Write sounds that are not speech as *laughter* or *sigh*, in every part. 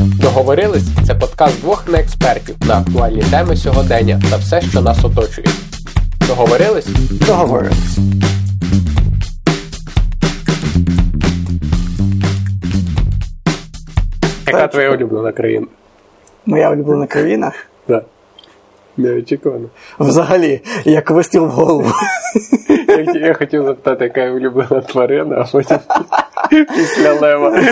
Договорились це подкаст двох неекспертів на актуальні теми сьогодення та все, що нас оточує. Договорились? Договорились. Яка твоя улюблена країна? Моя улюблена країна. Да. Неочікувано. Взагалі, як вистріл в голову. Я, я хотів запитати, яка я улюблена тварина, а потім *laughs* після лева.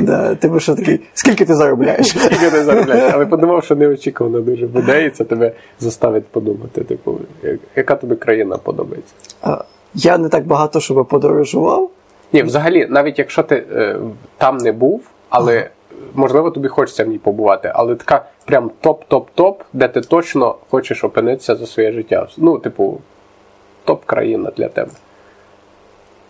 Да, Ти що такий, скільки ти заробляєш? Скільки ти заробляєш? Але подумав, що неочікувано дуже буде, і це тебе заставить подумати. Типу, яка тобі країна подобається? Я не так багато щоб подорожував. Ні, взагалі, навіть якщо ти е, там не був, але ага. можливо тобі хочеться в ній побувати, але така прям топ-топ-топ, де ти точно хочеш опинитися за своє життя. Ну, типу, топ-країна для тебе.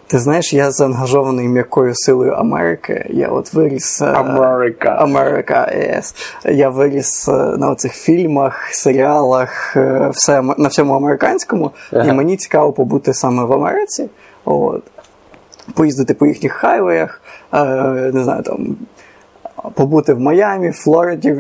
Ти знаєш, я заангажований м'якою силою Америки. Я от виріс. Е, Америка. Америка, yes. Я виріс е, на оцих фільмах, серіалах, е, все на всьому американському, ага. і мені цікаво побути саме в Америці. От. Поїздити по їхніх хайвеях, не знаю, там побути в Майамі, Флориді.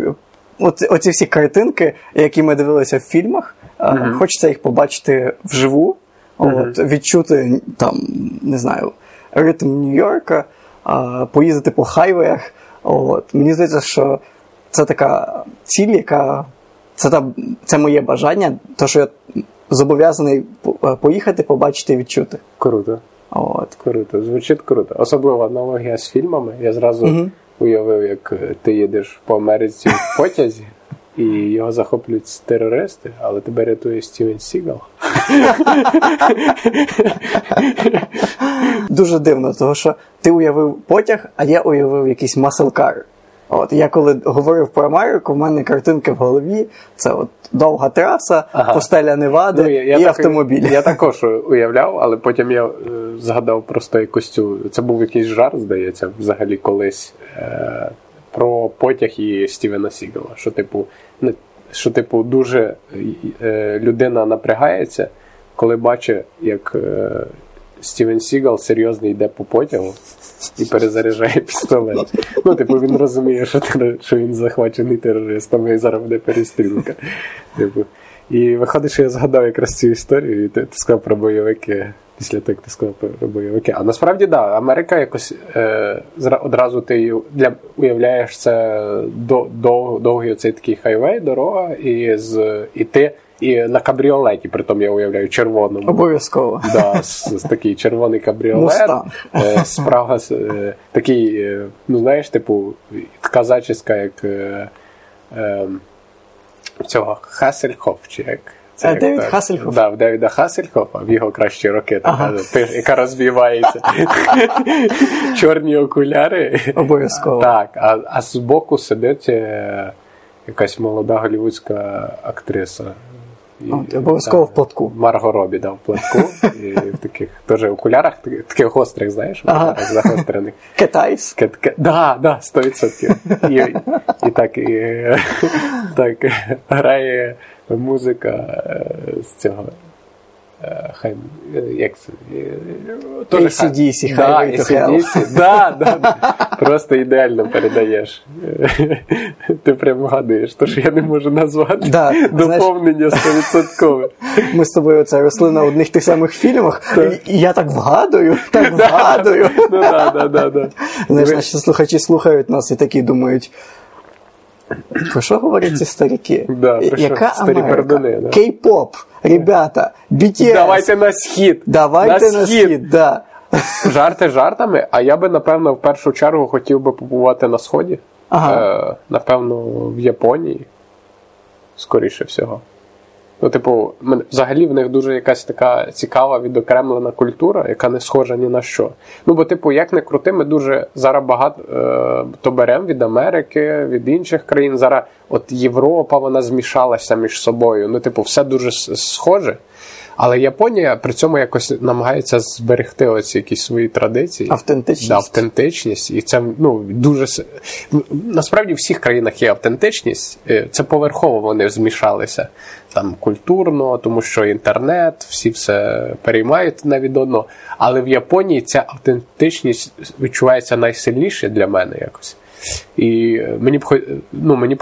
Оці, оці всі картинки, які ми дивилися в фільмах, mm-hmm. хочеться їх побачити вживу. Mm-hmm. От, Відчути там, не знаю, ритм Нью-Йорка, а, поїздити по хайвеях. От. Мені здається, що це така ціль, яка це та, це моє бажання, то що я зобов'язаний поїхати, побачити і відчути. Круто. От. Круто, звучить круто. Особливо аналогія з фільмами. Я зразу mm-hmm. уявив, як ти їдеш по Америці в потязі і його захоплюють терористи, але тебе рятує Стівен Сігал. Дуже дивно, тому що ти уявив потяг, а я уявив якийсь маселкар. От я коли говорив про Америку, в мене картинки в голові. Це от довга траса, ага. постеля Невади ну, я, я і так, автомобіль. Я також уявляв, але потім я е, згадав просто якусь цю. Це був якийсь жарт, здається, взагалі колись. Е, про потяг і Стівена Сігала. Що, типу, що, типу, дуже е, людина напрягається, коли бачить, як е, Стівен Сігал серйозно йде по потягу і перезаряджає пістолет. Ну, типу, він розуміє, що що він захвачений терористом і зараз буде перестрілка. Типу. І виходить, що я згадав якраз цю історію, і ти, ти сказав про бойовики. Після того, як ти сказав про бойовики. А насправді да, Америка якось е, одразу ти для уявляєш це до, до, довгий оцей такий хайвей, дорога, і з і ти і на кабріолеті, притом я уявляю, червоному. Обов'язково. Да, з, з такий червоний кабріолет. Е, справа е, такий, е, ну знаєш, типу, така зачіска, як е, е, цього Хасельхоф, чи як. Це Девід Хасельхоф. Да, в Девіда Хасельхофа в його кращі роки, ага. така, яка розвівається. *laughs* Чорні окуляри. Обов'язково. Так, а а з боку сидить е, якась молода голівудська актриса. І, От, Обов'язково в платку. Марго Робі, да, в платку. *laughs* І в таких теж окулярах, таких гострих, знаєш, ага. загострених. *laughs* Китайсь? Кет, кет, да, да, 100%. І, і так, і, *laughs* так грає музика е, з цього. Е, хай, як це? ACDC, хай Да, да, Просто ідеально передаєш. *laughs* Ти прям вгадуєш, то що я не можу назвати да, доповнення 100%. Ми з тобою це росли на одних тих самих фільмах, і я так вгадую, так вгадую. Ну, да, да, да, да. Знаєш, наші слухачі слухають нас і такі думають. Про що говорять ці старіки? Да, Яка старі пердуни, да. Кей-поп, ребята, BTS. Давайте на схід. Давайте на, на схід. схід, да. Жарти жартами, а я би, напевно, в першу чергу хотів би побувати на Сході. Ага. Е, Напевно, в Японії. Скоріше всього. Ну, типу, взагалі в них дуже якась така цікава відокремлена культура, яка не схожа ні на що. Ну, бо, типу, як не крути, ми дуже зараз багато е, то беремо від Америки, від інших країн. Зараз от Європа вона змішалася між собою. Ну, типу, все дуже схоже. Але Японія при цьому якось намагається зберегти оці якісь свої традиції. Автентичність. Да, автентичність. І це ну, дуже насправді в всіх країнах є автентичність. Е, це поверхово вони змішалися. там культурно, тому що інтернет, всі все переймають навіть одно. Але в Японії ця автентичність відчувається найсильніше для мене якось. І мені б ну, мені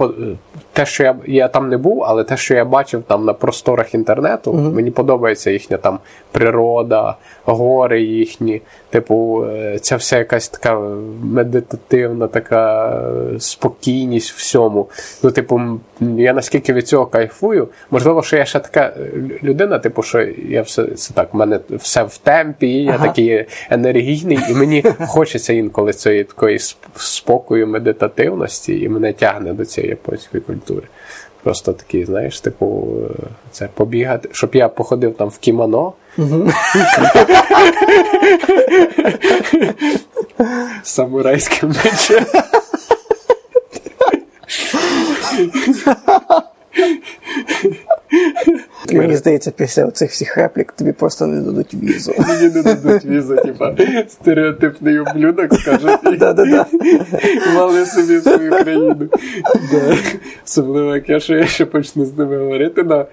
те, що я я там не був, але те, що я бачив там на просторах інтернету, uh-huh. мені подобається їхня там природа, гори їхні. Типу, е, ця вся якась така медитативна, така спокійність всьому. Ну, типу, я наскільки від цього кайфую, можливо, що я ще така людина, типу, що я все це так, в мене все в темпі, я uh-huh. такий енергійний, і мені *laughs* хочеться інколи цієї такої спокою, медитативності, і мене тягне до цієї японської культури. Просто такий, знаєш, типу, це побігати, щоб я походив там в кімоно. Самурайським мечем. Мені здається, після цих всіх реплік тобі просто не дадуть візу. Мені не дадуть візу, типа стереотипний ублюдок скаже. Мали собі свою країну. Особливо, як я що я ще почну з ними говорити на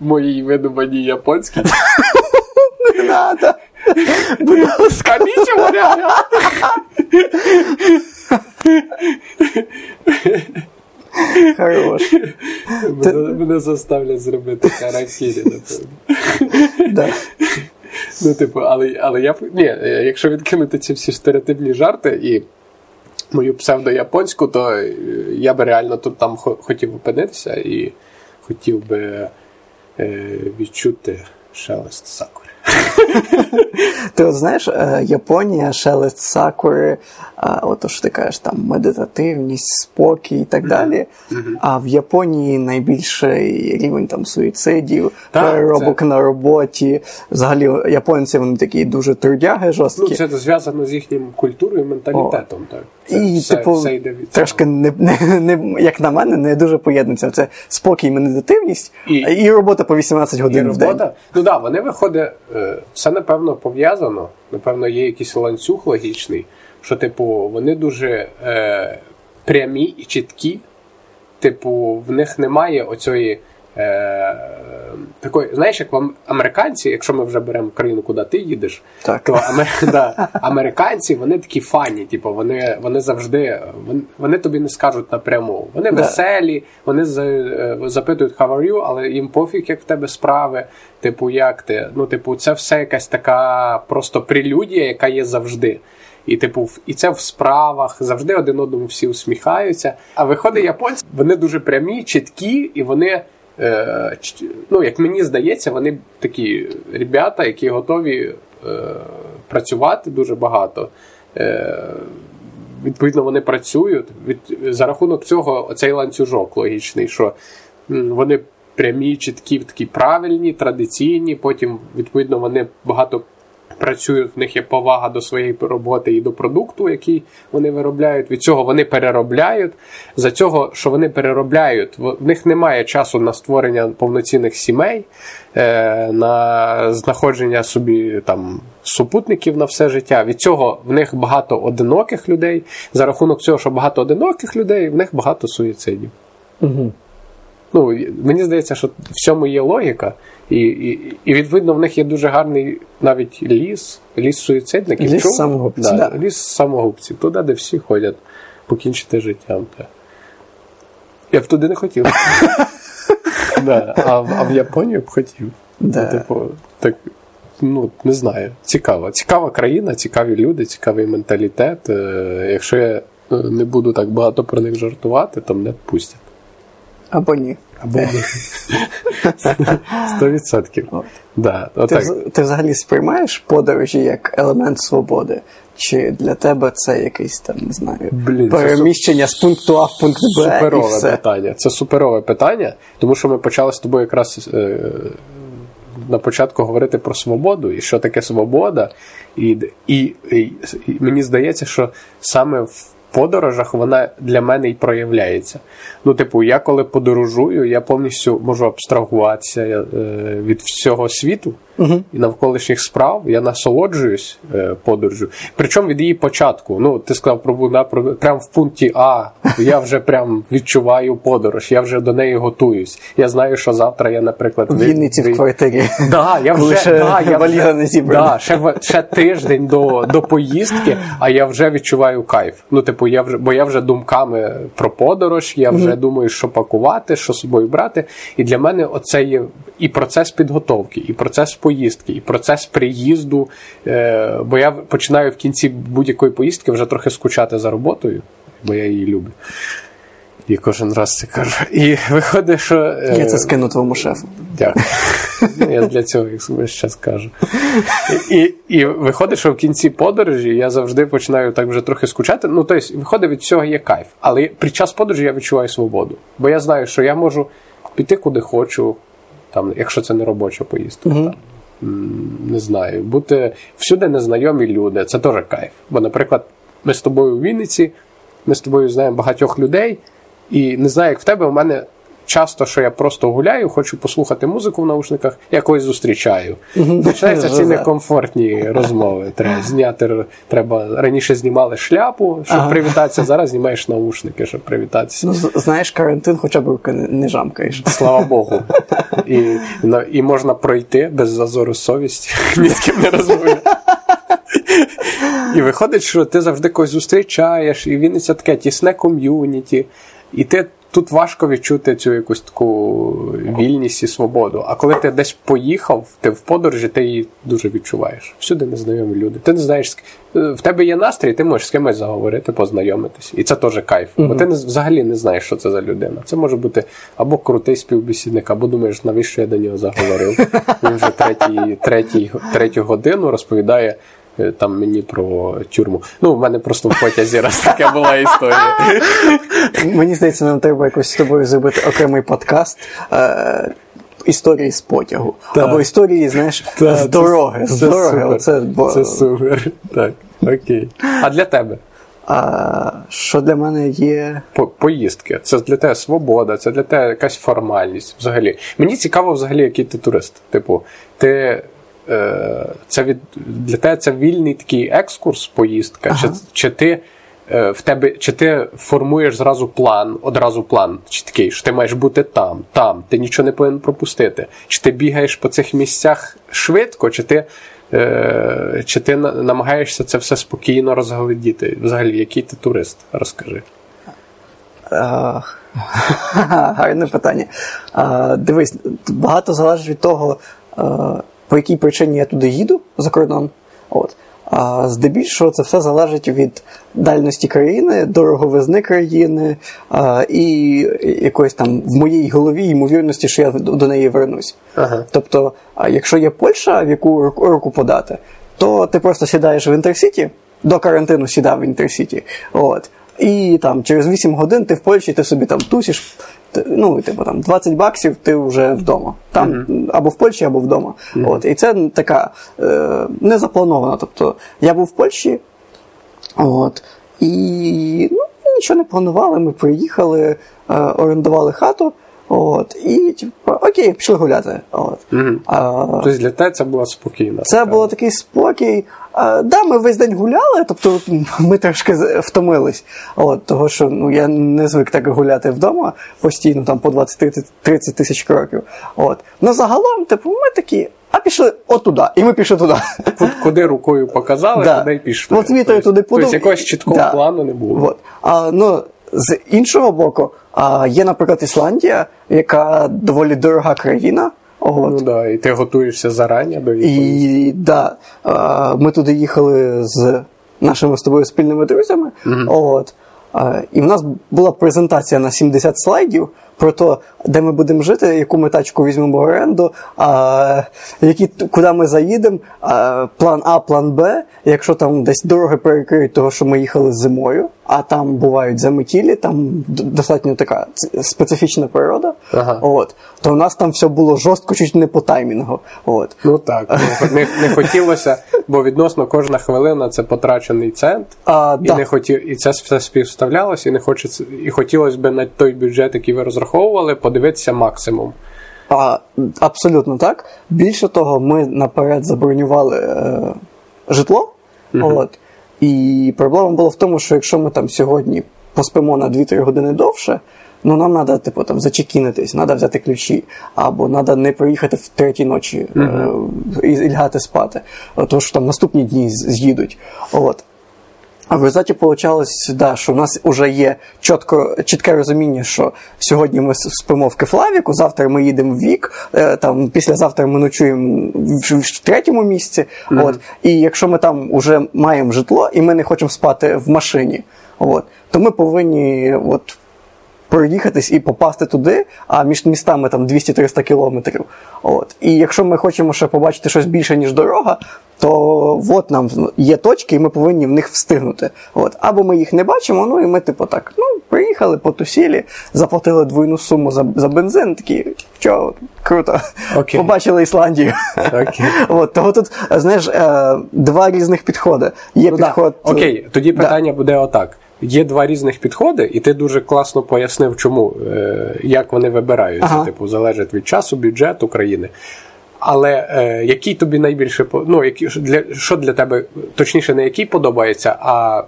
моїй видуманій японській. Не надо. Будь ласка, нічого Хорош. Мене, заставлять зробити характері, напевно. Ну, типу, але але я ні, якщо відкинути ці всі стереотипні жарти і мою псевдояпонську, то я би реально тут там хотів опинитися і хотів би е, відчути шелест сакури. Ти от знаєш, е, Японія, шелест сакури, ото що ти кажеш, там медитативність, спокій і так далі. А в Японії найбільший рівень там суїцидів, переробок на роботі. Взагалі, японці вони такі дуже трудяги, жорсткі. Ну, це зв'язано з їхнім культурою і менталітетом. так. Це і, все, типу, все йде від трошки не, не, не, як на мене, не дуже поєднується. Це спокій, медитативність і, і робота по 18 годин і в день. Ну так, да, вони виходить, е, все напевно пов'язано. Напевно, є якийсь ланцюг логічний, що, типу, вони дуже е, прямі і чіткі. Типу, в них немає оцієї. Е, такої, знаєш, як вам американці, якщо ми вже беремо країну, куди ти їдеш, так. то амер... *laughs* да, американці вони такі фані, типу, вони вони завжди вони, вони тобі не скажуть напряму. Вони да. веселі, вони е, запитують how are you, але їм пофіг, як в тебе справи. Типу, як ти? Ну, типу, це все якась така просто прелюдія, яка є завжди. І, типу, і це в справах завжди один одному всі усміхаються. А виходить, японці вони дуже прямі, чіткі, і вони. Е, ну, як мені здається, вони такі ребята, які готові е, працювати дуже багато. Е, відповідно, вони працюють. За рахунок цього цей ланцюжок логічний, що вони прямі, чіткі, такі правильні, традиційні. Потім, відповідно, вони багато працюють, в них є повага до своєї роботи і до продукту, який вони виробляють. Від цього вони переробляють. За цього, що вони переробляють, в них немає часу на створення повноцінних сімей, е, на знаходження собі там супутників на все життя. Від цього в них багато одиноких людей. За рахунок цього, що багато одиноких людей, в них багато суїцидів. Угу. Ну, Мені здається, що в цьому є логіка. І і, і відповідно в них є дуже гарний навіть ліс, ліс суїцидників. Ліс самогубців. Да, да. Ліс самогубців, туди, де всі ходять покінчити життям. Я б туди не хотів. *laughs* да, А а в Японію б хотів. Да. Ну, типу, так, ну, не знаю. Цікаво. Цікава країна, цікаві люди, цікавий менталітет. Е, якщо я е, не буду так багато про них жартувати, то мене пустять. Або ні. Або. Сто відсотків. Да, ти, ти взагалі сприймаєш подорожі як елемент свободи? Чи для тебе це якийсь там, не знаю, Блін, переміщення це з пункту А в пункт Б? Суперове і все? питання. Це суперове питання, тому що ми почали з тобою якраз е, на початку говорити про свободу і що таке свобода. І, і, і, і мені здається, що саме в подорожах вона для мене і проявляється. Ну, типу, я коли подорожую, я повністю можу абстрагуватися е, від всього світу угу. і навколишніх справ. Я насолоджуюсь е, подорожю. Причому від її початку. Ну, ти сказав про Буна, про прямо в пункті А. Я вже прям відчуваю подорож, я вже до неї готуюсь. Я знаю, що завтра я, наприклад, в Вінниці в квартирі. Да, я вже, Лише да, я вже, не да, ще, ще тиждень до до поїздки, а я вже відчуваю кайф. Ну, типу, я вже, бо я вже думками про подорож, я вже mm-hmm. думаю, що пакувати, що з собою брати. І для мене оце є і процес підготовки, і процес поїздки, і процес приїзду. Е, Бо я починаю в кінці будь-якої поїздки вже трохи скучати за роботою, бо я її люблю. І кожен раз це кажу. І виходить, що. Е, я це скину твоєму шефу. Дякую. Я для цього весь час кажу. І і виходить, що в кінці подорожі я завжди починаю так вже трохи скучати. Ну, тобто, виходить, від цього є кайф. Але під час подорожі я відчуваю свободу. Бо я знаю, що я можу піти куди хочу, там, якщо це не робоча поїздка. Угу. Не знаю, бути всюди незнайомі люди, це теж кайф. Бо, наприклад, ми з тобою у Вінниці, ми з тобою знаємо багатьох людей. І не знаю, як в тебе, у мене часто, що я просто гуляю, хочу послухати музику в наушниках, я когось зустрічаю. Починаються ці некомфортні розмови. Треба зняти, треба раніше знімали шляпу, щоб ага. привітатися, зараз знімаєш наушники, щоб привітатися. Ну, Знаєш, карантин, хоча б руки не жамкаєш. Слава *laughs* Богу. І і можна пройти без зазору совісті, *laughs* ні з ким не розмовляти. І виходить, що ти завжди когось зустрічаєш, і він це таке тісне ком'юніті. І ти тут важко відчути цю якусь таку вільність і свободу. А коли ти десь поїхав, ти в подорожі, ти її дуже відчуваєш. Всюди незнайомі люди. Ти не знаєш, в тебе є настрій, ти можеш з кимось заговорити, познайомитись. І це теж кайф. Бо ти взагалі не знаєш, що це за людина. Це може бути або крутий співбесідник, або думаєш, навіщо я до нього заговорив. Він вже третій, третій, третю годину розповідає. Е, там мені про тюрму. Ну, в мене просто в потязі раз така була історія. Мені здається, нам треба якось з тобою зробити окремий подкаст. Е- Історії з потягу. Так. Або історії, знаєш, так, з дороги. Це, з дороги. Супер. Бо... Це супер. Так, окей. А для тебе? А, Що для мене є. По- Поїздки. Це для тебе свобода, це для тебе якась формальність. Взагалі. Мені цікаво, взагалі, який ти турист. Типу, ти це від для тебе це вільний такий екскурс, поїздка, ага. чи чи ти е, в тебе, чи ти формуєш зразу план, одразу план, чи такий, що ти маєш бути там, там, ти нічого не повинен пропустити. Чи ти бігаєш по цих місцях швидко, чи ти е, чи ти намагаєшся це все спокійно розглядіти? Взагалі, який ти турист? Розкажи. *laughs* Гарне питання. Дивись, багато залежить від того. По якій причині я туди їду за кордон. От. А здебільшого це все залежить від дальності країни, дороговизни країни а, і якоїсь там в моїй голові ймовірності, що я до неї вернусь. Ага. Тобто, а якщо є Польща, в яку руку подати, то ти просто сідаєш в Інтерсіті, до карантину сідав в Інтерсіті. От. І там через 8 годин ти в Польщі ти собі там тусиш, ну, типу там 20 баксів, ти вже вдома. Там mm-hmm. або в Польщі, або вдома. Mm-hmm. От, І це така е, не запланована. Тобто я був в Польщі, от, і ну, нічого не планували. Ми приїхали, е, орендували хату. От, І типу, окей, пішли гуляти. От. Угу. А, Тобто для тебе це було спокійно. Це було такий спокій. А, да, Ми весь день гуляли, тобто *laughs* ми трошки втомились. От, Того, що ну, я не звик так гуляти вдома постійно, там по 20-30 тисяч кроків. От. Ну загалом, типу, ми такі. А пішли отуда, і ми пішли туди. Куди рукою показали, да. туди й пішли. От вітер туди подув. Тобто якогось чіткого да. плану не було. От. А, ну, З іншого боку, а, є, наприклад, Ісландія, яка доволі дорога країна. От. Ну да, І ти готуєшся зарані до І да, Ми туди їхали з нашими з тобою спільними друзями. Mm-hmm. От. І в нас була презентація на 70 слайдів про те, де ми будемо жити, яку ми тачку візьмемо в оренду, а, які, куди ми заїдемо, а, план А, план Б. Якщо там десь дороги перекриють, того, що ми їхали зимою, а там бувають заметілі, там достатньо така специфічна природа, ага. от, то у нас там все було жорстко, чуть не по таймінгу. От. Ну так, ну, *laughs* не, не хотілося, бо відносно кожна хвилина це потрачений цент, а, і да. не хотів, і це все співставлялося, і не хочеться, і хотілося б на той бюджет, який ви розраховували, подивитися максимум. А, Абсолютно так. Більше того, ми наперед забронювали е, житло. Uh-huh. От, і проблема була в тому, що якщо ми там сьогодні поспимо на 2-3 години довше, ну нам треба типу, там, зачекінитись, треба взяти ключі, або треба не приїхати в третій ночі mm-hmm. е, і лягати спати, тому що там наступні дні з'їдуть. От. А в результаті получалось, да, що у нас вже є чітко, чітке розуміння, що сьогодні ми спимо в Кефлавіку, завтра ми їдемо в вік, там післязавтра ми ночуємо в, в третьому місці. Mm-hmm. От, І якщо ми там вже маємо житло і ми не хочемо спати в машині, от, то ми повинні от, проїхатись і попасти туди, а між містами там 200-300 кілометрів. От. І якщо ми хочемо ще побачити щось більше, ніж дорога, то от нам є точки, і ми повинні в них встигнути. От. Або ми їх не бачимо, ну і ми, типу, так, ну, приїхали, потусілі, заплатили двойну суму за за бензин, такі, що, круто, okay. побачили Ісландію. Okay. *laughs* От, Того тут, знаєш, е, два різних підходи. Є ну, підход... Да. Окей, тоді питання да. буде отак. Є два різних підходи, і ти дуже класно пояснив, чому, е, як вони вибираються. Ага. Типу, залежить від часу, бюджету країни. Але е, який тобі найбільше ну, які, для, що для тебе, точніше, не який подобається, а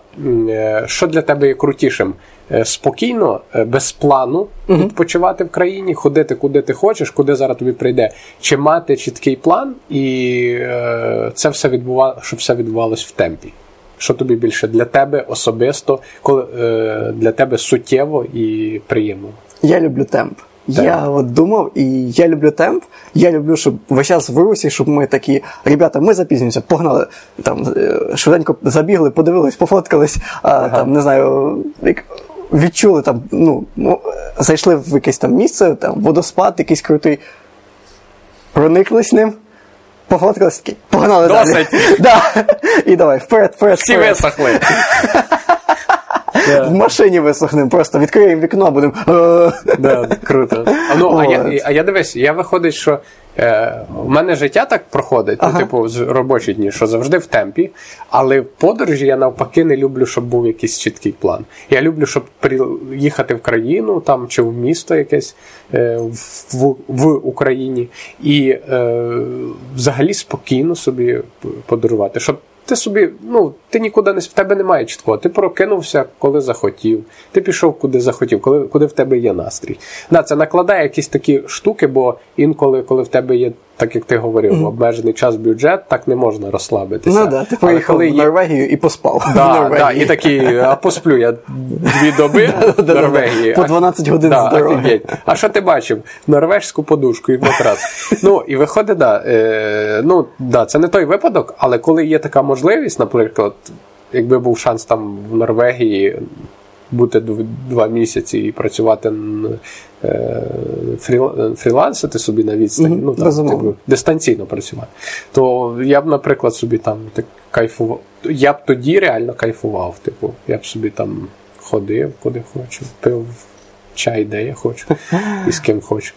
е, що для тебе є крутішим? Е, спокійно, е, без плану uh-huh. відпочивати в країні, ходити куди ти хочеш, куди зараз тобі прийде, чи мати чіткий план, і е, це все відбувало, щоб все відбувалось в темпі. Що тобі більше для тебе особисто, коли е, для тебе суттєво і приємно? Я люблю темп. Я от думав, і я люблю темп. Я люблю, щоб весь час в русі, щоб ми такі, ребята, ми запізнюємося, погнали, там, швиденько забігли, подивились, пофоткались, ага. там, не знаю, відчули там, ну, зайшли в якесь там місце, там, водоспад, якийсь крутий, прониклись ним. Пофоткались такі, погнали Досить. далі. *laughs* Да. І давай, вперед, вперед. Всі висохли. *laughs* В машині висохнемо, просто відкриємо вікно, будемо. Да, Круто. А, ну, а, я, а я дивись, я виходить, що е, у мене життя так проходить, ага. ну, типу, з робочі дні, що завжди в темпі, але в подорожі я навпаки не люблю, щоб був якийсь чіткий план. Я люблю, щоб приїхати в країну там чи в місто якесь е, в, в Україні і е, взагалі спокійно собі подорожувати. Щоб ти собі, ну, ти нікуди не в тебе немає чіткого. Ти прокинувся, коли захотів. Ти пішов куди захотів, коли куди в тебе є настрій. Да, Це накладає якісь такі штуки, бо інколи, коли в тебе є, так як ти говорив, mm-hmm. обмежений час бюджет, так не можна розслабитися. Ну да, ти поїхав в Норвегію є... і поспав. Да, да, І такий, а посплю я дві доби *laughs* в Норвегії. По 12 годин да, з дороги. А що ти бачив? Норвежську подушку і матрас. *laughs* Ну, і виходить, да, е, ну, да, це не той випадок, але коли є така можливість, наприклад, якби був шанс там в Норвегії бути два місяці і працювати е, фрілансити собі на відстані, mm-hmm, ну, там, типу, дистанційно працювати, то я б, наприклад, собі там так кайфував. Я б тоді реально кайфував. Типу, я б собі там ходив, куди хочу, пив чай, де я хочу, і з ким хочу.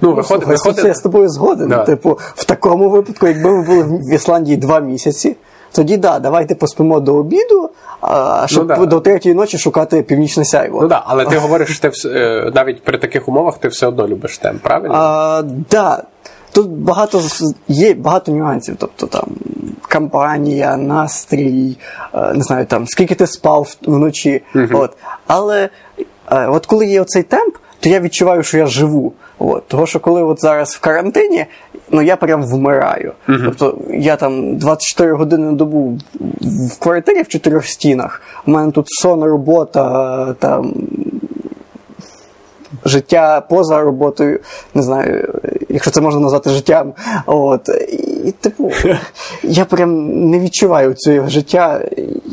Ну, виходить, виходить... Я з тобою згоден. Да. Типу, в такому випадку, якби ми були в Ісландії два місяці, тоді да, давайте поспимо до обіду, а, щоб ну, да. до третьої ночі шукати північне сяйво. Ну да, але ти говориш, що ти е, навіть при таких умовах ти все одно любиш темп, правильно? А, да. Тут багато є багато нюансів. Тобто там кампанія, настрій, е, не знаю, там скільки ти спав вночі. Угу. От. Але е, от коли є оцей темп, то я відчуваю, що я живу. От. Того, що коли от зараз в карантині, ну я прям вмираю. Uh-huh. Тобто я там 24 години на добу в квартирі в чотирьох стінах. У мене тут сон, робота, там. життя поза роботою, не знаю, якщо це можна назвати життям. От, І, типу, *laughs* я прям не відчуваю цього життя.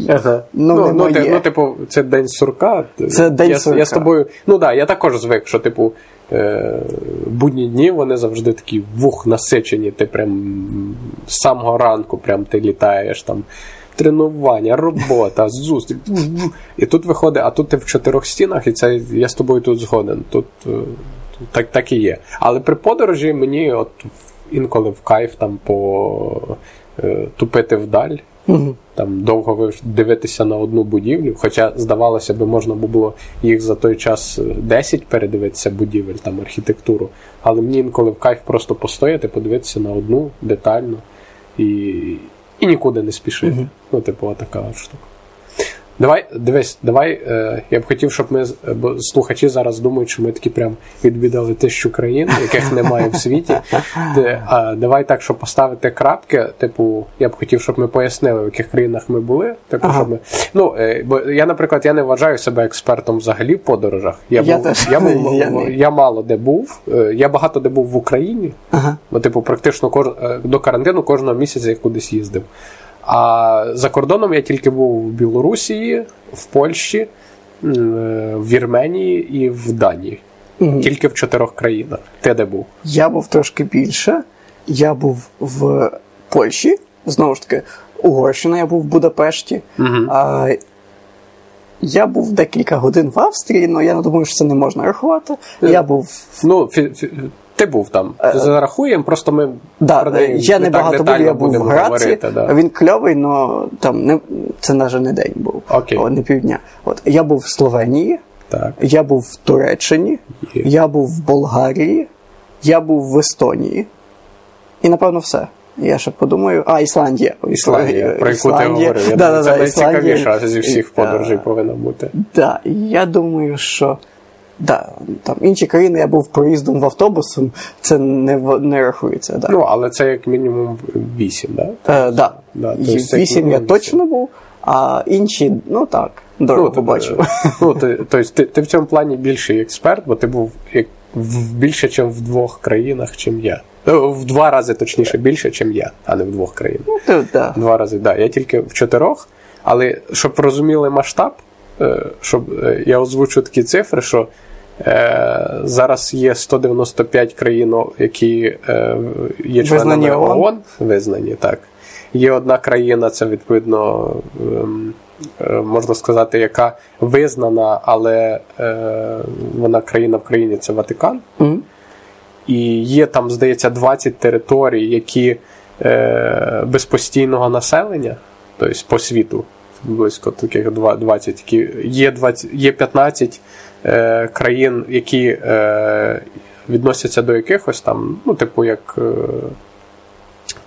Ага. Ну, ну, ну, ти, ну, типу, це день сурка. Це день я, сурка. Я з тобою. Ну так, да, я також звик, що, типу, будні дні вони завжди такі вух насичені. Ти прям з самого ранку прям ти літаєш там. Тренування, робота, *laughs* зустріч. І тут виходить, а тут ти в чотирьох стінах, і це я з тобою тут згоден. Тут е, так, так і є. Але при подорожі мені от інколи в кайф там по е, тупити вдаль. Там довго ви- дивитися на одну будівлю, хоча, здавалося би, можна було їх за той час 10 передивитися будівель, там архітектуру. Але мені інколи в кайф просто постояти, подивитися на одну детально і, і нікуди не спішити. Ну, типу, така штука. Давай, дивись, давай. Е, я б хотів, щоб ми бо слухачі зараз думають, що ми такі прям відвідали тисячу країн, яких немає в світі. Де, а, давай так, щоб поставити крапки. Типу, я б хотів, щоб ми пояснили, в яких країнах ми були. Типу, Ага. щоб ми. Ну, е, бо я, наприклад, я не вважаю себе експертом взагалі в подорожах. Я, Я був, теж. я, був, Я я мало де був. Е, Я багато де був в Україні. Ага. Бо, типу, практично кож... е, до карантину кожного місяця я кудись їздив. А за кордоном я тільки був в Білорусі, в Польщі, е, в Вірменії і в Данії. Тільки в чотирьох країнах. Ти де був? Я був трошки більше. Я був в Польщі, знову ж таки, Угорщина, я був в Будапешті. А, я був декілька годин в Австрії, але я не думаю, що це не можна рахувати. Я був. Ну, фі... фі- ти був там. Зарахуємо, просто ми. Е, Да, про неї я не так багато був, я був в Граці. говорити, да. Він кльовий, але там не, це навіть не день був. Окей. О, не півдня. От, я був в Словенії, Так. я був в Туреччині, Є. я був в Болгарії, я був в Естонії. І напевно все. Я ще подумаю. А, Ісландія. Ісландія, про яку ти говорив. Я Да, думаю, да, це найцікавіша зі всіх Е, подорожей повинна бути. Да, я думаю, що да, там інші країни я був проїздом в автобусом, це не, не рахується. Да. Ну, але це як мінімум вісім, так? Е, да. Да, то Вісім я точно був, а інші, ну так, дорого ти- побачив. Ну, ти, тобто ти, ти в цьому плані більший експерт, бо ти був як, в, більше, ніж в двох країнах, чим я. Е, В два рази точніше більше, ніж я, а не в двох країнах. Ну, да. Два рази, так. Да. Я тільки в чотирьох, але щоб розуміли масштаб, е, щоб е, я озвучу такі цифри, що е, зараз є 195 країн, які е, є членами ООН. ООН, визнані, так. Є одна країна, це відповідно, ем, е, можна сказати, яка визнана, але е, вона країна в країні це Ватикан. Мгм. І є там, здається, 20 територій, які е, без постійного населення, тобто по світу, близько таких два- 20, які є 20, є 15 е, країн, які е, відносяться до якихось там, ну, типу, як. Е,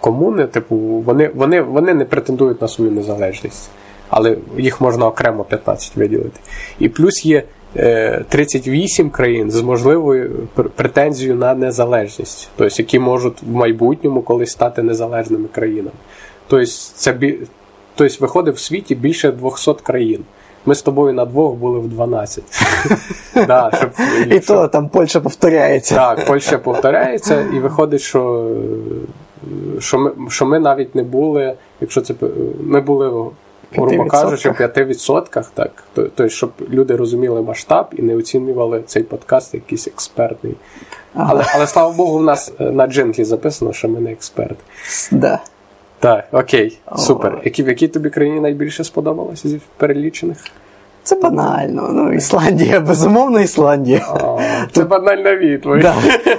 комуни, типу, вони, вони, вони не претендують на свою незалежність, але їх можна окремо 15 виділити. І плюс є е, 38 країн з можливою претензією на незалежність, тобто, які можуть в майбутньому колись стати незалежними країнами. Тобто, це тобто, виходить в світі більше 200 країн. Ми з тобою на двох були в 12. *laughs* Да, щоб- І то там Польща повторяється. так, Польща повторяється, і виходить, що, що, ми, що ми навіть не були, якщо це ми були, грубо кажучи, в 5%, так. То- щоб люди розуміли масштаб і не оцінювали цей подкаст якийсь експертний. Але, але слава Богу, в нас е, на джинглі записано, що ми не експерти. Да. Так, окей, супер. Які, в якій тобі країні найбільше сподобалося зі перелічених? Це банально. Ну, Ісландія, безумовно, Ісландія. А, Це банальна відповідь. Да.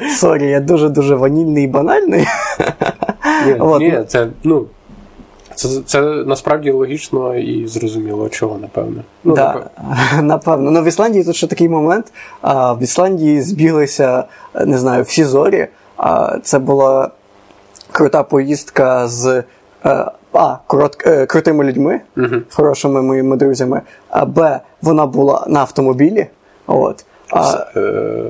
Сорі, я дуже-дуже ванільний і банальний. Ні, *laughs* От, ні, це, ну, це, це насправді логічно і зрозуміло, чого, напевне. Ну, да, напев- *laughs* напевно. Ну, в Ісландії тут ще такий момент. А, в Ісландії збіглися, не знаю, всі зорі. А, це була крута поїздка з е, А, корот, е, крутими людьми, хорошими моїми друзями. А Б, вона була на автомобілі. От. А, е,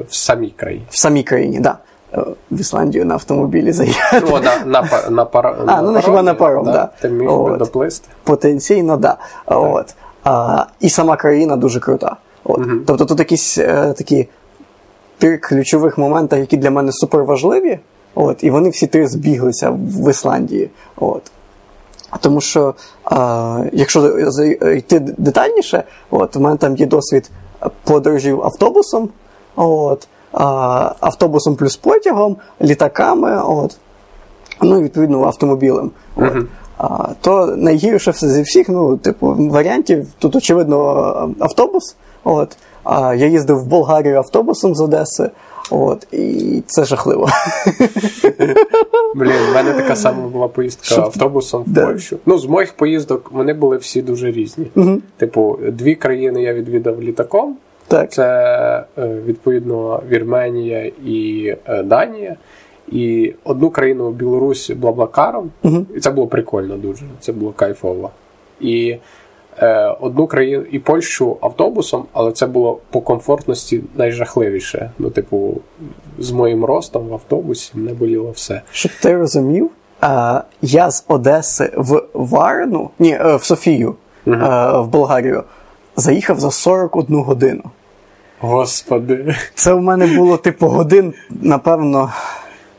в самій країні. в самій країні, так. Да. Е, В Ісландію на автомобілі заїхати. Ну, на, на, на, пара, *laughs* А, ну, хіба на паром, да. Ти міг би доплисти. Потенційно, да. От. А, і сама країна дуже крута. От. Тобто тут якісь е, такі три ключових моменти, які для мене суперважливі. От, і вони всі три збіглися в Ісландії. От. Тому що, а, якщо йти детальніше, от, в мене там є досвід подорожів автобусом, от, а, автобусом плюс потягом, літаками, от, ну і відповідно автомобілем. От. Uh-huh. А, То найгірше все зі всіх, ну, типу, варіантів. Тут, очевидно, автобус. От. А я їздив в Болгарію автобусом з Одеси. От, І це жахливо. Блін, в мене така сама була поїздка автобусом в да. Польщу. Ну, з моїх поїздок вони були всі дуже різні. Угу. Типу, дві країни я відвідав літаком. Так. Це е, відповідно Вірменія і е, Данія. І одну країну Білорусь Блаблакаром. Угу. І це було прикольно дуже. Це було кайфово. І одну країну і Польщу автобусом, але це було по комфортності найжахливіше. Ну, типу, з моїм ростом в автобусі не боліло все. Щоб ти розумів, е, я з Одеси в Варну, ні, е, в Софію, угу. е, в Болгарію, заїхав за 41 годину. Господи. Це в мене було, типу, годин, напевно,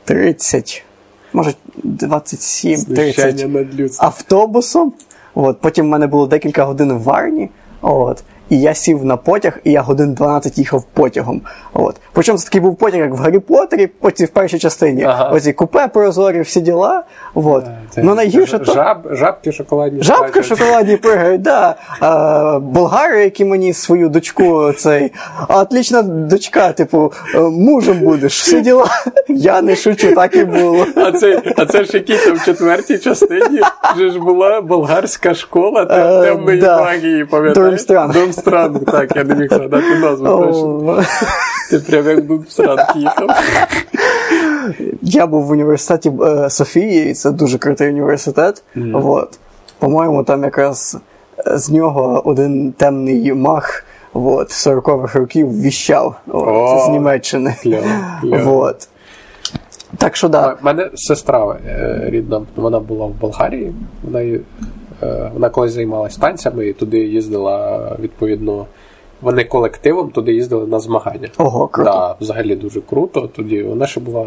30, може 27-30 автобусом. От, Потім в мене було декілька годин в Варні. От, і я сів на потяг, і я годин 12 їхав потягом. От. Причому це такий був потяг, як в Гаррі Поттері, потім в першій частині. Ага. Оці купе прозорі, всі діла. От. Це, ну, найгірше то... Жаб, Жабки шоколадні. Жабки шоколадні пригають, да. А, болгари, які мені свою дочку цей. А, отлічна дочка, типу, «Е, мужем будеш, всі діла. Я не шучу, так і було. А це а це ж якій там в четвертій частині вже ж була болгарська школа темної да. магії, пам'ятаєш? Думстранг, так, я не міг згадати назву точно. Ти прям як Думстранг їхав. Я був в університеті е, Софії, і це дуже крутий університет. Mm. Вот. По-моєму, там якраз з нього один темний мах вот, 40-х років віщав О, це з Німеччини. Вот. Так що да. У мене сестра е, рідна, вона була в Болгарії, вона вона колись займалася танцями і туди їздила відповідно. Вони колективом туди їздили на змагання. Ого, круто. Да, Взагалі дуже круто. Тоді вона ще була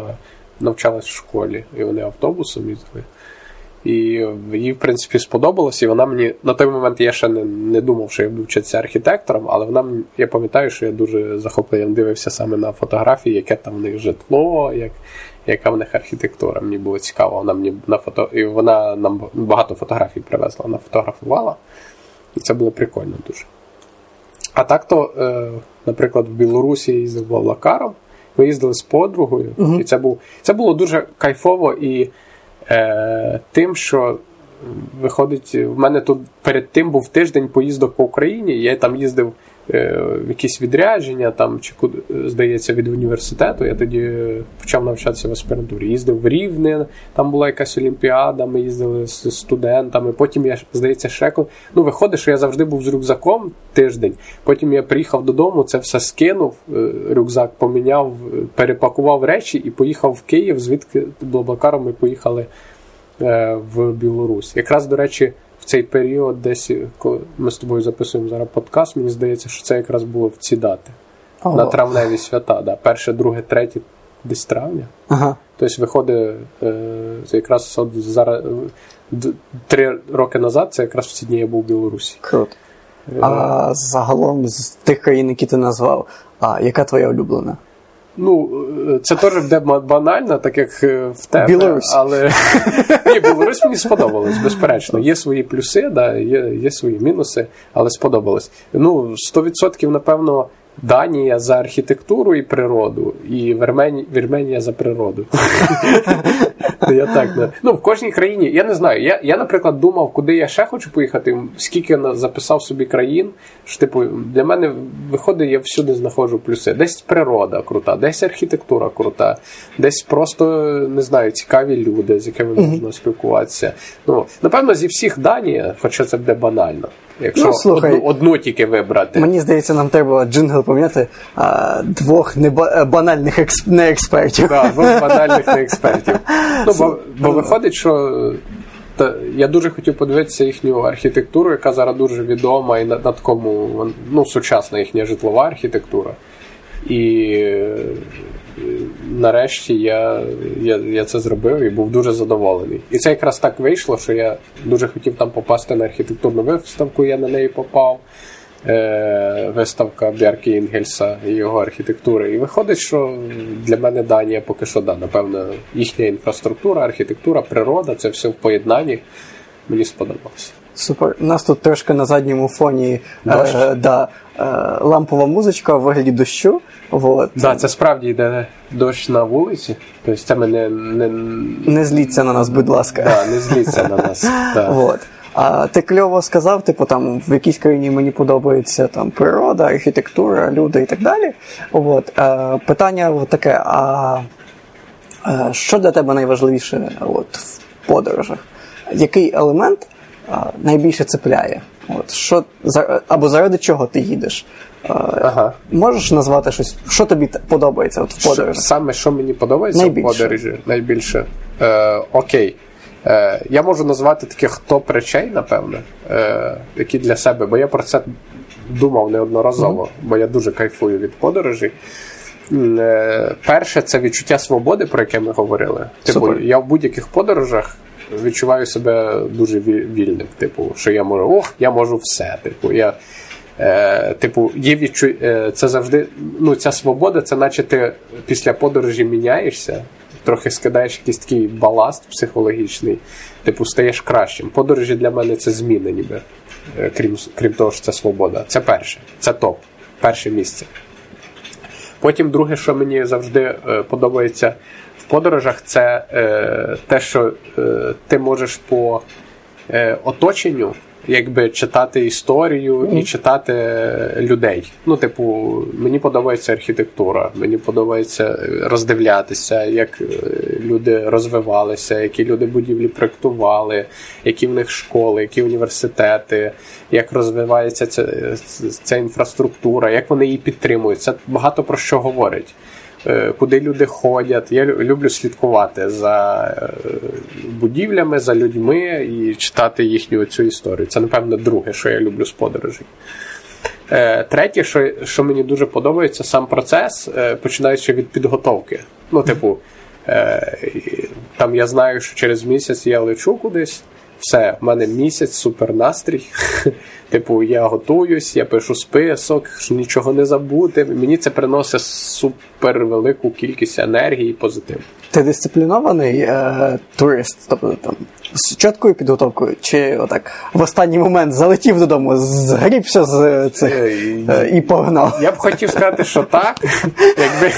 навчалась в школі, і вони автобусом їздили. І їй, в принципі, сподобалось, і вона мені на той момент я ще не не думав, що я буду вчитися архітектором, але вона я пам'ятаю, що я дуже захоплений дивився саме на фотографії, яке там в них житло, як, яка в них архітектура. Мені було цікаво. Вона мені на фото і вона нам багато фотографій привезла, вона фотографувала. І це було прикольно дуже. А так то, е, наприклад, в Білорусі я їздив Блаблакаром, ми їздили з подругою, uh-huh. і це був, це було дуже кайфово і е, тим, що виходить, в мене тут перед тим був тиждень поїздок по Україні, я там їздив Е, якісь відрядження, там, чи куди, здається, від університету. Я тоді почав навчатися в аспірантурі. Їздив в Рівне, там була якась олімпіада, ми їздили з студентами. Потім я, здається, ще Ну, виходить, що я завжди був з рюкзаком тиждень. Потім я приїхав додому, це все скинув, е, рюкзак поміняв, перепакував речі і поїхав в Київ, звідки Блаблакаром ми поїхали е, в Білорусь. Якраз, до речі цей період, десь коли ми з тобою записуємо зараз подкаст, мені здається, що це якраз було в ці дати. Ого. На травневі свята, да. перше, друге, третє, десь травня. Ага. Тобто виходить е, якраз от зараз три роки назад, це якраз в ці дні я був у Білорусі. Круто. Е, а загалом з тих країн, які ти назвав, а яка твоя улюблена? Ну, е, це теж буде банально, так як е, в тебе. Білорусь. Але *laughs* Ні, Білорусь мені сподобалось, безперечно. Є свої плюси, да, є є свої мінуси, але сподобалось. Ну, 100% напевно. Данія за архітектуру і природу, і Вірменія, Вірменія за природу. *laughs* Я так. Ну, в кожній країні, я не знаю. Я, я, наприклад, думав, куди я ще хочу поїхати, скільки я записав собі країн. що, типу, Для мене виходить, я всюди знаходжу плюси. Десь природа крута, десь архітектура крута, десь просто не знаю, цікаві люди, з якими можна спілкуватися. Ну, Напевно, зі всіх Данія, хоча це буде банально. Якщо ну, слухай, одну, одну тільки вибрати. Мені здається, нам треба джингл поміняти а, двох неба, е, банальних експ... не експертів. Так, двох *laughs* банальних не експертів. Ну, бо, бо виходить, що та, я дуже хотів подивитися їхню архітектуру, яка зараз дуже відома і на, на такому ну, сучасна їхня житлова архітектура. І е, нарешті я, я, я це зробив і був дуже задоволений. І це якраз так вийшло, що я дуже хотів там попасти на архітектурну виставку, я на неї попав. Е, виставка Бярки Інгельса і його архітектури. І виходить, що для мене Данія поки що да, напевно, їхня інфраструктура, архітектура, природа це все в поєднанні. Мені сподобалося. Супер. У нас тут трошки на задньому фоні е, да, е, лампова музичка в вигляді дощу. Вот. Да, це справді йде дощ на вулиці. Тобто це мене не не зліться на нас, будь ласка. Да, Не зліться на нас. *laughs* Да. Вот. А ти кльово сказав, типу, там в якійсь країні мені подобається там природа, архітектура, люди і так далі. От. Е, питання таке: а е, що для тебе найважливіше от, в подорожах? Який елемент найбільше цепляє? От, що, Або заради чого ти їдеш? Е, ага. Можеш назвати щось, що тобі подобається от в подорожах? Саме що мені подобається найбільше. в подорожі найбільше. Е, Окей. Е, Я можу назвати таких топ речей, напевне, е, які для себе, бо я про це думав неодноразово, mm-hmm. бо я дуже кайфую від подорожей. Е, Перше, це відчуття свободи, про яке ми говорили. Типу, Супер. я в будь-яких подорожах відчуваю себе дуже вільним. Типу, що я можу, ох, я можу все. Типу, я. Е, Типу, є відчу... Е, це завжди. Ну, ця свобода, це наче ти після подорожі міняєшся, трохи скидаєш якийсь такий баласт психологічний, типу стаєш кращим. Подорожі для мене це зміни, ніби, е, крім крім того, що це свобода. Це перше, це топ, перше місце. Потім, друге, що мені завжди е, подобається в подорожах, це е, те, що е, ти можеш по е, оточенню якби читати історію і читати людей. Ну, типу, мені подобається архітектура, мені подобається роздивлятися, як е, люди розвивалися, які люди будівлі проектували, які в них школи, які університети, як розвивається ця, ця інфраструктура, як вони її підтримують. Це багато про що говорить. Е, куди люди ходять. Я люблю слідкувати за е, будівлями, за людьми і читати їхню цю історію. Це, напевно, друге, що я люблю з подорожей. Е, третє, що що мені дуже подобається, сам процес, починаючи від підготовки. Ну, типу, там я знаю, що через місяць я лечу кудись. Все, в мене місяць, супер настрій. *laughs* Типу, я готуюсь, я пишу список, нічого не забути. Мені це приносить супер велику кількість енергії і позитиву. Ти дисциплінований е, турист, тобто там з чіткою підготовкою, чи отак в останній момент залетів додому, згрібся з цих е, і погнав. Я б хотів сказати, що так. Якби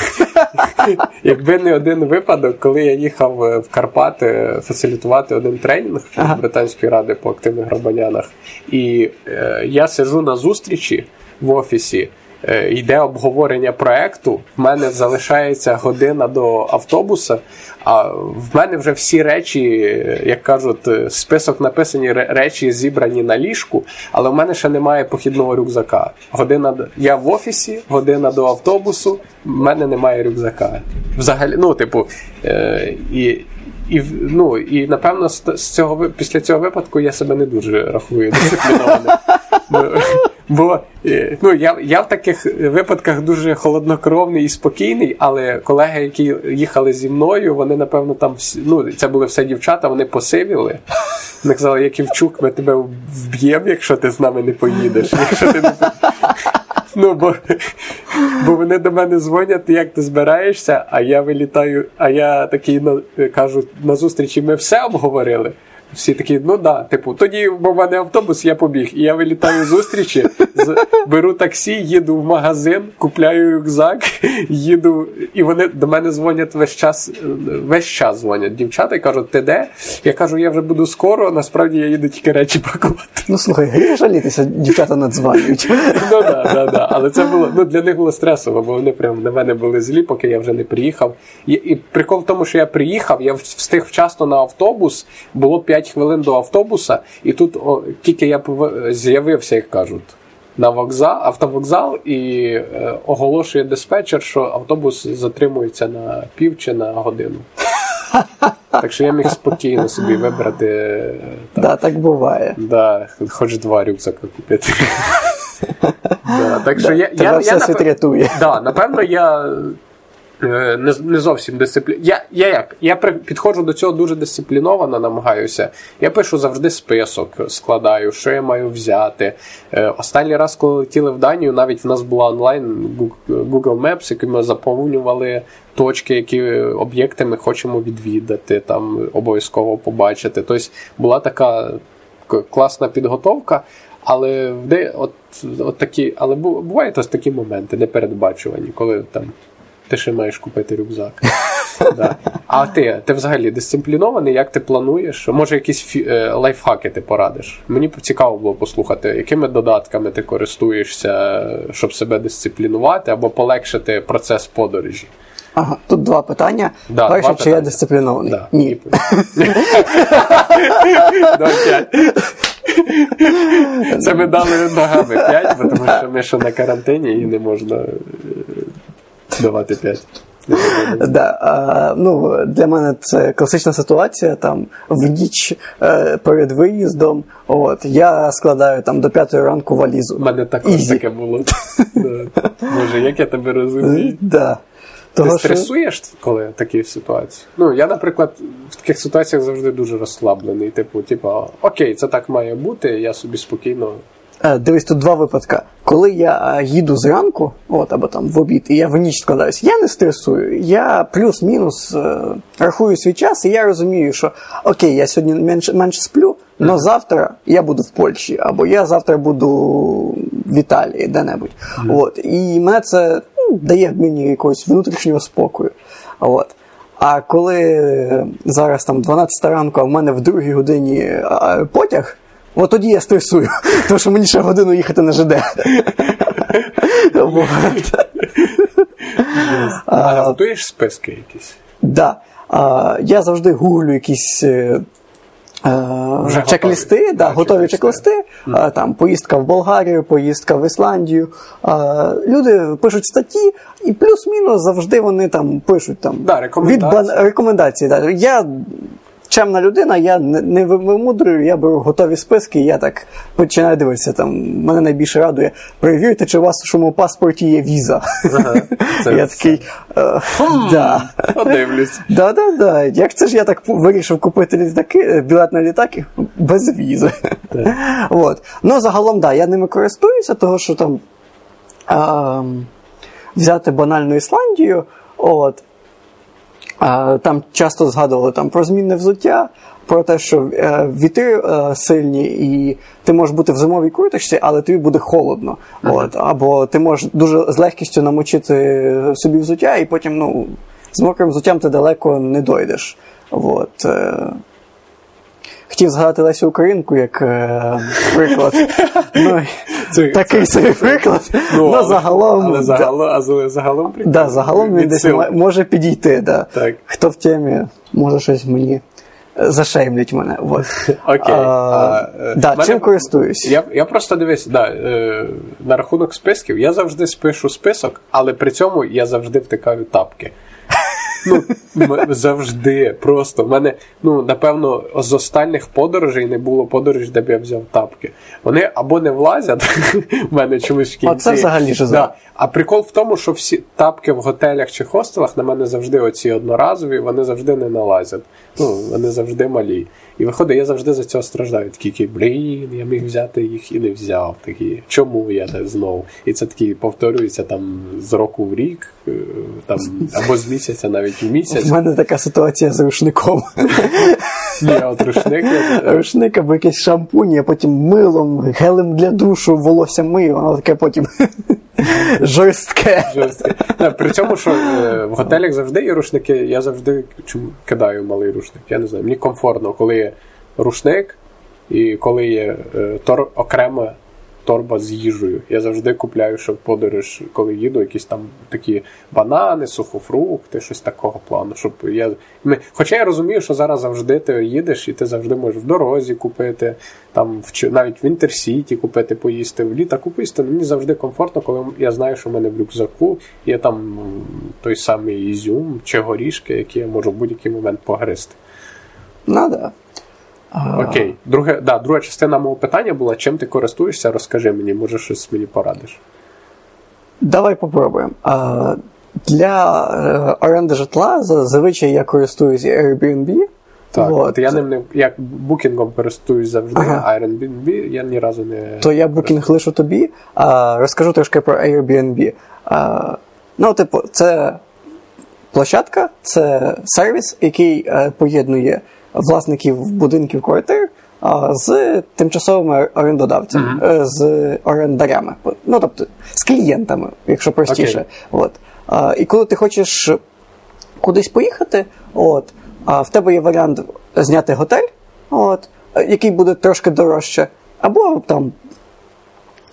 *laughs* якби не один випадок, коли я їхав в Карпати фасилітувати один тренінг ага. Британської ради по активних грабанянах, і е, я сижу на зустрічі в офісі. Е, йде обговорення проекту, в мене залишається година до автобуса, а в мене вже всі речі, як кажуть, е, список написані речі зібрані на ліжку, але в мене ще немає похідного рюкзака. Година Я в офісі, година до автобусу, в мене немає рюкзака. Взагалі, ну, типу, е, і. І ну, і напевно з цього після цього випадку я себе не дуже рахую дисциплінованим. *laughs* Бо е, ну, я я в таких випадках дуже холоднокровний і спокійний, але колеги, які їхали зі мною, вони, напевно, там всі, ну, це були все дівчата, вони посивіли. Вони казали, Яківчук, ми тебе вб'ємо, якщо ти з нами не поїдеш. Якщо ти не Ну, бо бо вони до мене дзвонять, як ти збираєшся, а я вилітаю, а я такий кажу, на зустрічі ми все обговорили. Всі такі, ну да, типу, тоді бо в мене автобус, я побіг. І я вилітаю зустрічі, з, беру таксі, їду в магазин, купляю рюкзак, їду, і вони до мене дзвонять весь час, весь час дзвонять дівчата і кажуть, ти де? Я кажу, я вже буду скоро, насправді я їду тільки речі пакувати. Ну слухай, жалітися, дівчата надзвонюють. Ну да, да, да. Але це було ну для них було стресово, бо вони прям на мене були злі, поки я вже не приїхав. І, і прикол в тому, що я приїхав, я встиг вчасно на автобус, було 5 5 хвилин до автобуса, і тут о, тільки я з'явився, як кажуть, на вокзал, автовокзал і е, оголошує диспетчер, що автобус затримується на пів чи на годину. *laughs* Так що я міг спокійно собі вибрати. Так, да, так буває. Да, Хоч два рюкзака купити. *laughs* Да, так що я, я, все я, світ напев- рятує. Да, напевно, я е, не, не зовсім дисципліновано. Я, я як? Я при- підходжу до цього дуже дисципліновано, намагаюся. Я пишу завжди список, складаю, що я маю взяти. Е, Останній раз, коли летіли в Данію, навіть в нас була онлайн Google Maps, який ми заповнювали точки, які об'єкти ми хочемо відвідати, там обов'язково побачити. Тобто була така класна підготовка. Але де от, от такі, але бувають ось такі моменти непередбачувані, коли там ти ще маєш купити рюкзак. *laughs* да. А ти, ти взагалі дисциплінований, як ти плануєш? Може, якісь фі- е, лайфхаки ти порадиш? Мені цікаво було послухати, якими додатками ти користуєшся, щоб себе дисциплінувати або полегшити процес подорожі. Ага, тут два питання. Да, Перше, два чи я дисциплінований? Да. Ні. *laughs* Це ми дали ногами 5, тому що ми ще на карантині і не можна е, давати 5. Да, ну, для мене це класична ситуація. Там в ніч е, перед виїздом, от я складаю там до п'ятої ранку валізу. У мене також таке було. *laughs* Боже, як я тебе розумію. Да. Ти Того, що- стресуєш, коли такі ситуації? Ну, я, наприклад, в таких ситуаціях завжди дуже розслаблений. Типу, типу, окей, це так має бути, я собі спокійно. Е, Дивись, тут два випадка. Коли я е, їду зранку, от або там в обід, і я в ніч складаюсь, я не стресую. Я плюс-мінус е, рахую свій час, і я розумію, що окей, я сьогодні менше, менше сплю, але завтра я буду в Польщі, або я завтра буду в Італії, де-небудь. От. І мене це ну, дає мені якогось внутрішнього спокою. От. А коли зараз там 12 ранку, а в мене в другій годині потяг, от тоді я стресую, *laughs* тому що мені ще годину їхати на ЖД. *laughs* А готуєш списки якісь? А, я завжди гуглю якісь. е, е, Вже чек-листи, готові. да, Да, готові чек-листи. Там поїздка в Болгарію, поїздка в Ісландію. А, люди пишуть статті, і плюс-мінус завжди вони там пишуть там Да, рекомендації. від бан- рекомендації. Да. Я чемна людина, я не, вимудрюю, я беру готові списки, і я так починаю дивитися. Там мене найбільше радує. Перевірте, чи у вас в вашому паспорті є віза. *laughs* Я такий. е, да. *laughs* Подивлюсь. Да, да, да. Як це ж я так вирішив купити літаки, е, білет на літаки без візи. *laughs* От. Ну, загалом, да, я ними користуюся, того що там взяти банальну Ісландію, от. Там часто згадували там, про змінне взуття, про те, що е, вітри е, сильні, і ти можеш бути в зимовій курточці, але тобі буде холодно. От. Або ти можеш дуже з легкістю намочити собі взуття, і потім ну, з мокрим взуттям ти далеко не дойдеш. От. Хотів згадати Лесю Українку як е, приклад. Ну, Це- такий собі приклад. Ну, але- загалом. Але да. загалом, а за- загалом. Да, загалом він десь може підійти. Да. Так. Хто в темі, може щось мені зашеймлять мене. Вот. Окей. А, А, е, да, мене- чим користуюсь? Я, я просто дивись, да, е, на рахунок списків, я завжди спишу список, але при цьому я завжди втикаю тапки. Ну, завжди, просто. В мене, ну, напевно, з останніх подорожей не було подорожей, де б я взяв тапки. Вони або не влазять *laughs* в мене чомусь в кінці. це взагалі жиза. Да. А прикол в тому, що всі тапки в готелях чи хостелах на мене завжди оці одноразові, вони завжди не налазять. Ну, вони завжди малі. І виходить, я завжди за цього страждаю. Такі, блін, я міг взяти їх і не взяв. Такі, чому я не знову? І це такі повторюється там з року в рік, е, там, або з місяця навіть в місяць. У мене така ситуація з рушником. *laughs* А от рушник. Рушник або якийсь шампунь, а потім милом, гелем для душу, волосся мию, воно таке потім *laughs* жорстке. Жорстке. При цьому, що е, в готелях завжди є рушники, я завжди кидаю малий рушник. Я не знаю. Мені комфортно, коли є рушник і коли є е, окрема торба з їжею. Я завжди купляю, що в подорож, коли їду, якісь там такі банани, сухофрукти, щось такого плану. Щоб я... ми- Хоча я розумію, що зараз завжди ти їдеш і ти завжди можеш в дорозі купити, там в навіть в Інтерсіті купити, поїсти, в літаку поїсти. Мені завжди комфортно, коли я знаю, що в мене в рюкзаку є там той самий ізюм чи горішки, які я можу в будь-який момент погризти. Ну да. Окей. Друге, да, друга частина мого питання була: чим ти користуєшся? Розкажи мені, може щось мені порадиш. Давай попробуємо. Для е, оренди житла зазвичай я користуюсь Airbnb. Так, от. я ним не як букінгом користуюсь завжди, ага. а Airbnb я ні разу не. То я букінг лишу тобі. А, Розкажу трошки про Airbnb. А, Ну, типу, це площадка, це сервіс, який е, поєднує власників будинків квартир з тимчасовими орендодавцями, mm-hmm. з орендарями, ну тобто з клієнтами, якщо простіше. Okay. От. І коли ти хочеш кудись поїхати, от, в тебе є варіант зняти готель, от, який буде трошки дорожче, або там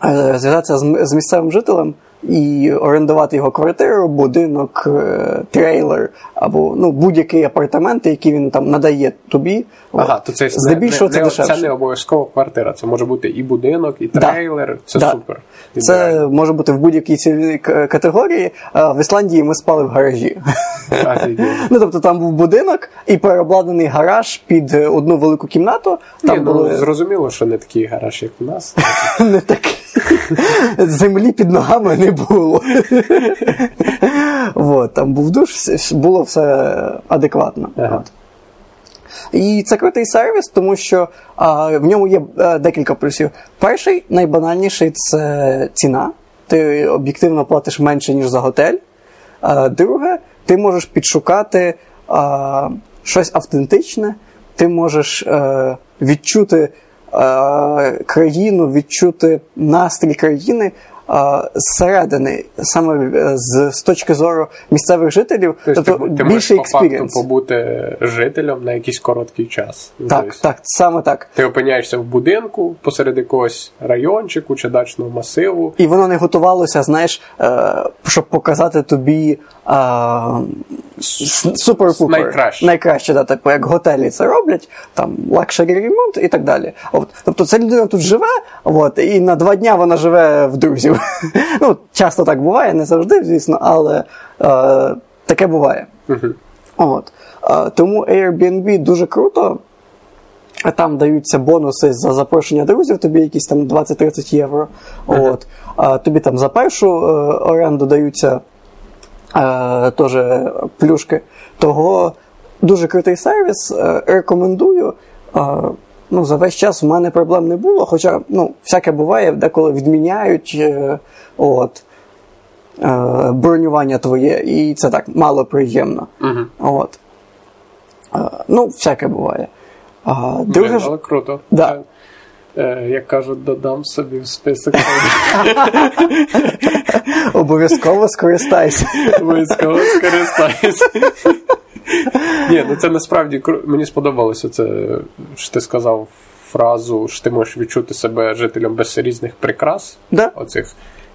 е, зв'язатися з місцевим жителем і орендувати його квартиру, будинок, е, трейлер або ну, будь-який апартамент, який він там надає тобі. Ага, то це здебільшого це дешевше. Це не обов'язково квартира. Це може бути і будинок, і трейлер. Да. Це да. супер. Це може бути в будь-якій цільовій категорії. В Ісландії ми спали в гаражі. *laughs* Ну тобто там був будинок і переобладнаний гараж під одну велику кімнату. Там Ні, ну. Зрозуміло, що не такий гараж, як у нас. *laughs* Не такий. Землі під ногами не було. Вот, Там був душ, було все адекватно. Ага. І це крутий сервіс, тому що а, в ньому є а, е, декілька плюсів. Перший, найбанальніший це ціна. Ти об'єктивно платиш менше, ніж за готель. А, Друге, ти можеш підшукати а, щось автентичне, ти можеш е, відчути Е, країну, відчути настрій країни зсередини, саме е, з, з точки зору місцевих жителів, тобто, тобто ти, більше experience. побути жителем на якийсь короткий час. Так, тобто, так, саме так. Ти опиняєшся в будинку посеред якогось райончику чи дачного масиву. І воно не готувалося, знаєш, е, щоб показати тобі супер-пупер. Найкраще. Найкраще, да, типу, як готелі це роблять, там luxury ремонт і так далі. От, Тобто ця людина тут живе, от, і на два дня вона живе в друзів. *laughs* ну, Часто так буває, не завжди, звісно, але е, таке буває. От. Е, тому Airbnb дуже круто. Там даються бонуси за запрошення друзів, тобі якісь там 20-30 євро. Uh-huh. От. А тобі там за першу е, оренду даються е, теж плюшки. Того дуже крутий сервіс. Е, рекомендую. Ну, за весь час в мене проблем не було, хоча ну, всяке буває, деколи відміняють е, от, е, бронювання твоє, і це так мало приємно. Угу. От. Е, ну, всяке буває. А, друге Блин, але круто. Да. Як кажуть, додам собі в список. *laughs* Обов'язково скористайся. Обов'язково скористайся. *laughs* Ні, ну це насправді мені сподобалося це, що ти сказав фразу, що ти можеш відчути себе жителем без різних прикрас. Да. Оцих.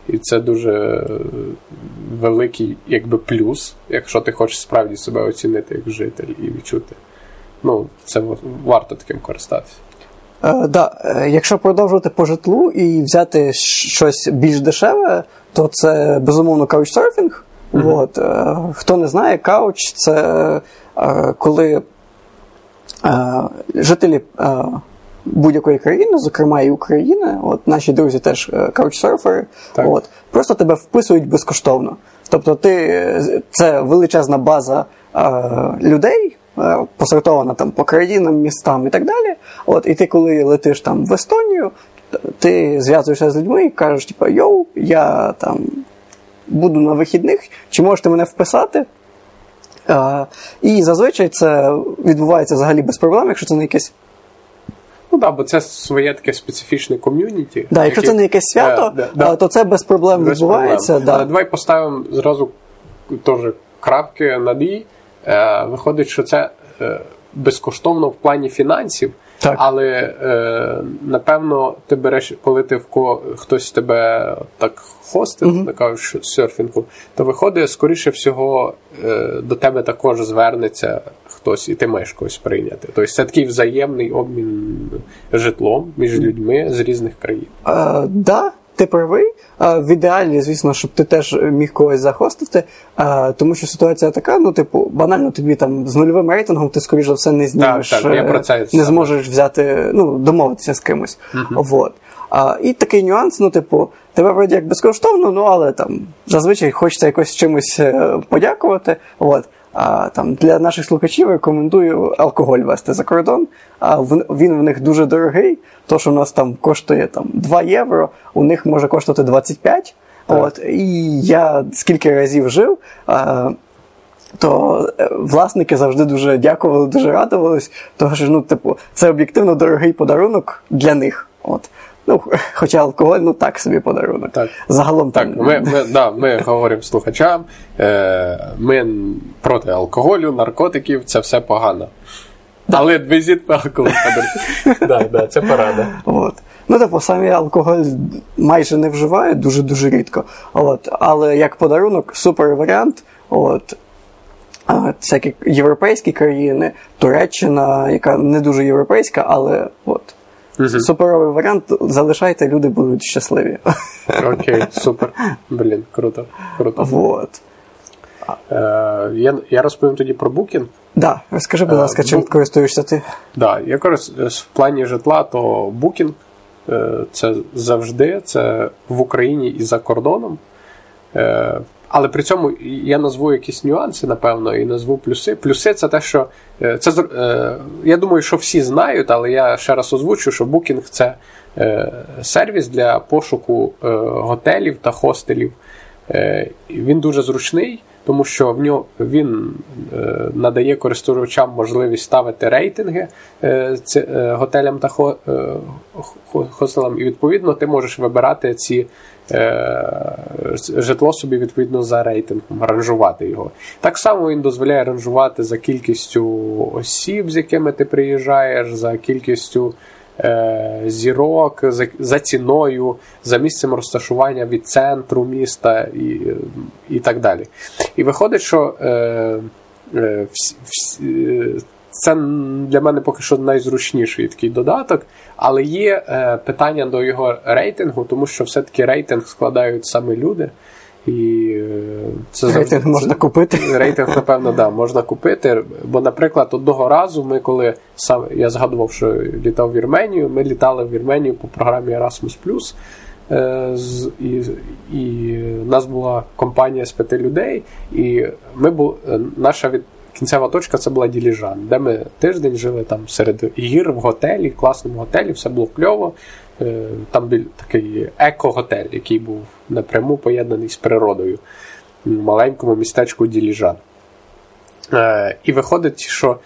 І це дуже великий якби плюс, якщо ти хочеш справді себе оцінити як житель і відчути. Ну, це варто таким користатися. Е, да. Е, якщо продовжувати по житлу і взяти щось більш дешеве, то це безумовно каучсерфінг. Mm-hmm. От. Е, хто не знає, кауч це е, коли е, жителі будь-якої країни, зокрема і України, от наші друзі теж каучсерфери, от, просто тебе вписують безкоштовно. Тобто ти, це величезна база людей. Посортована там по країнам, містам і так далі. От, І ти, коли летиш там в Естонію, ти зв'язуєшся з людьми і кажеш, типу, йоу, я там буду на вихідних, чи можете мене вписати? А, І зазвичай це відбувається взагалі без проблем, якщо це не якесь. Ну так, бо це своє таке специфічне ком'юніті. Да, Якщо це не якесь свято, да, да, то це без проблем без відбувається. Проблем. Да. Але давай поставимо зразу теж крапки над «і». Е, Виходить, що це е, безкоштовно в плані фінансів. Так. Але е, напевно ти береш, коли ти в ко хтось тебе так хостить, uh-huh. на каучсерфінгу, то виходить, скоріше всього, е, до тебе також звернеться хтось, і ти маєш когось прийняти. Тобто це такий взаємний обмін житлом між людьми з різних країн. Так, uh, да, ти правий. В ідеалі, звісно, щоб ти теж міг когось захостити, тому що ситуація така: ну, типу, банально тобі там з нульовим рейтингом ти, скоріш за все, не знімеш, так, так, я про це не зможеш взяти, ну, домовитися з кимось. Uh-huh. Вот. А, І такий нюанс, ну, типу, тебе вроді як безкоштовно, ну але там зазвичай хочеться якось чимось е, подякувати. От. А, там, Для наших слухачів рекомендую алкоголь вести за кордон. А в, він в них дуже дорогий. То, що у нас там коштує там, 2 євро, у них може коштувати 25. От, І я скільки разів жив. А, то е, власники завжди дуже дякували, дуже радувались, тому що ну, типу, це об'єктивно дорогий подарунок для них. От. Ну, *laughs* Хоча алкоголь, ну так собі подарунок. Так. Загалом так. Там... Ми ми, да, ми говоримо слухачам, е, ми проти алкоголю, наркотиків, це все погано. Да. Але візит по алкоголю. *laughs* да, да, Це порада. От. Ну, типу, самі алкоголь майже не вживають дуже-дуже рідко. От. Але як подарунок, супер варіант. От. Всякі європейські країни, Туреччина, яка не дуже європейська, але от. Угу. Суперовий варіант. Залишайте, люди будуть щасливі. Окей, супер. Блін, круто. круто. Вот. Е, я я розповім тоді про Booking. Да, розкажи, будь ласка, чим користуєшся ти? Да, я користуюсь в плані житла, то Booking е, це завжди це в Україні і за кордоном. Але при цьому я назву якісь нюанси, напевно, і назву плюси. Плюси це те, що е, це е, я думаю, що всі знають, але я ще раз озвучу, що Booking це е, сервіс для пошуку готелів та хостелів. Він дуже зручний, тому що в нього він надає користувачам можливість ставити рейтинги готелям та хостелам, і відповідно ти можеш вибирати ці. Е, житло собі відповідно за рейтингом, ранжувати його. Так само він дозволяє ранжувати за кількістю осіб, з якими ти приїжджаєш, за кількістю е, зірок, за, ціною, за місцем розташування від центру міста і і так далі. І виходить, що е, е, всі, всі, це для мене поки що найзручніший такий додаток, але є е, питання до його рейтингу, тому що все-таки рейтинг складають саме люди. І е, це Рейтинг можна це, купити. *laughs* Рейтинг, напевно, да, можна купити. Бо, наприклад, одного разу ми, коли сам я згадував, що літав в Вірменію, ми літали в Вірменію по програмі Erasmus Е, і і нас була компанія з п'яти людей, і ми були, е, наша від, кінцева точка це була Діліжан, де ми тиждень жили там серед гір в готелі, в класному готелі, все було кльово. Е, там був такий еко-готель, який був напряму поєднаний з природою в маленькому містечку Діліжан. Е, і виходить, що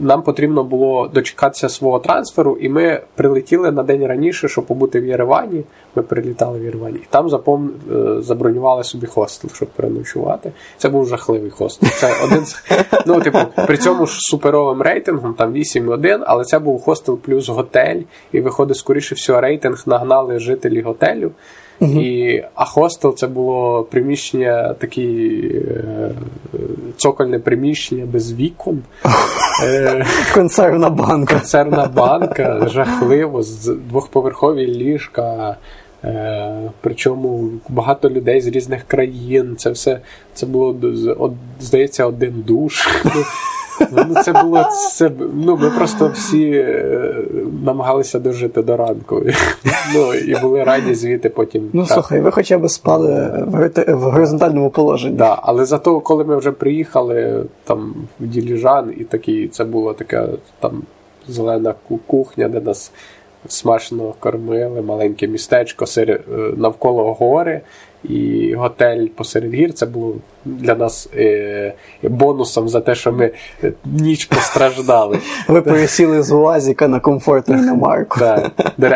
нам потрібно було дочекатися свого трансферу, і ми прилетіли на день раніше, щоб побути в Єревані. Ми прилітали в Єревані, і там запом... Е, забронювали собі хостел, щоб переночувати. Це був жахливий хостел. Це один з ну, типу, при цьому ж суперовим рейтингом, там 8,1, але це був хостел плюс готель. І виходить, скоріше всього, рейтинг нагнали жителі готелю. Uh-huh. І, А хостел це було приміщення, такі е, цокольне приміщення без вікон. *laughs* Е, консервна банка. Консервна *laughs* банка, жахливо, з двохповерхові ліжка. Е, причому багато людей з різних країн. Це все це було здається один душ. *laughs* Ну, Це було це, ну, ми просто всі е, намагалися дожити до ранку. Ну, І були раді звідти потім. Ну, так. слухай, ви хоча б спали в, в горизонтальному положенні. Да, але зато, коли ми вже приїхали там в Діліжан, і такі, це була така там зелена кухня, де нас смачно кормили, маленьке містечко серед, навколо гори і готель посеред гір. Це було для нас е, бонусом за те, що ми ніч постраждали. *laughs* Ви пересіли з УАЗіка на комфортну іномарку. Да.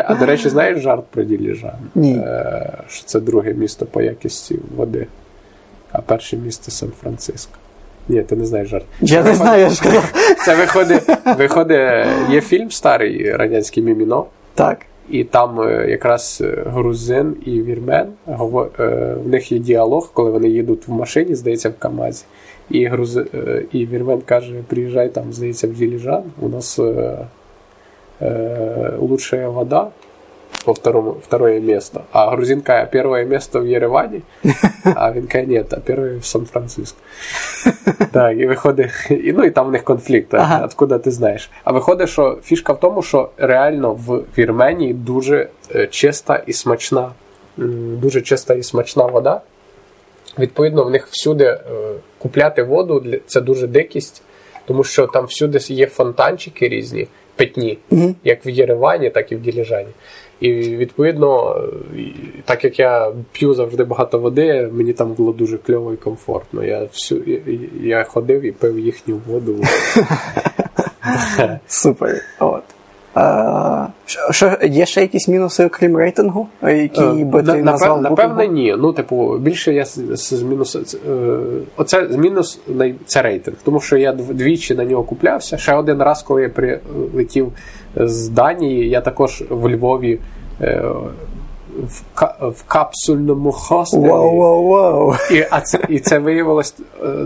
А до речі, знаєш жарт про Діліжан? Ні. Е, що це друге місто по якості води, а перше місто Сан-Франциско. Ні, ти не знаєш жарт. Я не знаю, я ж. Це виходить, виходить, є фільм старий радянський Міміно. Так. І там е, якраз е, грузин і вірмен е, в них є діалог, коли вони їдуть в машині, здається, в Камазі. І груз... і вірмен каже: приїжджай там, здається, в Діліжан, у нас е... лучшая вода. По второму, второе место. А грузин каже, первое место в Єревані, а він каже, ні, а перше в Сан-Франциско. Так, і виходить, і, ну і там в них конфлікт, ага. откуда ти знаєш. А виходить, що фішка в тому, що реально в Вірменії дуже е, чиста і смачна, дуже чиста і смачна вода. Відповідно, в них всюди е, купляти воду це дуже дикість, тому що там всюди є фонтанчики різні, питні, mm-hmm. як в Єревані, так і в Діліжані. І відповідно, так як я п'ю завжди багато води, мені там було дуже кльово і комфортно. Я всю я, я ходив і пив їхню воду. *laughs* Супер. От. А, що, Є ще якісь мінуси, окрім рейтингу, які е, би ти назвав? Напевне, ні. Ну, типу, більше я з, з мінус. Е, оце з мінус це рейтинг. Тому що я двічі на нього куплявся. Ще один раз, коли я прилетів з Данії, я також в Львові. Е, в в капсульному хостелі. Вау, вау, вау. І а це, і це виявилось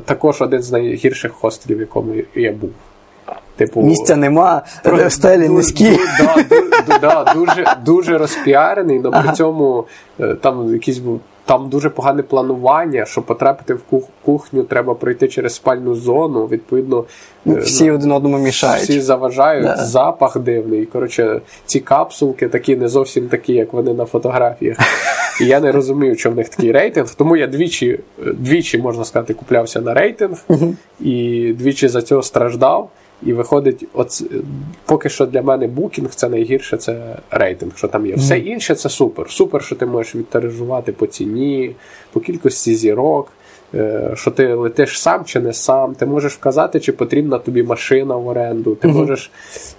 також один з найгірших хостелів, в якому я був. Типу, Місця нема, *laughs* стелі низькі. Да, *laughs* дуже дуже розпіарений, але при цьому е, там якісь там дуже погане планування, щоб потрапити в кухню, треба пройти через спальну зону. Відповідно, ну, е, всі ну, один одному мішають. Всі заважають, да. запах дивний. Коротше, ці капсулки такі не зовсім такі, як вони на фотографіях. І я не розумію, що в них такий рейтинг. Тому я двічі, двічі можна сказати, куплявся на рейтинг і двічі за цього страждав. І виходить, от, поки що для мене букінг це найгірше це рейтинг, що там є. Все інше це супер. Супер, що ти можеш відтаражувати по ціні, по кількості зірок. Е, що ти летиш сам чи не сам, ти можеш вказати, чи потрібна тобі машина в оренду, ти можеш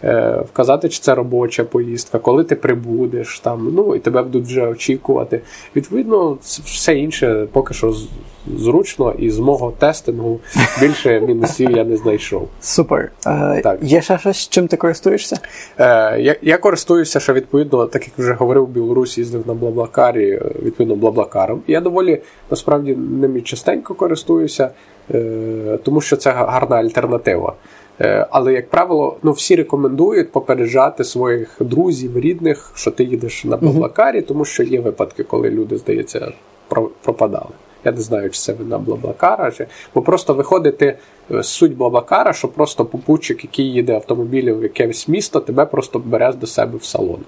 е, вказати, чи це робоча поїздка, коли ти прибудеш там, ну і тебе будуть вже очікувати. Відповідно, все інше поки що зручно, і з мого тестингу *laughs* більше мінусів я не знайшов. Супер. Е, так. Є ще щось, чим ти користуєшся? Е, Я я користуюся, що відповідно, так як вже говорив, в Білорусі їздив на Блаблакарі, е, відповідно, Блаблакаром. Я доволі насправді ними частенько користуюся, е, тому що це гарна альтернатива. Але, як правило, ну всі рекомендують попереджати своїх друзів, рідних, що ти їдеш на Блаблакарі, тому що є випадки, коли люди, здається, пропадали. Я не знаю, чи це вина Блаблакара, чи бо просто виходити е, суть Блаблакара, що просто попутчик, який їде автомобілем в якесь місто, тебе просто бере до себе в салон.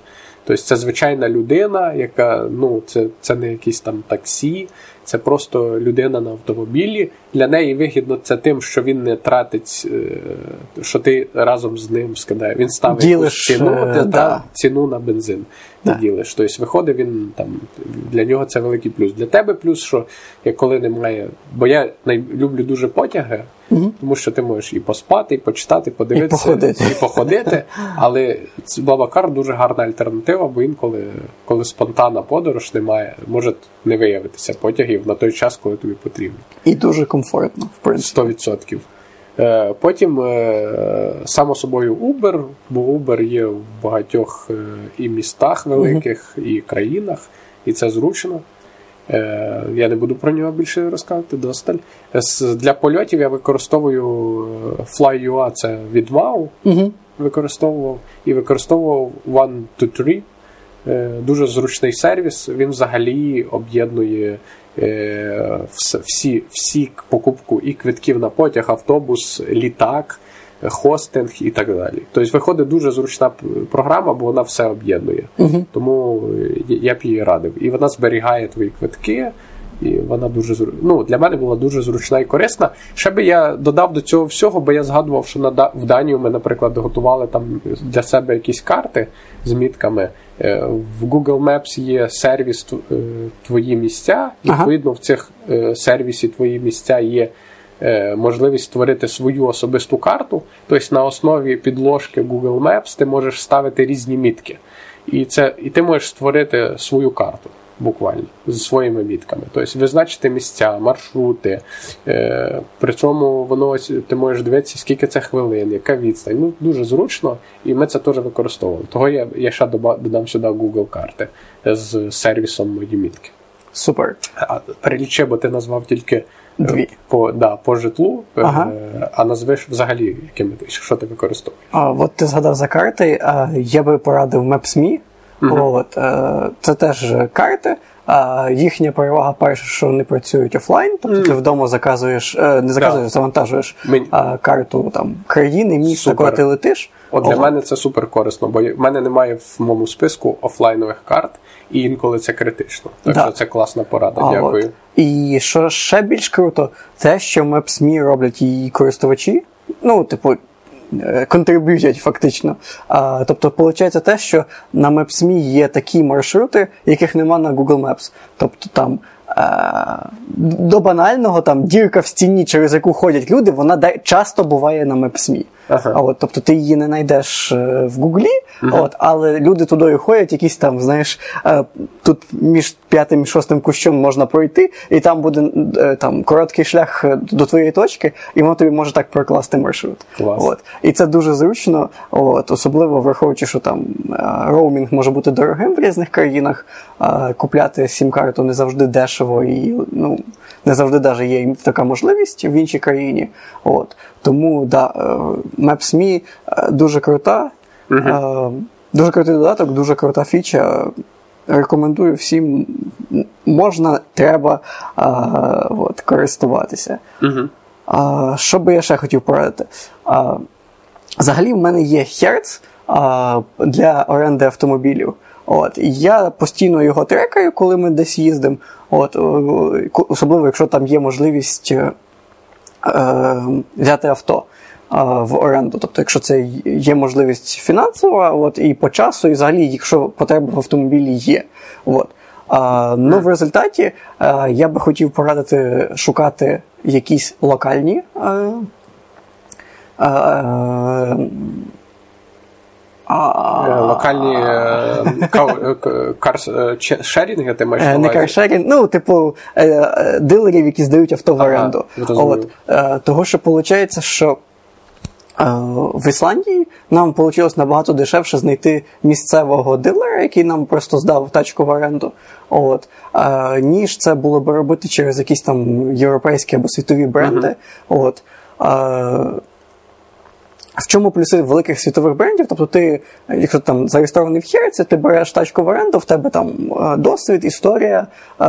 Тобто це звичайна людина, яка ну це це не якийсь там таксі, це просто людина на автомобілі. Для неї вигідно це тим, що він не тратить, е, що ти разом з ним скидає. Він ставить Ділиш, ціну е, ти, да. ціну на бензин. Ти да. ділиш. Тобто виходить він там для нього це великий плюс. Для тебе плюс, що як коли немає. Бо я люблю дуже потяги, угу. тому що ти можеш і поспати, і почитати, подивитися, і походити. І походити. *laughs* Але Бабакар дуже гарна альтернатива, бо інколи, коли спонтанна подорож немає, може не виявитися потягів на той час, коли тобі потрібно. І дуже комфортно, в принципі. 100%. Е, потім, е, само собою, Uber, бо Uber є в багатьох е, і містах великих, і країнах, і це зручно. Я не буду про нього більше розказувати досталь. Для польотів я використовую FlyUA, це від MAU, uh використовував і використовував One2Three. Дуже зручний сервіс. Він взагалі об'єднує всі всі покупку і квитків на потяг, автобус, літак, хостинг і так далі. Тобто виходить дуже зручна програма, бо вона все об'єднує. uh Тому я б її радив. І вона зберігає твої квитки. І вона дуже ну, для мене була дуже зручна і корисна. Ще би я додав до цього всього, бо я згадував, що на в Данію ми, наприклад, готували там для себе якісь карти з мітками. Е, в Google Maps є сервіс е, Твої місця. Відповідно, ага. в цих е, сервісі Твої місця є можливість створити свою особисту карту. Тобто на основі підложки Google Maps ти можеш ставити різні мітки. І це, і ти можеш створити свою карту буквально зі своїми мітками. Тобто визначити місця, маршрути. Е, При цьому воно ти можеш дивитися, скільки це хвилин, яка відстань. Ну, Дуже зручно, і ми це теж використовуємо. Того я я ще додам сюди Google карти з сервісом мої мітки. Супер. А, Перелічи, бо ти назвав тільки е, Дві. по да, по житлу, е, ага. а назвеш взагалі, якими ти що ти використовуєш. А от ти згадав за карти. А я би порадив Maps.me. От, е, Це теж карти. А їхня перевага перша, що вони працюють офлайн, тобто ти вдома заказуєш, е, не заказуєш, завантажуєш Мені- а, карту там країни, міста, куди ти летиш. От для От. мене це супер корисно, бо в мене немає в моєму списку офлайнових карт, і інколи це критично. Так Да. що це класна порада. А, Дякую. От. І що ще більш круто, те, що Maps.me роблять її користувачі, ну, типу, контриб'ютять фактично. А, тобто, виходить те, що на Maps.me є такі маршрути, яких нема на Google Maps. Тобто там. е, До банального там дірка в стіні, через яку ходять люди, вона часто буває на Maps.me. Ага. А от, тобто ти її не знайдеш е, в Гуглі, от, але люди туди ходять, якісь там, знаєш, е, тут між п'ятим і шостим кущом можна пройти, і там буде е, там, короткий шлях до твоєї точки, і воно тобі може так прокласти маршрут. Клас. От. І це дуже зручно, от, особливо враховуючи, що там роумінг може бути дорогим в різних країнах, купляти сім-карту не завжди дешево і ну, не завжди даже є така можливість в іншій країні. От. Тому да, Maps.me е, дуже крута. Е, Дуже крутий додаток, дуже крута фіча. Рекомендую всім. Можна, треба а, от, користуватися. А, що би я ще хотів порадити? А, взагалі, в мене є Hertz а, для оренди автомобілів. От, я постійно його трекаю, коли ми десь їздимо. От, особливо, якщо там є можливість е, е, взяти авто е, в оренду. Тобто, якщо це є можливість фінансова, от, і по часу, і взагалі, якщо потреба в автомобілі є. От. А, ну, в результаті е, я би хотів порадити шукати якісь локальні. е, а, Е, Локальні е, е, карс- е, че- шерінги ти маєш на Не каршерінг, ну, типу, дилерів, які здають авто в оренду. От, того, що виходить, що в Ісландії нам вийшло набагато дешевше знайти місцевого дилера, який нам просто здав тачку в оренду. От, е, ніж це було би робити через якісь там європейські або світові бренди. От, е, в чому плюси великих світових брендів? Тобто, ти, якщо там зареєстрований в Херці, ти береш тачку в оренду, в тебе там е, досвід, історія е,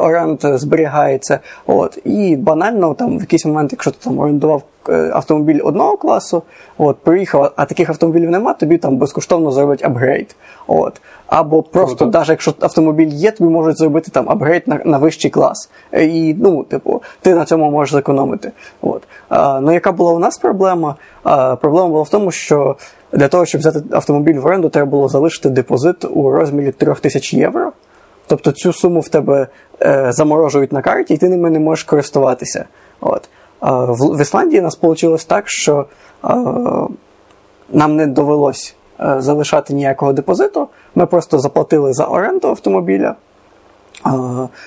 оренд зберігається. От, і банально там в якийсь момент, якщо ти там орендував е, автомобіль одного класу, от, приїхав, а таких автомобілів нема, тобі там безкоштовно зроблять апгрейд. От. Або просто, Круто. навіть якщо автомобіль є, тобі можуть зробити там апгрейд на, на вищий клас. І ну, типу, ти на цьому можеш зекономити. От. А, ну, яка була у нас проблема? А, проблема була в тому, що для того, щоб взяти автомобіль в оренду, треба було залишити депозит у розмірі 3000 євро. Тобто цю суму в тебе е, заморожують на карті, і ти ними не можеш користуватися. От. А, в, в Ісландії нас вийшло так, що е, нам не довелось е, залишати ніякого депозиту. Ми просто заплатили за оренду автомобіля.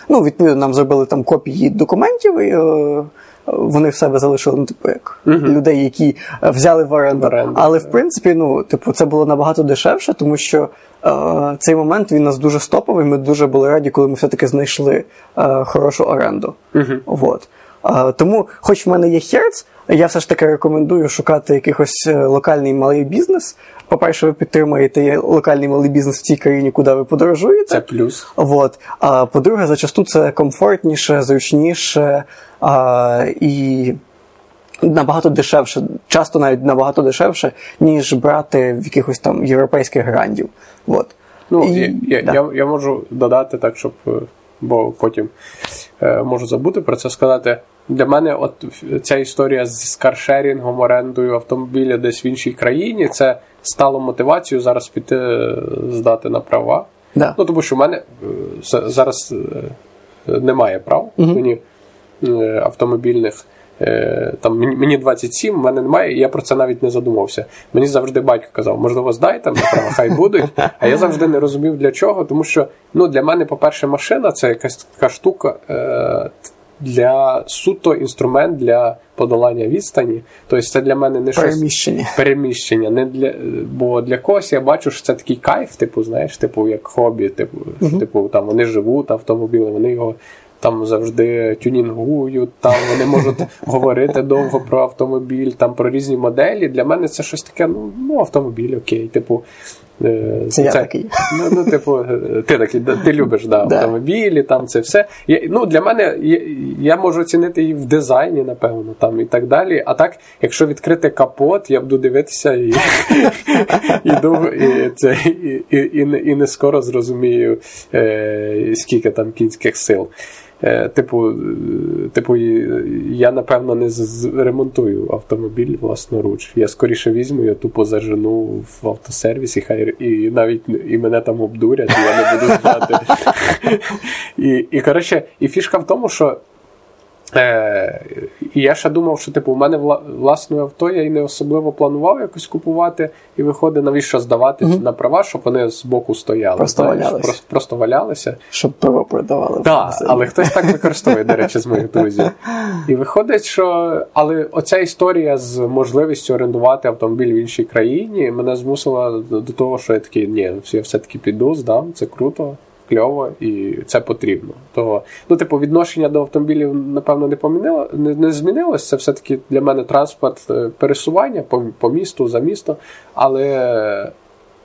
Ну, відповідно, нам зробили там копії документів, і е, вони в себе залишили, ну, типу, як людей, які е, взяли в оренду. В оренду, Але в принципі, ну, типу, це було набагато дешевше, тому що е, цей момент він нас дуже стоповий. і ми дуже були раді, коли ми все-таки знайшли е, хорошу оренду. Вот. Тому, хоч в мене є Hertz, я все ж таки рекомендую шукати якийсь е, локальний малий бізнес. По-перше, ви підтримуєте локальний малий бізнес в тій країні, куди ви подорожуєте. Це плюс. Вот. А по-друге, зачасту це комфортніше, зручніше а, і набагато дешевше, часто навіть набагато дешевше, ніж брати в якихось там європейських грандів. Вот. Ну, І- я, я, да. я, я можу додати так, щоб, е, бо потім е, можу забути про це сказати. Для мене, от ця історія з каршерінгом, орендою автомобіля десь в іншій країні, це стало мотивацією зараз піти е, здати на права. Да. Ну, тому що в мене е, зараз е, немає прав мені е, автомобільних. Там мені- мені 27, в мене немає, і я про це навіть не задумався. Мені завжди батько казав, можливо, здайте на права, хай будуть. *laughs* А я завжди не розумів для чого, тому що ну, для мене, по-перше, машина це якась така штука для суто інструмент для подолання відстані. Тобто це для мене не щось Переміщення. переміщення. Не для, бо для когось я бачу, що це такий кайф, типу, знаєш, типу, як хобі, типу, що, типу, там вони живуть автомобілем, вони його там завжди тюнінгують, там вони можуть *laughs* говорити довго про автомобіль, там про різні моделі. Для мене це щось таке, ну, ну автомобіль, окей. Типу, Це я такий. Ну, ну, типу, ти такий, ти любиш да, Да. автомобілі, там це все. Я, ну, для мене я, я можу оцінити її в дизайні, напевно, там і так далі. А так, якщо відкрити капот, я буду дивитися і, *laughs* і, і, це, і, і, і не скоро зрозумію, е, скільки там кінських сил. Е, Типу, е, типу, я напевно не з- з- ремонтую автомобіль власноруч. Я скоріше візьму, я тупо зажену в автосервісі, хай і навіть і мене там обдурять, і я не буду знати. *laughs* І коротше, і фішка в тому, що Е, і я ще думав, що типу, у мене вла- власне авто, я і не особливо планував якось купувати, і виходить, навіщо здавати на права, щоб вони з боку стояли. Просто валялися. Просто, просто валялися. Щоб пиво продавали. Так, але хтось так використовує, до речі, з моїх друзів. І виходить, що але оця історія з можливістю орендувати автомобіль в іншій країні мене змусила до того, що я такий, ні, я все-таки піду, здам, це круто. Кльово, і це потрібно. Того, ну, типу, відношення до автомобілів, напевно, не помінило, не, не змінилось. Це все-таки для мене транспорт е, пересування по, по місту, за місто, але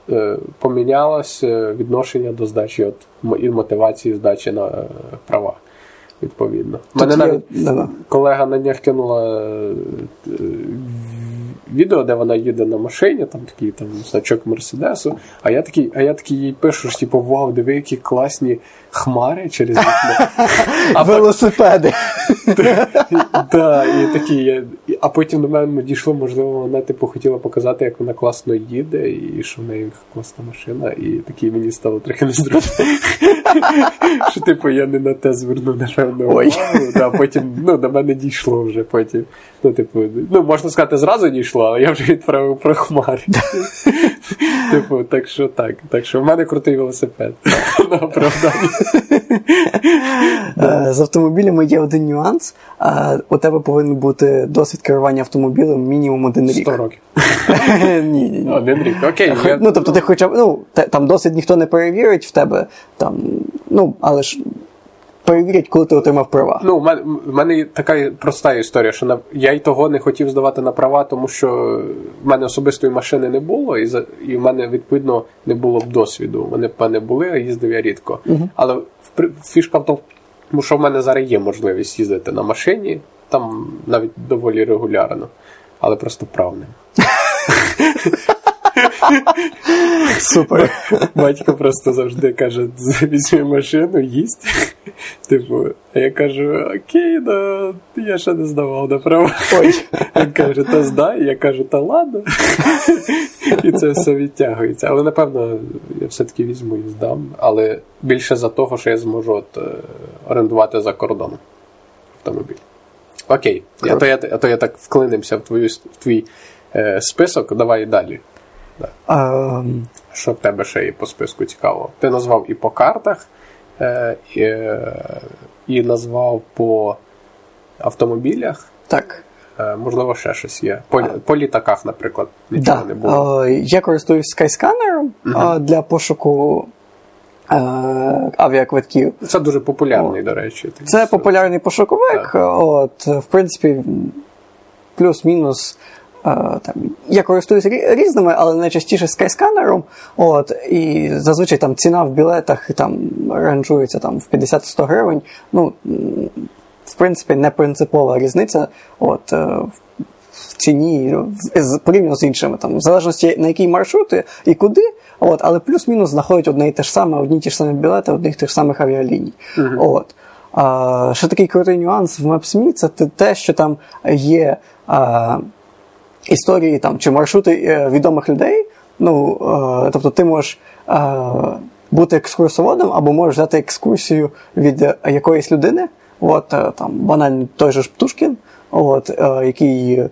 е, помінялось е, відношення до здачі от, і мотивації здачі на е, права. Відповідно. Тут Мене є- навіть колега на днях кинула е, відео, де вона їде на машині, там такий там значок Мерседесу. А я такий, а я такий їй пишу, що типу, вау, диви, які класні хмари через вікно. *laughs* А Велосипеди. *laughs* І такі, а потім до мене дійшло, можливо, вона типу хотіла показати, як вона класно їде, і що в неї класна машина, і такі мені стало трохи незручно. *laughs* Що, типу, я не на те звернув, напевно, Ой. увагу. Да, потім ну, до мене дійшло вже потім. Ну, типу, ну, можна сказати, зразу дійшло, але я вже відправив про хмари. Типу, так що так. Так що в мене крутий велосипед. На оправданні. *laughs* З автомобілями є один нюанс. У тебе повинен бути досвід керування автомобілем мінімум один рік. 100 років. *laughs* Ні, ні, ні. Один рік. Окей. Ну, тобто ти хоча б, ну, там досвід ніхто не перевірить в тебе, там, ну, але ж перевірять, коли ти отримав права. Ну, в мене, в мене така проста історія, що на, я й того не хотів здавати на права, тому що в мене особистої машини не було, і, за, і в мене, відповідно, не було б досвіду. Вони б мене були, а їздив я рідко. Але в, фішка в тому, що в мене зараз є можливість їздити на машині, там навіть доволі регулярно, але просто прав нема. *laughs* Супер. Батько просто завжди каже: візьми машину, їсть. Типу, а я кажу, окей, да, я ще не здавав на права. Ой. Він каже, та здай, я кажу, та ладно. І це все відтягується. Але напевно я все-таки візьму і здам. Але більше за того, що я зможу от, е, орендувати за кордоном автомобіль. Окей, а то, я, а то я так вклинимося в, твою, в твій е, список. Давай далі. Ем, Що в тебе ще є по списку цікавого? Ти назвав і по картах, е, і, е, і назвав по автомобілях. Так. Е, можливо, ще щось є. По, по літаках, наприклад, нічого Да. не було. Я користуюсь Skyscanner е, для пошуку авіаквитків. Це дуже популярний, до речі. Це популярний пошуковик. От, в принципі, плюс-мінус. Е, Там, я користуюсь різними, але найчастіше скайсканером. От, і зазвичай там ціна в білетах там ранжується там, в 50-100 гривень. Ну, в принципі, не принципова різниця. От, е, в ціні з- порівняно з іншими, там, в залежності на який маршрут і- і куди, от, але плюс-мінус знаходять одне і те ж саме, одні й ті ж самі білети, одних і тих самих авіаліній. От. А, ще такий крутий нюанс в Maps.me, це те- те, що там є а, історії там, чи маршрути е, відомих людей. Ну, е, тобто ти можеш е, бути екскурсоводом або можеш взяти екскурсію від якоїсь людини. От, там, банально той же ж Птушкін, от, який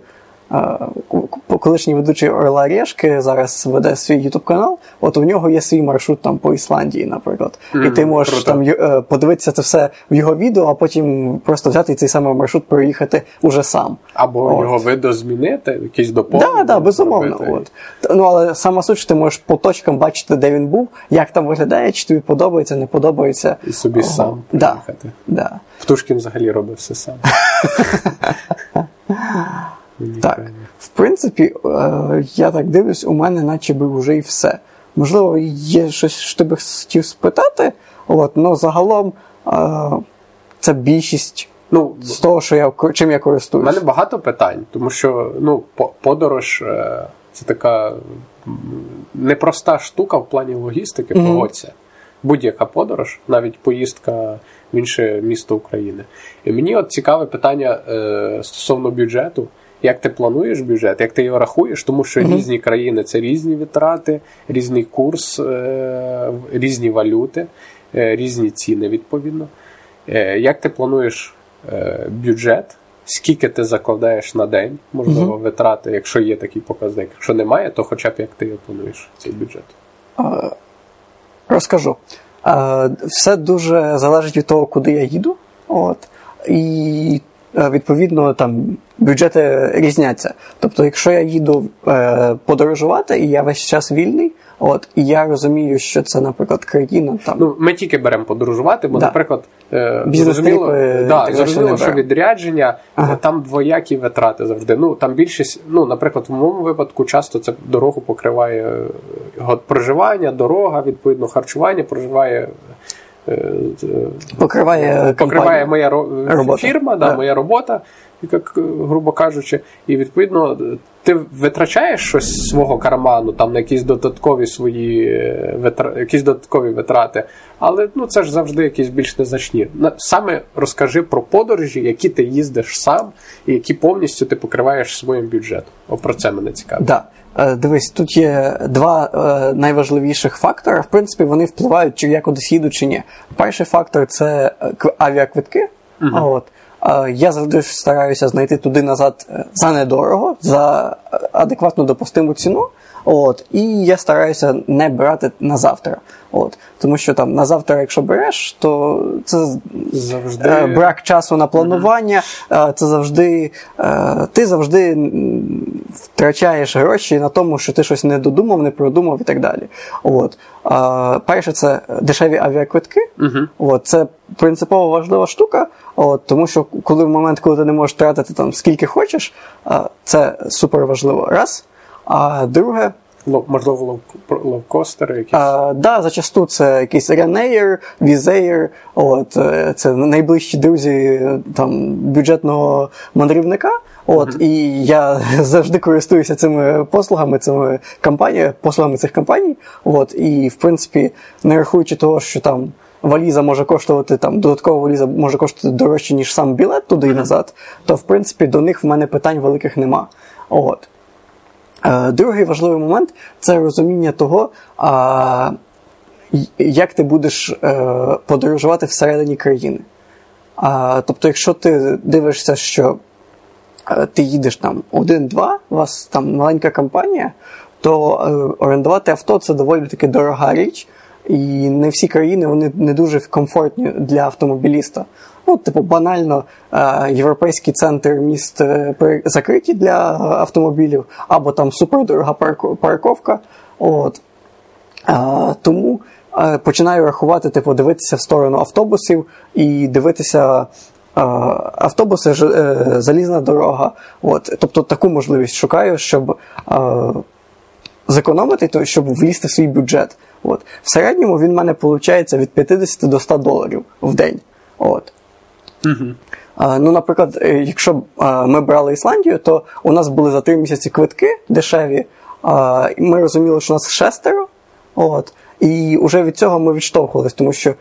колишній ведучий Орла Решки зараз веде свій ютуб канал. От у нього є свій маршрут там по Ісландії, наприклад. І ти можеш круто. там е, подивитися це все в його відео, а потім просто взяти і цей самий маршрут проїхати уже сам. Або От. його видозмінити, якісь доповнення. Так, да, безумовно. зробити. От. Ну, але сама суть, що ти можеш по точкам бачити, де він був, як там виглядає, чи тобі подобається, не подобається. І собі Ого. сам Да. приїхати. Да. Птушкін взагалі робить все сам. *laughs* Так. В принципі, е, я так дивлюсь, у мене наче би вже і все. Можливо, є щось, що ти би хотів спитати, от, але загалом е, це більшість Ну, з того, що я чим я У мене багато питань, тому що ну, по- подорож е, це така непроста штука в плані логістики, Мгм. погодься. Будь-яка подорож, навіть поїздка в інше місто України. І мені от цікаве питання е, стосовно бюджету. Як ти плануєш бюджет, як ти його рахуєш, тому що Мгм. різні країни це різні витрати, різний курс, е, різні валюти, е, різні ціни відповідно. Е, Як ти плануєш бюджет? Скільки ти закладаєш на день, можливо, витрати, якщо є такий показник. Якщо немає, то хоча б як ти плануєш цей бюджет. Розкажу. Все дуже залежить від того, куди я їду. От. І відповідно там бюджети різняться. Тобто, якщо я їду е, подорожувати, і я весь час вільний, от, і я розумію, що це, наприклад, країна там. Ну, ми тільки беремо подорожувати, бо, Да. наприклад, е, зрозуміло, е, да, зрозуміло, що відрядження Ага. е, там двоякі витрати завжди. Ну там більшість, ну, наприклад, в моєму випадку часто це дорогу покриває е, проживання, дорога, відповідно, харчування, проживає. Е, е, Покриває покриває моя Робота. фірма, да, Да. моя робота, як грубо кажучи, і відповідно ти витрачаєш щось з свого карману, там на якісь додаткові свої е, витра... якісь додаткові витрати, але ну це ж завжди якісь більш незначні. Саме розкажи про подорожі, які ти їздиш сам, і які повністю ти покриваєш своїм бюджетом. О, про це мене цікавить. Да. Е, Дивись, тут є два е, найважливіших фактори. В принципі, вони впливають, чи я кудись їду, чи ні. Перший фактор це авіаквитки. Uh-huh. От. Е, Я завжди стараюся знайти туди назад е, за недорого, за е, адекватну допустиму ціну. От, і я стараюся не брати на завтра. От, тому що там на завтра, якщо береш, то це Завжди Е, брак часу на планування, е, це завжди е, ти завжди втрачаєш гроші на тому, що ти щось не додумав, не продумав і так далі. От. Перше, це дешеві авіаквитки. От, це принципово важлива штука, от, тому що коли в момент, коли ти не можеш тратити там скільки хочеш, це супер важливо. Раз. А друге, можливо лов... ловкостери якісь. а, да, зачасту це якийсь Ryanair, Wizz от, е, це найближчі друзі е, там, бюджетного мандрівника. От, І я *laughs* завжди користуюся цими послугами, цими компаніями, послугами цих компаній. От, і, в принципі, не рахуючи того, що там валіза може коштувати, там, додаткова валіза може коштувати дорожче, ніж сам білет туди і назад, то в принципі до них в мене питань великих нема. От. Е, Другий важливий момент це розуміння того, як ти будеш е, подорожувати всередині країни. Тобто, якщо ти дивишся, що е, ти їдеш там один-два, у вас там маленька компанія, то орендувати авто це доволі таки дорога річ. І не всі країни вони не дуже комфортні для автомобіліста. Ну, типу, банально, е, європейський центр міст е, закриті для е, автомобілів, або там супердорога парко- парковка. От. А, тому е, починаю рахувати, типу, дивитися в сторону автобусів і дивитися. е, Автобуси, е, залізна дорога. От, тобто таку можливість шукаю, щоб е, зекономити, щоб влізти в свій бюджет. От. В середньому він в мене виходить від 50 до 100 доларів в день. От. А, Ну, наприклад, е, якщо б ми брали Ісландію, то у нас були за три місяці квитки дешеві, ми розуміли, що у нас шестеро. От, і вже від цього ми відштовхувалися, тому що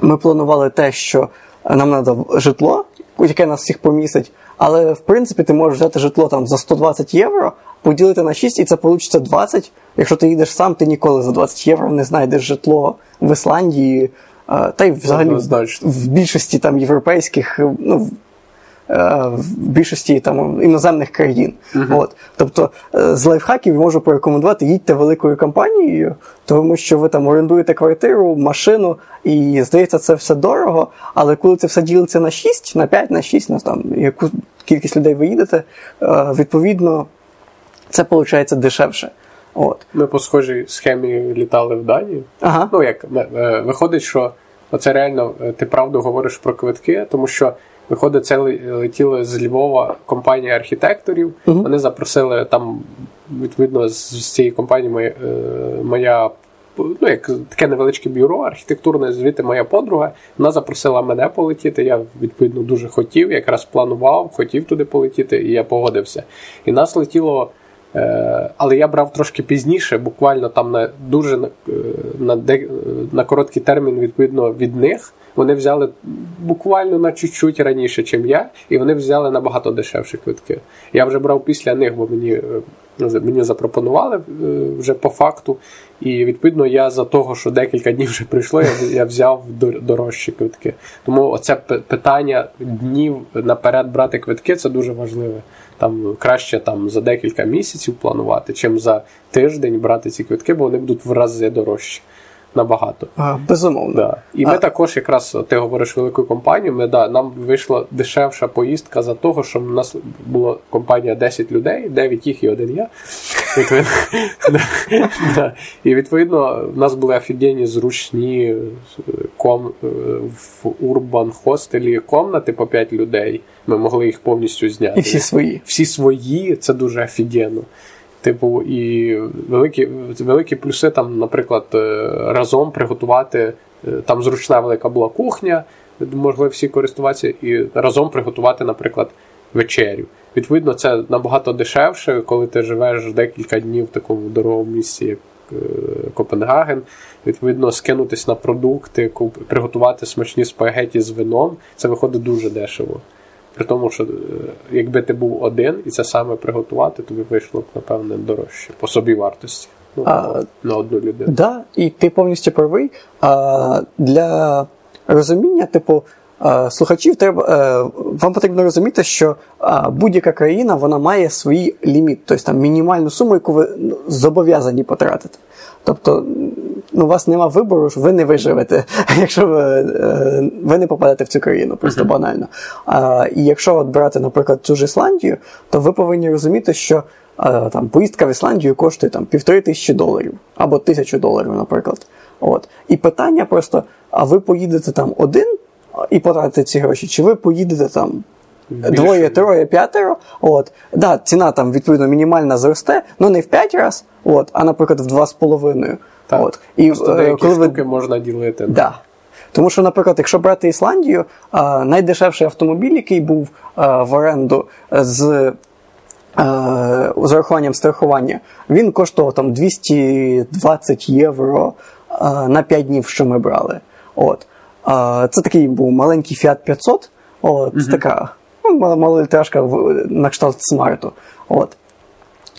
ми планували те, що нам треба житло, яке нас всіх помістить, але в принципі ти можеш взяти житло там за 120 євро, поділити на 6, і це вийде 20. Якщо ти їдеш сам, ти ніколи за 20 євро не знайдеш житло в Ісландії. Та й взагалі в більшості там європейських, ну, в- е, більшості там іноземних країн. От. Тобто е, з лайфхаків можу порекомендувати їдьте великою компанією, тому що ви там орендуєте квартиру, машину, і здається, це все дорого. Але коли це все ділиться на 6, на 5, на 6, на там яку кількість людей ви їдете, е, відповідно, це виходить дешевше. От. Ми по схожій схемі літали в Данію. Ага. Ну як е, е, виходить, що оце реально е, ти правду говориш про квитки, тому що виходить, це летіло з Львова компанія архітекторів. Вони запросили там відповідно, з, з цієї компанії моя, моя ну, як таке невеличке бюро архітектурне, звідти моя подруга. Вона запросила мене полетіти. Я відповідно дуже хотів, якраз планував, хотів туди полетіти, і я погодився. І нас летіло. Е, але я брав трошки пізніше, буквально там на дуже на, е, на, короткий термін, відповідно, від них. Вони взяли буквально на чуть-чуть раніше, ніж я, і вони взяли набагато дешевші квитки. Я вже брав після них, бо мені е, мені запропонували е, вже по факту. І відповідно я за того, що декілька днів вже прийшло, я я взяв дорожчі квитки. Тому оце питання днів наперед брати квитки це дуже важливе. Там краще там за декілька місяців планувати, чим за тиждень брати ці квитки, бо вони будуть в рази дорожчі набагато. А, Безумовно. Да. І ми також, якраз ти говориш велику компанію. Ми да, нам вийшла дешевша поїздка за того, що в нас була компанія 10 людей, 9 їх і один я. *laughs* І відповідно в нас були офігенні зручні ком в урбан хостелі комнати по 5 людей. Ми могли їх повністю зняти. І всі свої. Всі свої, це дуже офігенно. Типу, і великі великі плюси, там, наприклад, е, разом приготувати. Е, там зручна велика була кухня, могли всі користуватися, і разом приготувати, наприклад, вечерю. Відповідно, це набагато дешевше, коли ти живеш декілька днів в такому дорогому місці, як е, Копенгаген. Відповідно, скинутись на продукти, приготувати смачні спагеті з вином. Це виходить дуже дешево. При тому, що е, якби ти був один і це саме приготувати, тобі вийшло б, напевне, дорожче по собі вартості. Ну, а, на одну людину. Так, да, і ти повністю правий. А, Для розуміння, типу, слухачів треба е, вам потрібно розуміти, що будь-яка країна вона має свій ліміт, тобто там мінімальну суму, яку ви ну, зобов'язані потратити. Тобто ну, у вас нема вибору, ви не виживете, *laughs* якщо ви е, ви не попадете в цю країну, просто банально. А, І якщо от брати, наприклад, цю ж Ісландію, то ви повинні розуміти, що а, там поїздка в Ісландію коштує там півтори тисячі доларів або тисячу доларів, наприклад. От. І питання просто: а ви поїдете там один і потратите ці гроші, чи ви поїдете там Більше. Двоє, троє, п'ятеро. От. Да, ціна там, відповідно, мінімальна зросте, але не в п'ять разів, от, а, наприклад, в два з половиною. Так. От. І, Просто е, коли штуки ви... можна ділити. Да. Тому що, наприклад, якщо брати Ісландію, найдешевший автомобіль, який був в оренду з з урахуванням страхування, він коштував там 220 євро на 5 днів, що ми брали. От. Це такий був маленький Fiat 500, от, угу. така ну, малолітражка на кшталт смарту. От.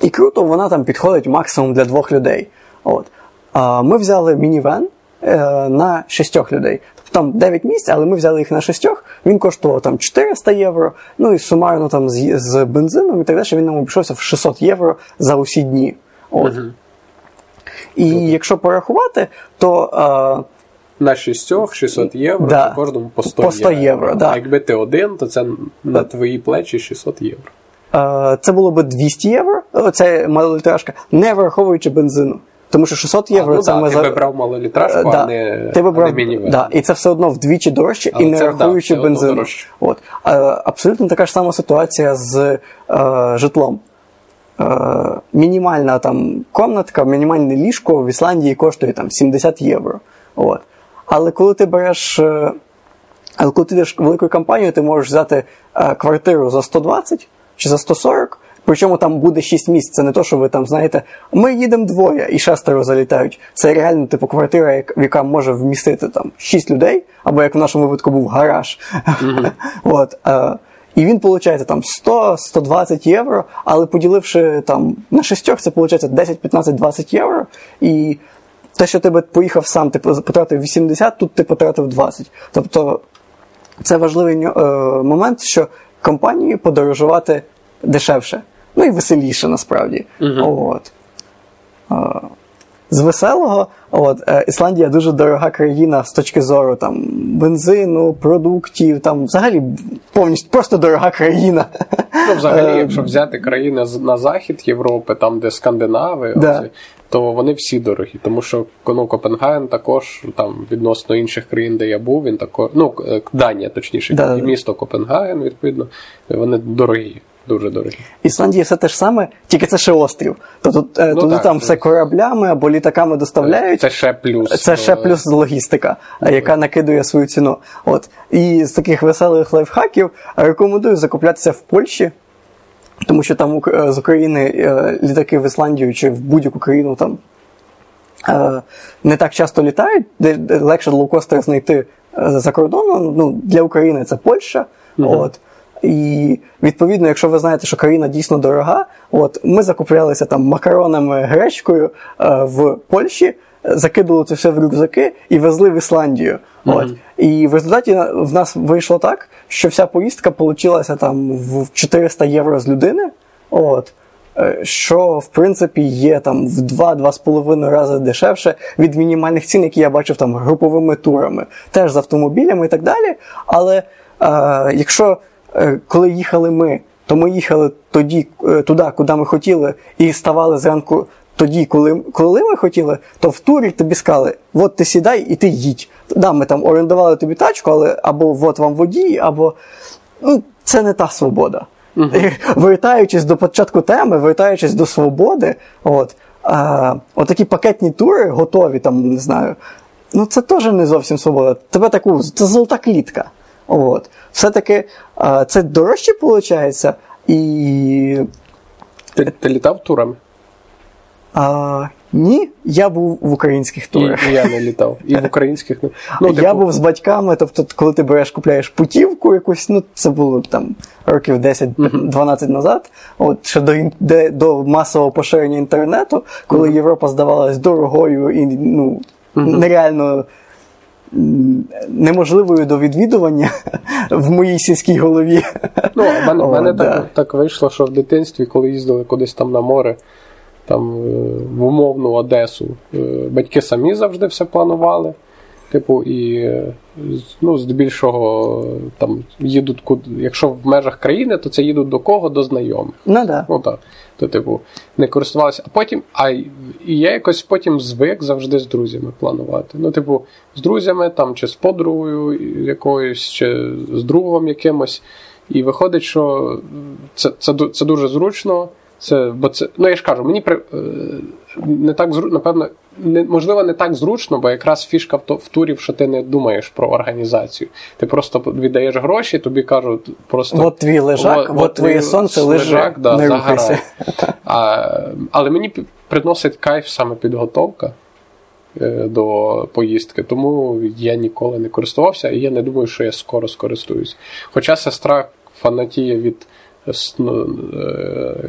І круто, вона там підходить максимум для двох людей. От. А Ми взяли мінівен е, на шістьох людей. Тобто там 9 місць, але ми взяли їх на шістьох. Він коштував там 400 євро. Ну і сумарно там з, з бензином і так далі він нам обійшовся в 600 євро за усі дні. От. Угу. І Круто. якщо порахувати, то. А, на шістьох 600 євро, да. це кожному по 100, по 100 євро. євро да. А якби ти один, то це на твої плечі 600 євро. Це було б 200 євро, це малолітражка, не враховуючи бензину. Тому що 600 євро а, ну, це да, ми ти за... брав малолітражку, да, а не ти брав, Да, І це все одно вдвічі дорожче, Але і не це, рахуючи да, бензину. От. Абсолютно така ж сама ситуація з е, житлом. Е, мінімальна там комнатка, мінімальне ліжко в Ісландії коштує там 70 євро. От. Але коли ти береш. Е, але коли ти йдеш великою компанією, ти можеш взяти е, квартиру за 120 чи за 140, причому там буде 6 місць. Це не то, що ви там знаєте, ми їдемо двоє і шестеро залітають. Це реально типу квартира, яка може вмістити там 6 людей, або як в нашому випадку був гараж. Mm-hmm. *laughs* От, е, і він виходить там 100-120 євро, але поділивши там на шістьох, це виходить 10, 15, 20 євро. І те, що ти поїхав сам, ти потратив 80, тут ти потратив 20. Тобто це важливий е, момент, що компанії подорожувати дешевше. Ну і веселіше насправді. Угу. От. Е, з веселого, от, е, Ісландія дуже дорога країна з точки зору там, бензину, продуктів, там взагалі повністю просто дорога країна. Ну, взагалі, якщо взяти країни на захід Європи, там, де Скандинави, да. оці, то вони всі дорогі. Тому що ну, Копенгаген також там відносно інших країн, де я був, він також, ну, е, Данія, точніше, да, і місто Копенгаген, відповідно, вони дорогі. Дуже дорогі. Ісландія все те ж саме, тільки це ще острів. Тобто е, Ну, туди так, там це- все кораблями або літаками доставляють. Це ще плюс. Це ще е, плюс логістика, е, яка накидує свою ціну. От. І з таких веселих лайфхаків рекомендую закуплятися в Польщі, тому що там е, з України е, літаки в Ісландію чи в будь-яку країну там е, не так часто літають, де, легше лоукостер знайти е, за кордоном. Ну, для України це Польща. От. І відповідно, якщо ви знаєте, що країна дійсно дорога, от ми закуплялися там макаронами, гречкою е, в Польщі, закидували це все в рюкзаки і везли в Ісландію. От. І в результаті в нас вийшло так, що вся поїздка получилася там в 400 євро з людини. От. Е, Що в принципі є там в 2-2,5 рази дешевше від мінімальних цін, які я бачив там груповими турами, теж з автомобілями і так далі. Але е, якщо коли їхали ми, то ми їхали тоді е, туди, куди ми хотіли, і ставали зранку тоді, коли, коли ми хотіли, то в турі тобі сказали, от ти сідай і ти їдь. Да, ми там орендували тобі тачку, але або от вам водій, або ну, це не та свобода. Вертаючись до початку теми, вертаючись до свободи, от, а, от такі пакетні тури готові, там, не знаю, ну це теж не зовсім свобода. Тебе таку, це золота клітка. От. Все-таки це дорожче виходить, і Ти, ти літав турами? а, ні, я був в українських турах. і я не літав. І в українських. Ну, я типу, був з батьками, тобто, коли ти береш, купляєш путівку якусь, ну це було там років 10-12 назад, от ще до, де, до масового поширення інтернету, коли Європа здавалась дорогою і ну, нереально неможливою до відвідування в моїй сільській голові. Ну, в мене, О, мене да. так, так вийшло, що в дитинстві, коли їздили кудись там на море, там е, в умовну Одесу, е, батьки самі завжди все планували. Типу, і ну, здебільшого там їдуть куди. Якщо в межах країни, то це їдуть до кого? До знайомих. Ну так. Ну так. То, типу, не користувалися. А потім, а і я якось потім звик завжди з друзями планувати. Ну, типу, з друзями там, чи з подругою якоюсь, чи з другом якимось. І виходить, що це, це, це дуже зручно. Це, бо це, ну я ж кажу, мені при, е, не так зручно, напевно, не, можливо, не так зручно, бо якраз фішка в, то, в турів, що ти не думаєш про організацію. Ти просто віддаєш гроші, тобі кажуть просто. От твій лежак, Во- от твоє сонце, лежак, да, не рухайся. А, але мені приносить кайф саме підготовка е, до поїздки, тому я ніколи не користувався, і я не думаю, що я скоро скористуюсь. Хоча сестра фанатіє від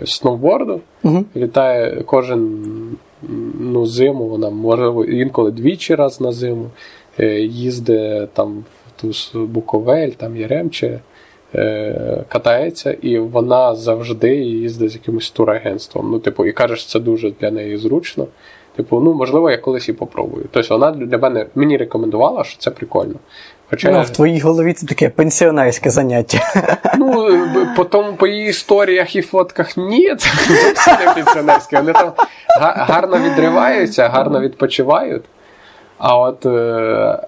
сноуборду, Мгм. літає кожен ну, зиму, вона можливо інколи двічі раз на зиму, е, їздить там в ту Буковель, там Яремче, е, катається, і вона завжди їздить з якимось турагентством. Ну, типу, і каже, що це дуже для неї зручно. Типу, ну можливо, я колись і попробую. Тобто вона для мене мені рекомендувала, що це прикольно. Хоча Ну, я- в твоїй голові це таке пенсіонерське заняття. Ну, по тому, по її історіях і фотках ні, це не пенсіонерське. Вони там гарно відриваються, гарно відпочивають. А от, е,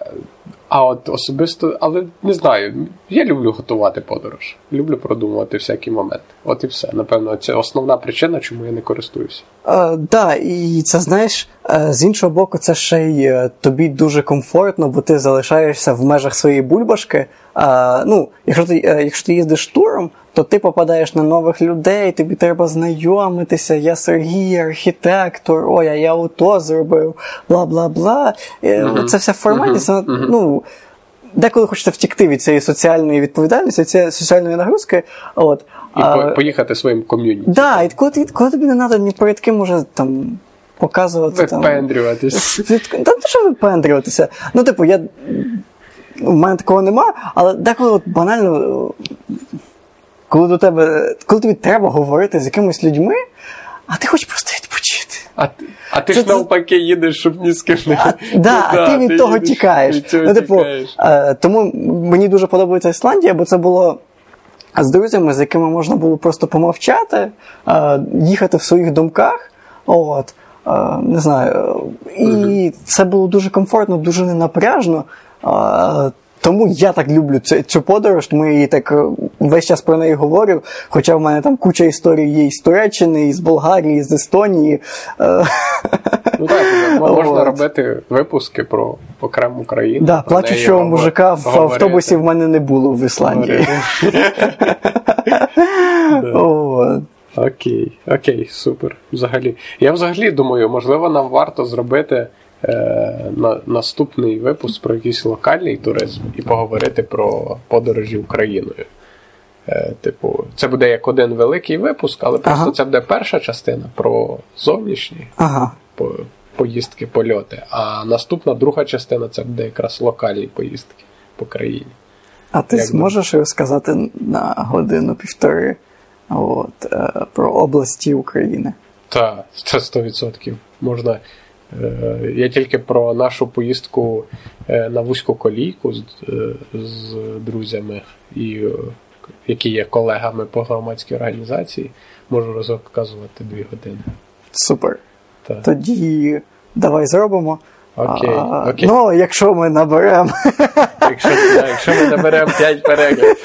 а от особисто, але не знаю, я люблю готувати подорож. Люблю продумувати всякі моменти. От і все. Напевно, це основна причина, чому я не користуюся. Так, да, і це знаєш, з іншого боку, це ще й е, тобі дуже комфортно, бо ти залишаєшся в межах своєї бульбашки. А, ну, якщо ти, е, якщо ти їздиш туром, то ти попадаєш на нових людей, тобі треба знайомитися. Я Сергій, архітектор, ой, а я ото зробив, бла бла бла. Е, Це вся формальність, вона, ну. Деколи хочеться втікти від цієї соціальної відповідальності, від цієї соціальної нагрузки. От, І а, поїхати своїм ком'юніті. Да, і коли, коли тобі не треба ні перед ким уже там показувати. Там, Випендрюватись. Та що випендрюватися. Ну, типу, я. У мене такого нема, але деколи от банально, коли до тебе, коли тобі треба говорити з якимись людьми, а ти хочеш просто відпочити. А, а ти Це- ж навпаки їдеш, щоб ні з ким не А, да, Ну, *laughs* а ти від того їдеш, тікаєш. від цього ну, типу, тікаєш. е, тому мені дуже подобається Ісландія, бо це було з друзями, з якими можна було просто помовчати, е, їхати в своїх думках. От, не знаю. І це було дуже комфортно, дуже ненапряжно. Тому я так люблю цю, цю подорож, тому я її так е, весь час про неї говорю. Хоча в мене там куча історій є із Туреччини, із Болгарії, з Естонії. Е, Ну так, можна *laughs* От. робити випуски про окрему країну. Да, неї мужика в говорити. автобусі в мене не було в Ісландії. *laughs* *laughs* Окей, окей, супер. Взагалі. Я взагалі думаю, можливо, нам варто зробити е, на, наступний випуск про якийсь локальний туризм і поговорити про подорожі Україною. Е, типу, це буде як один великий випуск, але просто Ага. це буде перша частина про зовнішні Ага. по, поїздки, польоти. А наступна друга частина це буде якраз локальні поїздки по країні. А ти Як зможеш розказати на годину-півтори от, е, про області України? Та, це 100%. Можна. Е, я тільки про нашу поїздку е, на вузьку колійку з, з друзями, і, які є колегами по громадській організації, можу розказувати дві години. Супер. Та. Тоді давай зробимо. Окей, А, окей. Ну, якщо ми наберемо Якщо, якщо ми наберемо 5 переглядів,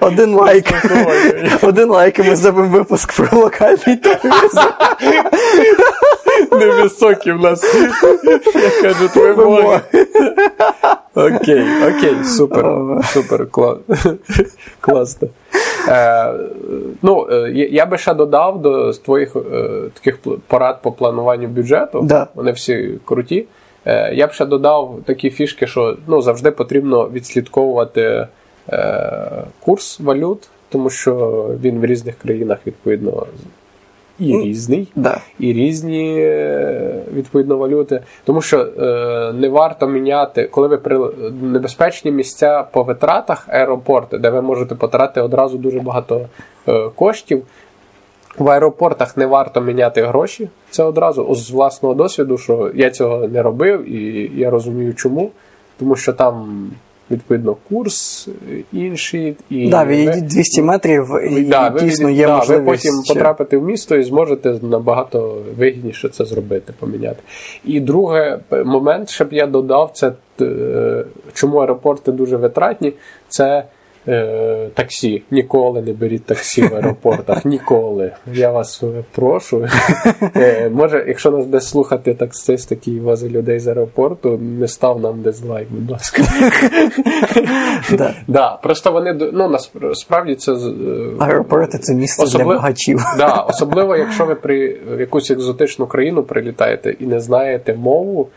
один лайк, один лайк, і ми зробимо випуск про локальний туризм. невисокі в нас, як кажуть, вимоги. Окей, окей, супер, супер, кла... класно. Е, ну, е, я- я би ще додав до твоїх е, таких порад по плануванню бюджету. Да. Вони всі круті. Е, я б ще додав такі фішки, що ну, завжди потрібно відслідковувати е, курс валют, тому що він в різних країнах відповідно і різний Да. і різні е, відповідно валюти. Тому що е, не варто міняти, коли ви при небезпечні місця по витратах аеропорти, де ви можете потратити одразу дуже багато е, коштів. В аеропортах не варто міняти гроші. Це одразу з власного досвіду, що я цього не робив, і я розумію чому. Тому що там відповідно курс інший, і Да, ви- відійдіть 200 метрів, і Да, ви, дійсно від- є да, ви потім ще- потрапите в місто і зможете набагато вигідніше це зробити, поміняти. І другий момент, щоб я додав, це е, чому аеропорти дуже витратні, це е, таксі. Ніколи не беріть таксі в аеропортах. *laughs* Ніколи. Я вас е, прошу. Е, може, якщо нас десь слухати таксист, який возить людей з аеропорту, не став нам дизлайк, будь ласка. *laughs* Да. *laughs* Да, просто вони ну насправді це е, Аеропорти це місце Особливо- для багачів. Да, особливо, якщо ви при якусь екзотичну країну прилітаєте і не знаєте мову,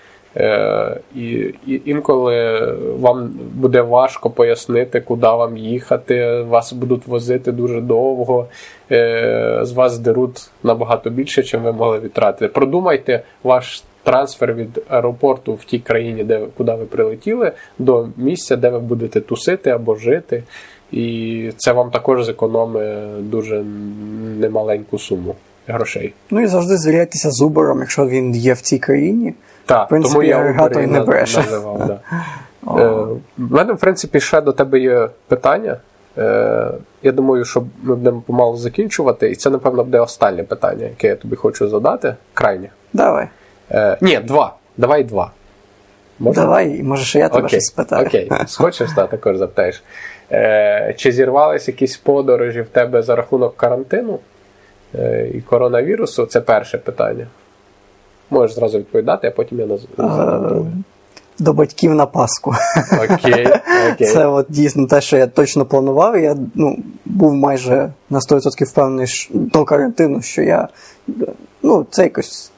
і, і інколи вам буде важко пояснити, куди вам їхати, вас будуть возити дуже довго, е, з вас деруть набагато більше, чим ви могли відтратити. Продумайте ваш. Трансфер від аеропорту в тій країні, де куди ви прилетіли, до місця, де ви будете тусити або жити. І це вам також зекономить дуже немаленьку суму грошей. Ну і завжди звіряйтеся з Uber, якщо він є в цій країні. Так, В принципі, тому я агрегатор і не бреше. називав. Да. *laughs* Е, в мене, в принципі, ще до тебе є питання. Е, я думаю, що ми будемо помалу закінчувати, і це, напевно, буде останнє питання, яке я тобі хочу задати. Крайнє. Давай. Е, ні, два. Давай два. Можна? Давай, може, ще я тебе Окей, щось спитаю. окей. Схочеш, та також запитаєш. Е, чи зірвались якісь подорожі в тебе за рахунок карантину е, і коронавірусу? Це перше питання. Можеш зразу відповідати, а потім я назву. До батьків на Пасху. Окей, окей. Це от дійсно те, що я точно планував. Я ну, був майже на 100% впевнений що- до карантину, що я ну, це якось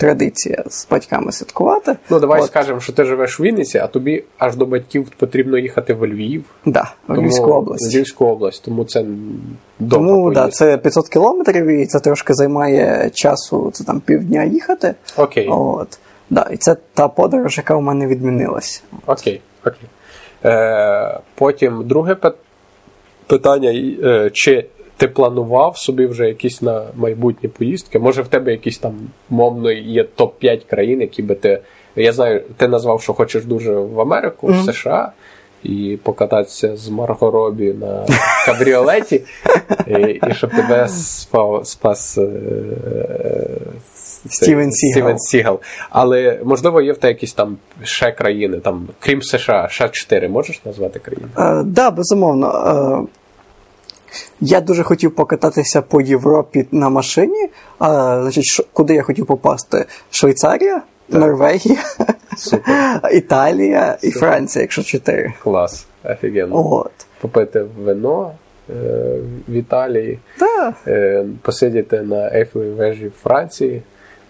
традиція з батьками святкувати. Ну, давай От, скажемо, що ти живеш в Вінниці, а тобі аж до батьків потрібно їхати в Львів. Да, в Тому- Львівську область. в Львівську область, тому це Тому да, це 500 кілометрів, і це трошки займає часу, це там півдня їхати. Окей. От. Да, і це та подорож, яка у мене відмінилась. Окей, окей. Е, потім друге питання: е, чи ти планував собі вже якісь на майбутні поїздки? Може, в тебе якісь там мовно є топ-5 країн, які би ти. Я знаю, ти назвав, що хочеш дуже в Америку, в США. і покататися з Марго Робі на кабріолеті, і, і щоб тебе спав, спас е, Стівен Сігал. Стівен Сігал. Але можливо є в тебе якісь там ще країни, там, крім США, ще 4 можеш назвати країни? Так, да, безумовно. Я дуже хотів покататися по Європі на машині. А, значить, шо- куди я хотів попасти? Швейцарія, Норвегія, Супер. *laughs* Італія і Франція, якщо чотири. Клас, офігенно. От. Попити вино е, в Італії, Та, е, посидіти на Ейфелевій вежі в Франції,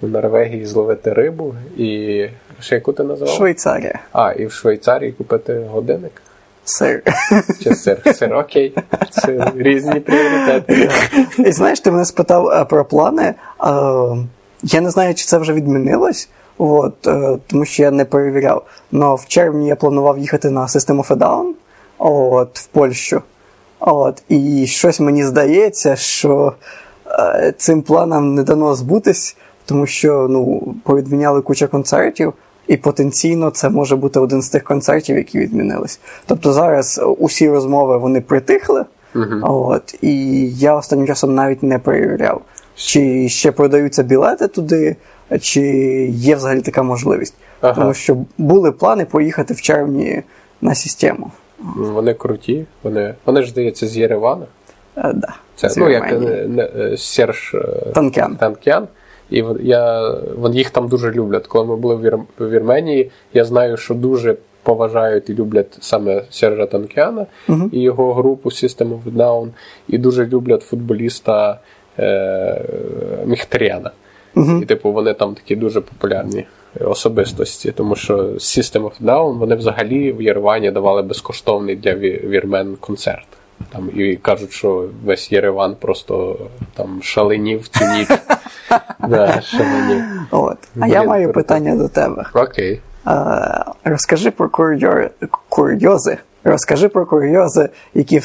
в Норвегії зловити рибу і ще яку ти назвав? Швейцарія. А, і в Швейцарії купити годинник. Сир. Чи сир? Сир, окей. Це різні пріоритети. І знаєш, ти мене спитав е, про плани. Е, я не знаю, чи це вже відмінилось, от, е, тому що я не перевіряв. Але в червні я планував їхати на System of a Down от, в Польщу. От, і щось мені здається, що цим планам не дано збутись, тому що ну, повідміняли куча концертів, і потенційно це може бути один з тих концертів, які відмінились. Тобто зараз усі розмови вони притихли. От, і я останнім часом навіть не перевіряв, чи ще продаються білети туди, чи є взагалі така можливість. Ага. Тому що були плани поїхати в червні на систему. Вони круті, вони, вони ж здається з Єревана. Е, да, Це з ну, як е, не, е, Серж е, Танкян. Танкян. І я, їх там дуже люблять. Коли ми були в, Вір, в Вірменії, я знаю, що дуже поважають і люблять саме Сержа Танкяна і його групу System of Down, і дуже люблять футболіста е, Міхтаряна. І типу вони там такі дуже популярні особистості, тому що System of Down вони взагалі в Єревані давали безкоштовний для вірмен концерт. Там і кажуть, що весь Єреван просто там шаленів цю ніч. *laughs* Да, шаленів. От. А я маю питання до тебе. Окей. Розкажи про курйо... курйози. Розкажи про курйози, які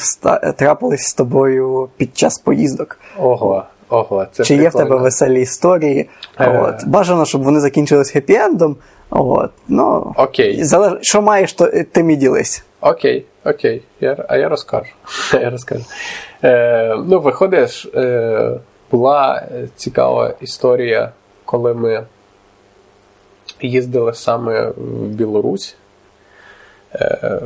трапились з тобою під час поїздок. Ого, ого, це Чи є в тебе веселі історії? Е. От. Бажано, щоб вони закінчились хеппі-ендом. От. Ну, Окей. залеж... Що маєш, то тим і ділись. Окей, окей, я, а я розкажу. *laughs* я розкажу. Е, ну, виходиш, е, була е, цікава історія, коли ми їздили саме в Білорусь. Е,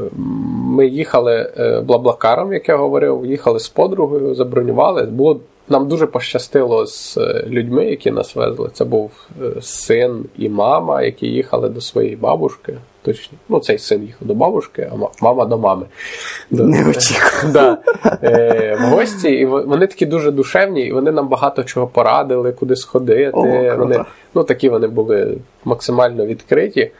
Ми їхали е, блаблакаром, як я говорив, їхали з подругою, забронювали. Було, нам дуже пощастило з е, людьми, які нас везли. Це був е, син і мама, які їхали до своєї бабушки. Точно, ну цей син їхав до бабушки, а мама до мами. До- Не очікував. *laughs* да, е, в гості, і вони такі дуже душевні, і вони нам багато чого порадили, куди сходити. О, вони, ну, такі вони були максимально відкриті.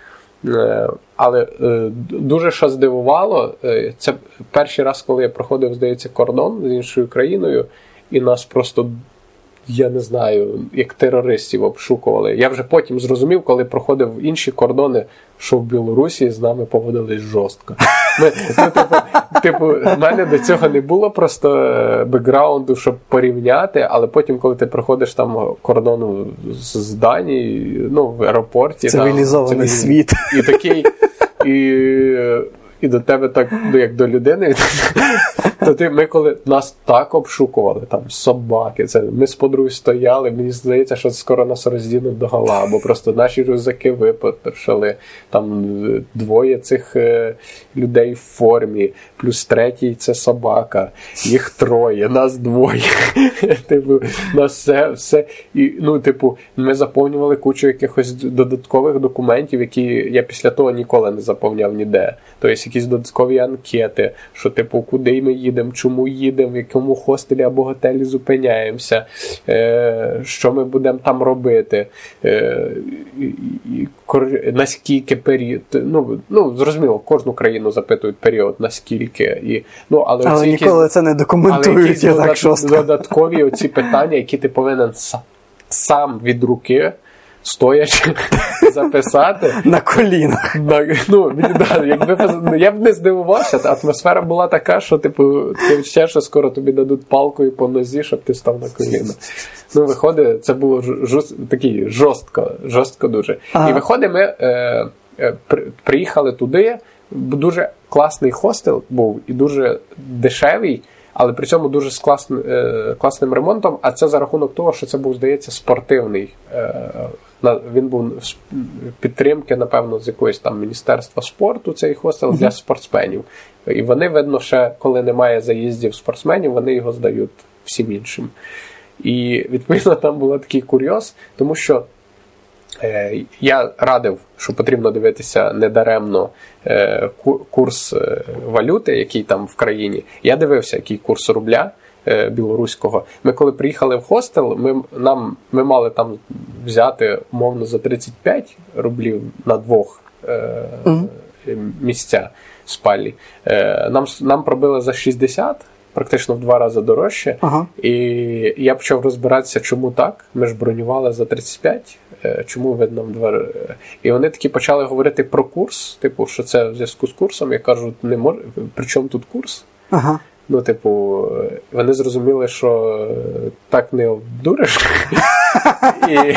Е, Але е, дуже що здивувало, е, це перший раз, коли я проходив, здається, кордон з іншою країною, і нас просто. Я не знаю, як терористів обшукували. Я вже потім зрозумів, коли проходив інші кордони, що в Білорусі з нами поводились жорстко. Ми, ну, типу, типу, в мене до цього не було просто е, бекграунду, щоб порівняти, але потім, коли ти проходиш там кордону з Данії, ну, в аеропорті. там, Цивілізований цивіліз- світ. І такий. І, і до тебе так, ну, як до людини, *laughs* то ти, ми коли нас так обшукували, там собаки, це ми з подругою стояли, мені здається, що скоро нас роздінуть до гола, бо просто наші рюкзаки випотрошили, там двоє цих е, людей в формі, плюс третій це собака, їх троє, нас двоє. *laughs* Типу, нас все, все. І, ну, типу, ми заповнювали кучу якихось додаткових документів, які я після того ніколи не заповняв ніде. Тобто якісь додаткові анкети, що, типу, куди ми їдемо, чому їдемо, в якому хостелі або готелі зупиняємося, е, що ми будемо там робити, е, і, і, кор- наскільки період. Ну, ну, зрозуміло, кожну країну запитують період, наскільки. І, ну, але Але оці якісь- ніколи це не але документують, якісь я так додат- шостко. додаткові оці питання, які ти повинен сам від руки, стоячи, *laughs* записати. На колінах. На- Ну, да, якби, я б не здивувався, атмосфера була така, що типу, ти ще що скоро тобі дадуть палкою по нозі, щоб ти став на коліна. Ну, виходить, це було жорст, такий жорстко, жорстко дуже. Ага. І виходить, ми е, е, при, приїхали туди. дуже класний хостел був і дуже дешевий, але при цьому дуже з класним, е, класним ремонтом. А це за рахунок того, що це був, здається, спортивний. Е, він був підтримки, напевно, з якоїсь там міністерства спорту, цей хостел для спортсменів. І вони, видно, ще коли немає заїздів спортсменів, вони його здають всім іншим. І відповідно там був такий курйоз, тому що я радив, що потрібно дивитися недаремно е, курс е, валюти, який там в країні. Я дивився, який курс рубля. Е, білоруського. Ми коли приїхали в хостел, ми нам ми мали там взяти умовно за 35 рублів на двох е, mm місця спальні. Е, Нам нам пробили за 60. Практично в два рази дорожче, ага. і я почав розбиратися, чому так. Ми ж бронювали за 35, е, чому видно в два І вони такі почали говорити про курс, типу, що це в зв'язку з курсом. Я кажу, не може, при чому тут курс? Ага. Ну, типу, вони зрозуміли, що так не обдуриш. *laughs* І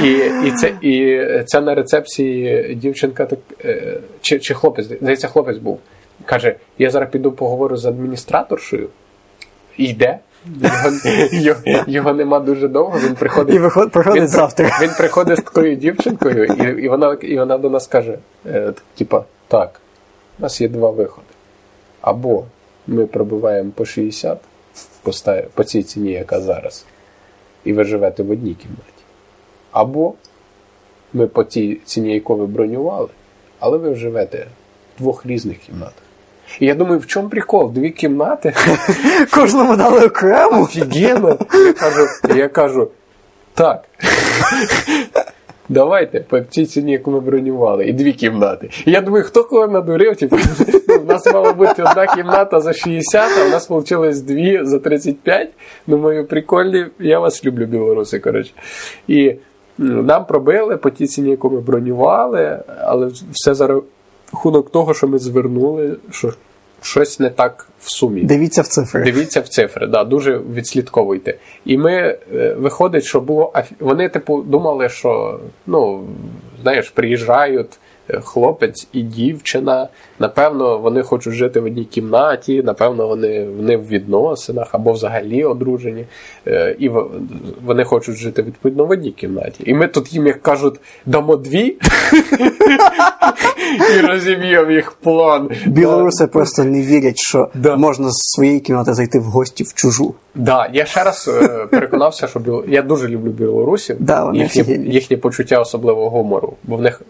і, і, це, і це на рецепції дівчинка так, е, чи чи хлопець, здається, хлопець був. Каже: я зараз піду поговорю з адміністраторшою. І йде. Його його, його нема дуже довго. Він приходить І виход, приходить він, завтра. Він приходить з такою дівчинкою, і і, вона і вона до нас каже: е, типа, так, у нас є два виходи. Або ми пробиваємо по 60 по, по цій ціні, яка зараз, і ви живете в одній кімнаті. Або ми по тій ціні, яку ви бронювали, але ви живете в двох різних кімнатах. І я думаю, в чому прикол? Дві кімнати. *laughs* Кожному дали окрему. Офігенно. Я кажу, я кажу, так. Давайте по цій ціні, яку ми бронювали, і дві кімнати. І я думаю, хто кого надурив? Типу, у нас мала бути одна кімната за 60, а у нас вийшло дві за 35. Думаю, прикольні, я вас люблю, білоруси, коротше. І нам пробили по тій ціні, яку ми бронювали, але все за рахунок того, що ми звернули, що щось не так в сумі. Дивіться в цифри. Дивіться в цифри, да, дуже відслідковуйте. І ми е, виходить, що було вони, типу, думали, що ну, знаєш, приїжджають хлопець і дівчина. Напевно, вони хочуть жити в одній кімнаті, напевно, вони вони в відносинах або взагалі одружені, е, і вони хочуть жити відповідно в одній кімнаті. І ми тут їм, як кажуть, дамо дві і розіб'ємо їх план. Білоруси просто не вірять, що можна з своєї кімнати зайти в гості в чужу. Да, я ще раз е, переконався, що я дуже люблю білорусів, їхнє почуття особливого гумору, бо в них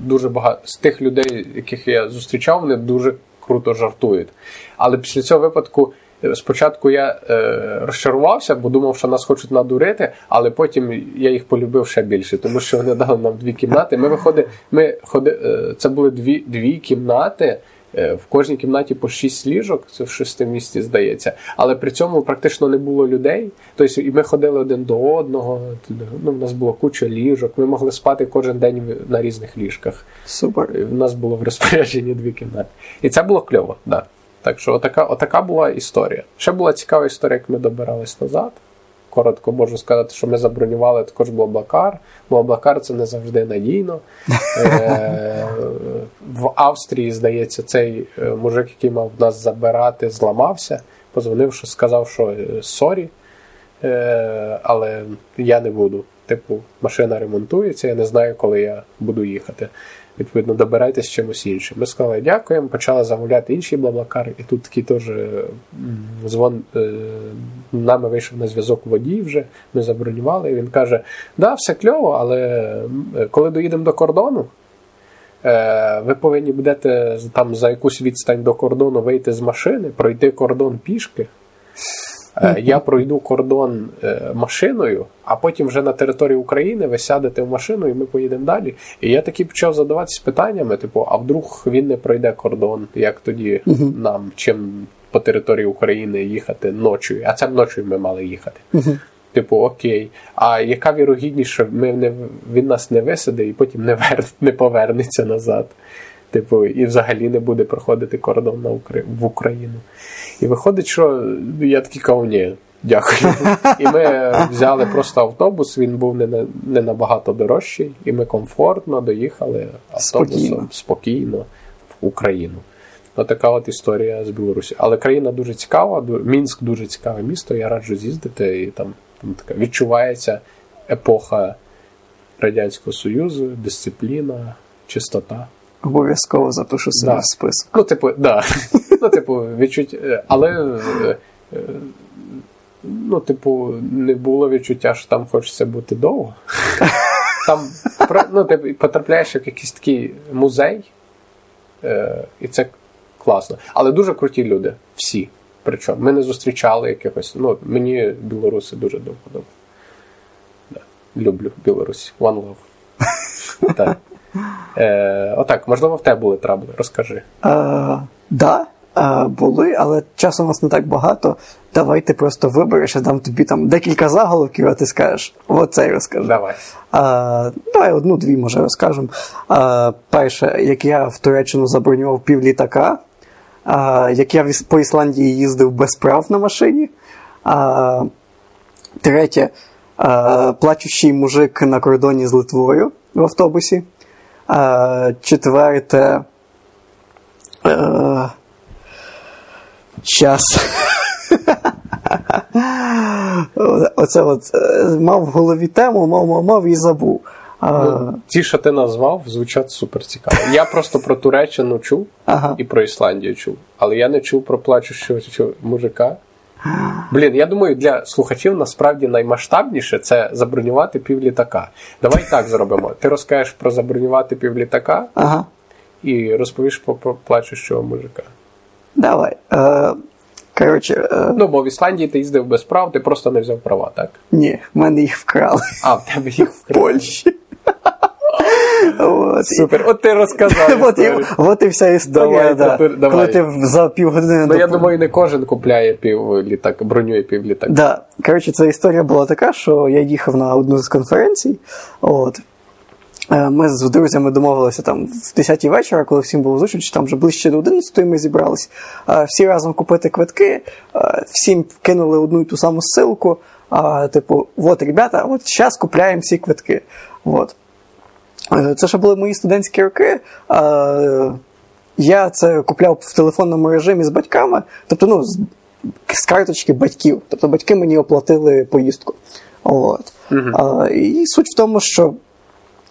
дуже багато з тих людей, яких я зустрічав, вони дуже круто жартують. Але після цього випадку. Е, спочатку я е, розчарувався, бо думав, що нас хочуть надурити, але потім я їх полюбив ще більше, тому що вони дали нам дві кімнати. Ми виходи, ми ходи, е, це були дві дві кімнати. Е, в кожній кімнаті по шість ліжок, це в шести місті здається, але при цьому практично не було людей. Тобто, і ми ходили один до одного. Ну, У нас було куча ліжок. Ми могли спати кожен день на різних ліжках. Супер. У нас було в розпорядженні дві кімнати. І це було кльово, так. Так що отака, отака була історія. Ще була цікава історія, як ми добирались назад коротко можу сказати, що ми забронювали також Блаблакар. Блаблакар це не завжди надійно. *laughs* Е, в Австрії, здається, цей е, мужик, який мав нас забирати, зламався. Позвонив, що сказав, що е, сорі, але я не буду. Типу, машина ремонтується, я не знаю, коли я буду їхати відповідно добирайтесь чимось іншим. Ми сказали дякуємо, почали замовляти інші блаблакари, і тут такий теж дзвон е, нами вийшов на зв'язок водій вже. Ми забронювали. і Він каже: Да, все кльово, але коли доїдемо до кордону. Е, ви повинні будете там за якусь відстань до кордону вийти з машини, пройти кордон пішки. Е, я пройду кордон е, машиною, а потім вже на території України ви сядете в машину і ми поїдемо далі. І я таки почав задаватися питаннями: типу, а вдруг він не пройде кордон, як тоді uh-huh. нам чим по території України їхати ночою? А це ночою ми мали їхати. Uh-huh. Типу, окей, а яка вірогідність, що ми не, він нас не висаде і потім не вер, не повернеться назад? Типу, і взагалі не буде проходити кордон на Укра... в Україну. І виходить, що я такий кажу, ні, дякую. І ми взяли просто автобус, він був не на, не набагато дорожчий, і ми комфортно доїхали автобусом спокійно. спокійно. Україну. Отака от історія з Білорусі. Але країна дуже цікава, Мінськ дуже цікаве місто, я раджу з'їздити, і там, там така відчувається епоха Радянського Союзу, дисципліна, чистота. Обов'язково запишу себе да. в список. Ну, типу, да. ну, типу, відчуть... Але, е, ну, типу, не було відчуття, що там хочеться бути довго. Там ну, ти потрапляєш в якийсь такий музей, е, і це класно. Але дуже круті люди. Всі. Причому ми не зустрічали якихось. Ну, мені білоруси дуже довго. Да. Люблю Білорусь. One love. *laughs* так. Е, Отак, можливо, в тебе були трабли. Розкажи. Так, да, були, але часу у нас не так багато. Давай ти просто вибереш, я дам тобі там декілька заголовків, а ти скажеш, оцей розкажи. Давай. А, Давай одну-дві, може, розкажемо. А, Перше, як я в Туреччину забронював пів літака, а, як я по Ісландії їздив без прав на машині. А, Третє, а, плачущий мужик на кордоні з Литвою в автобусі. А, Четверте. А, Щас. *laughs* Оце от е, мав в голові тему, мав, мав, мав і забув. Ну, Ті, що ти назвав, звучать супер цікаво. Я просто про Туреччину чув ага. і про Ісландію чув, але я не чув про плачущого мужика. Блін, я думаю, для слухачів насправді наймасштабніше це забронювати півлітака. Давай так зробимо. Ти розкажеш про забронювати півлітака ага. і розповіш про плачущого мужика. Давай. Е, коротше, е... Ну, бо в Ісландії ти їздив без прав, ти просто не взяв права, так? Ні, в мене їх вкрали. А, в тебе їх вкрали. В Польщі. От. Супер, от ти розказав. *laughs* от, і, от і вся історія. Давай, да. тепер, давай. Коли ти за півгодини. Ну, я думаю, не кожен купляє півлітак, бронює пів літак. Да. Коротше, ця історія була така, що я їхав на одну з конференцій. От. Е, ми з друзями домовилися там в 10-й вечора, коли всім було зустріч, там вже ближче до 11 ми зібрались. Е, всі разом купити квитки, е, всім кинули одну і ту саму ссылку. Типу, от, ребята, от зараз купляємо всі квитки. От. Це ще були мої студентські роки. Я це купляв в телефонному режимі з батьками, тобто, ну, з карточки батьків. Тобто батьки мені оплатили поїздку. От. Угу. І суть в тому, що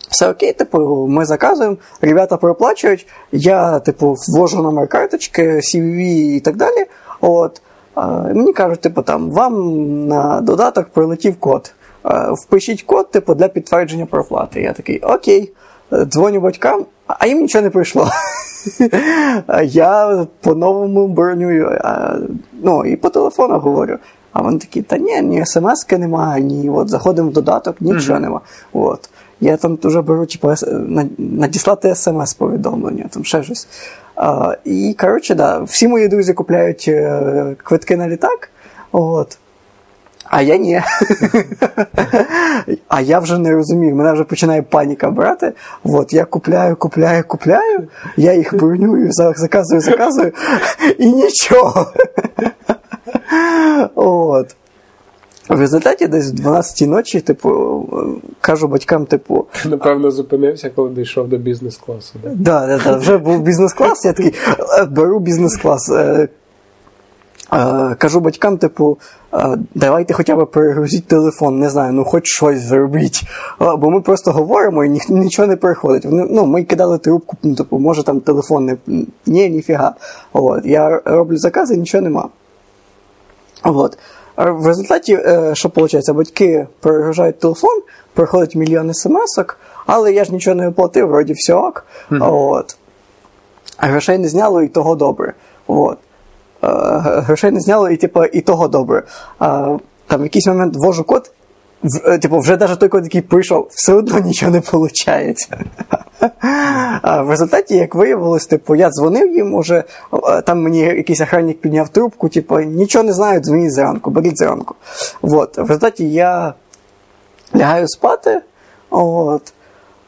все окей, типу, ми заказуємо, ребята проплачують, я, типу, ввожу номер карточки, CVV і так далі. От. А, мені кажуть, типу, там, вам на додаток прилетів код. А, впишіть код, типу, для підтвердження проплати. Я такий, окей, дзвоню батькам, а їм нічого не прийшло. *laughs* Я по-новому бронюю, ну, і по телефону говорю. А вони такі, та ні, ні смс-ки немає, ні от заходимо в додаток, нічого mm-hmm. нема. От. Я там вже беру типу, надіслати смс-повідомлення, там ще щось. А, І, коротше, да, всі мої друзі купляють е, квитки на літак. От. А я ні. а я вже не розумію, мене вже починає паніка брати. От, я купляю, купляю, купляю, я їх бронюю, заказую, заказую, і нічого. От. В результаті десь в 12 ночі, типу, кажу батькам, типу. Напевно, зупинився, коли дійшов до бізнес-класу. Так, да, да, да, вже був бізнес-клас, я такий «Е, беру бізнес-клас. Е, е, кажу батькам, типу, давайте хоча б перегрузіть телефон, не знаю, ну хоч щось зробіть. Бо ми просто говоримо і нічого не переходить. Ну, Ми кидали трубку, ну, типу, може там телефон не. Ні, ніфіга. От. Я роблю закази, нічого нема. От. В результаті, е, що виходить, батьки перегружають телефон, приходять мільйони смс-ок, але я ж нічого не оплатив, вроді все ок. Mm-hmm. От. Грошей не зняло і того добре. От. Е, грошей не зняло і типу, і того добре. Там в якийсь момент ввожу код, Е, типу, вже навіть той код, який прийшов, все одно *laughs* нічого не виходить. А В результаті, як виявилось, типу, я дзвонив їм, уже е, там мені якийсь охранник підняв трубку, типу, нічого не знаю, дзвоніть зранку, беріть зранку. От. В результаті я лягаю спати. От.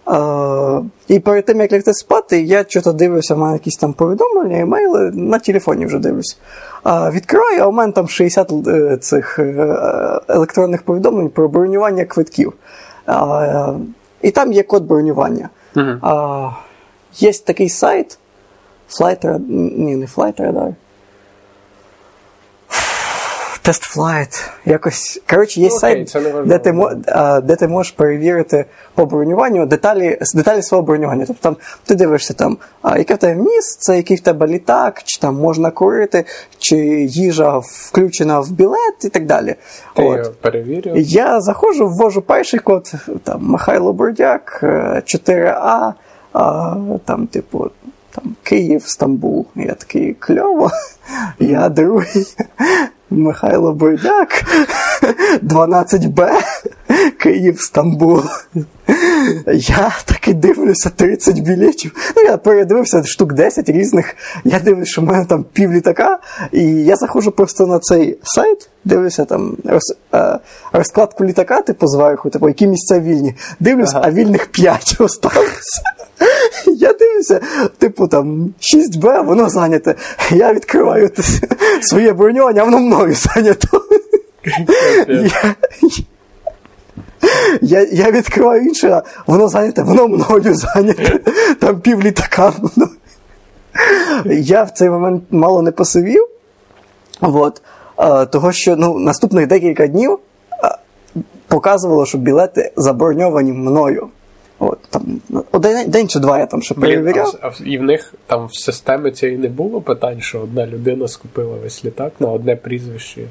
Uh, і перед тим, як лягти спати, я чого дивився, в мене якісь там повідомлення, емейли, на телефоні вже дивлюсь. Uh, відкриваю, а у мене там 60 uh, цих е, електронних повідомлень про бронювання квитків. І там є код бронювання. Uh-huh. Є такий сайт, Flight Ні, не Flight Radar. Тест Flight. Якось. Коротше, є сайт, це не важливо. де ти, де ти можеш перевірити по бронюванню деталі, деталі свого бронювання. Тобто там ти дивишся, там, яке в тебе місце, який в тебе літак, чи там можна курити, чи їжа включена в білет і так далі. Ти От. перевірив. Я заходжу, ввожу перший код, там Михайло Бордяк, е, 4А, а, там, типу, там Київ, Стамбул. Я такий кльово. *laughs* Я другий. Михайло Бордяк, 12Б, Київ, Стамбул. Я таки дивлюся 30 білетів. Ну, я передивився штук 10 різних. Я дивлюся, що в мене там пів літака, і я заходжу просто на цей сайт, дивлюся там роз, е, розкладку літака, типу, зверху, типу, які місця вільні. Дивлюся, а вільних 5 *laughs* осталося. *laughs* Я дивлюся, типу там 6Б, воно зайняте. Я відкриваю своє бронювання, а воно мною зайнято. Я, я, я відкриваю інше, а воно зайняте, воно мною зайняте. Там пів літака. Воно. Я в цей момент мало не посивів. От, того, що ну, наступних декілька днів показувало, що білети заброньовані мною. От, там, один день чи два я там ще Блін, а, а і в них там в системі цієї не було питань, що одна людина скупила весь літак на одне прізвище.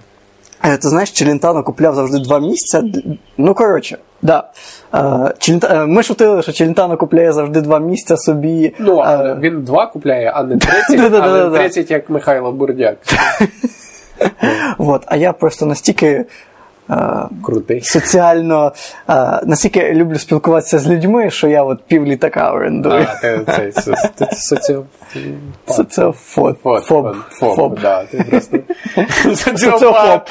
Е, Ти знаєш, Челентано купляв завжди два місця. Ну, коротше, да. Е, Челента- е, Ми шутили, що Челентано купляє завжди два місця собі. Ну, а він два купляє, а не *laughs* 30, а не 30, як Михайло Бурдяк. *laughs* от, а я просто настільки. Крутий. Соціально е, настільки люблю спілкуватися з людьми, що я от пів літака орендую. А, ти *laughs* ти соціофоб. Соціофоб. Фоб, Фоб. фоб, Фоб. да, ти просто *laughs* Соціофоб. *laughs*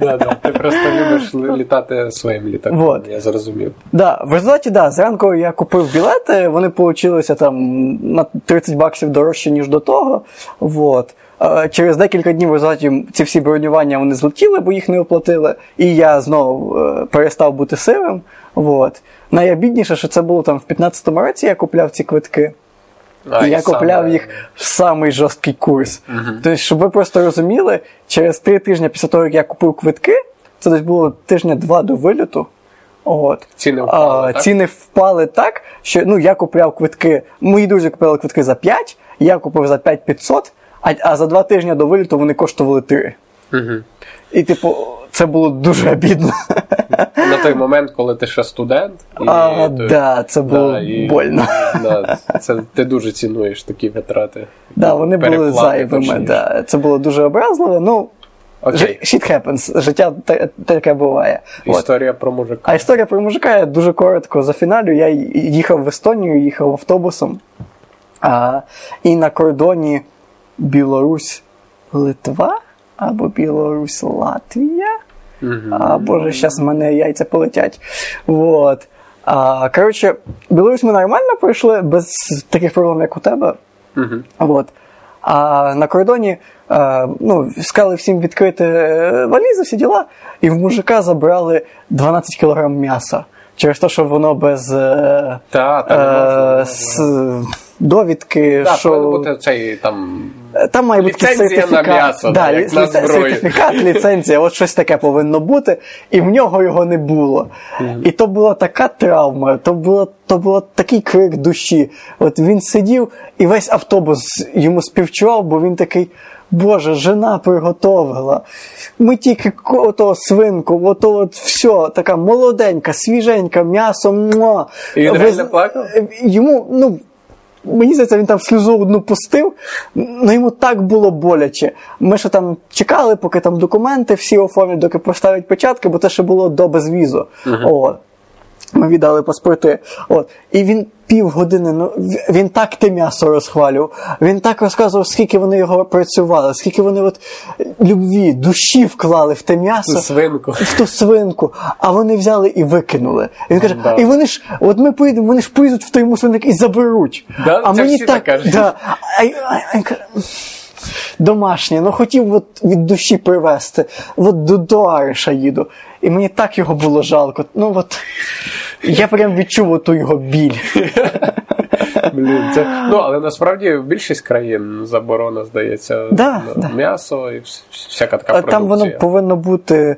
Да, да, ти просто любиш літати своїм літаком, Вот. я зрозумів. Да, в результаті, да, зранку я купив білети, вони получилися там на 30 баксів дорожче, ніж до того. Вот. Е, Через декілька днів в результаті ці всі бронювання вони злетіли, бо їх не оплатили. І я знову е, перестав бути сивим. Вот. Найобідніше, що це було там в 15-му році, я купляв ці квитки. А, і я саме- купляв їх в самий жорсткий курс. Тобто, щоб ви просто розуміли, через три тижні після того, як я купив квитки, це десь було тижня два до виліту. От. Ціни впали, а, так? ціни впали так, що ну, я купляв квитки, мої друзі купили квитки за 5, я купив за 5500, а, а за два тижні до виліту вони коштували 3. Мгм. І, типу, це було дуже обідно. На той момент, коли ти ще студент, і А, ти- да, це було больно. Да, це, ти дуже цінуєш такі витрати. Да, вони були зайвими. Да. Це було дуже образливо. Ну, жи- shit happens. Життя таке буває. От. Історія про мужика. А історія про мужика я дуже коротко за фіналю. Я їхав в Естонію, їхав автобусом. А, і на кордоні Білорусь-Литва або Білорусь-Латвія. Мгм. А, боже, зараз в мене яйця полетять. Вот. А, коротше, Білорусь ми нормально пройшли, без таких проблем, як у тебе. Мгм. Вот. А на кордоні е, ну, сказали всім відкрити е, валізи, всі діла, і в мужика забрали 12 кг м'яса. Через те, що воно без е, Та, та, е, довідки, Так, що бути цей там. там має бути Ліцензія на сертифікат. м'ясо, да, як лі- на зброю. сертифікат, ліцензія, от щось таке повинно бути, і в нього його не було. І то була така травма, то було, то було такий крик душі. От він сидів, і весь автобус йому співчував, бо він такий. Боже, жена приготовила. Ми тільки ото свинку, ото от все, така молоденька, свіженька, м'ясо. Муа. І він Ви реально плакав? Йому, ну, Мені здається, він там сльозу одну пустив, ну йому так було боляче. Ми ще там чекали, поки там документи всі оформлять, доки поставлять печатки, бо це ще було до безвізу. От. Ми віддали паспорти. От. І він півгодини, ну він так те м'ясо розхвалював. Він так розказував, скільки вони його працювали, скільки вони от любві, душі вклали в те м'ясо Свинку. в ту свинку, а вони взяли і викинули. І він каже, Да. і вони ж, от ми поїдемо, вони ж поїдуть в той мусорник і заберуть. Да, а це мені всі так, так да, а, а, а, а, домашнє, ну хотів от від душі привезти, от до, до їду. І мені так його було жалко. Ну от я прям відчув оту його біль. Блін, це, ну, але насправді в більшість країн заборона, здається, Да, на да. м'ясо і всяка така продукція. Там воно повинно бути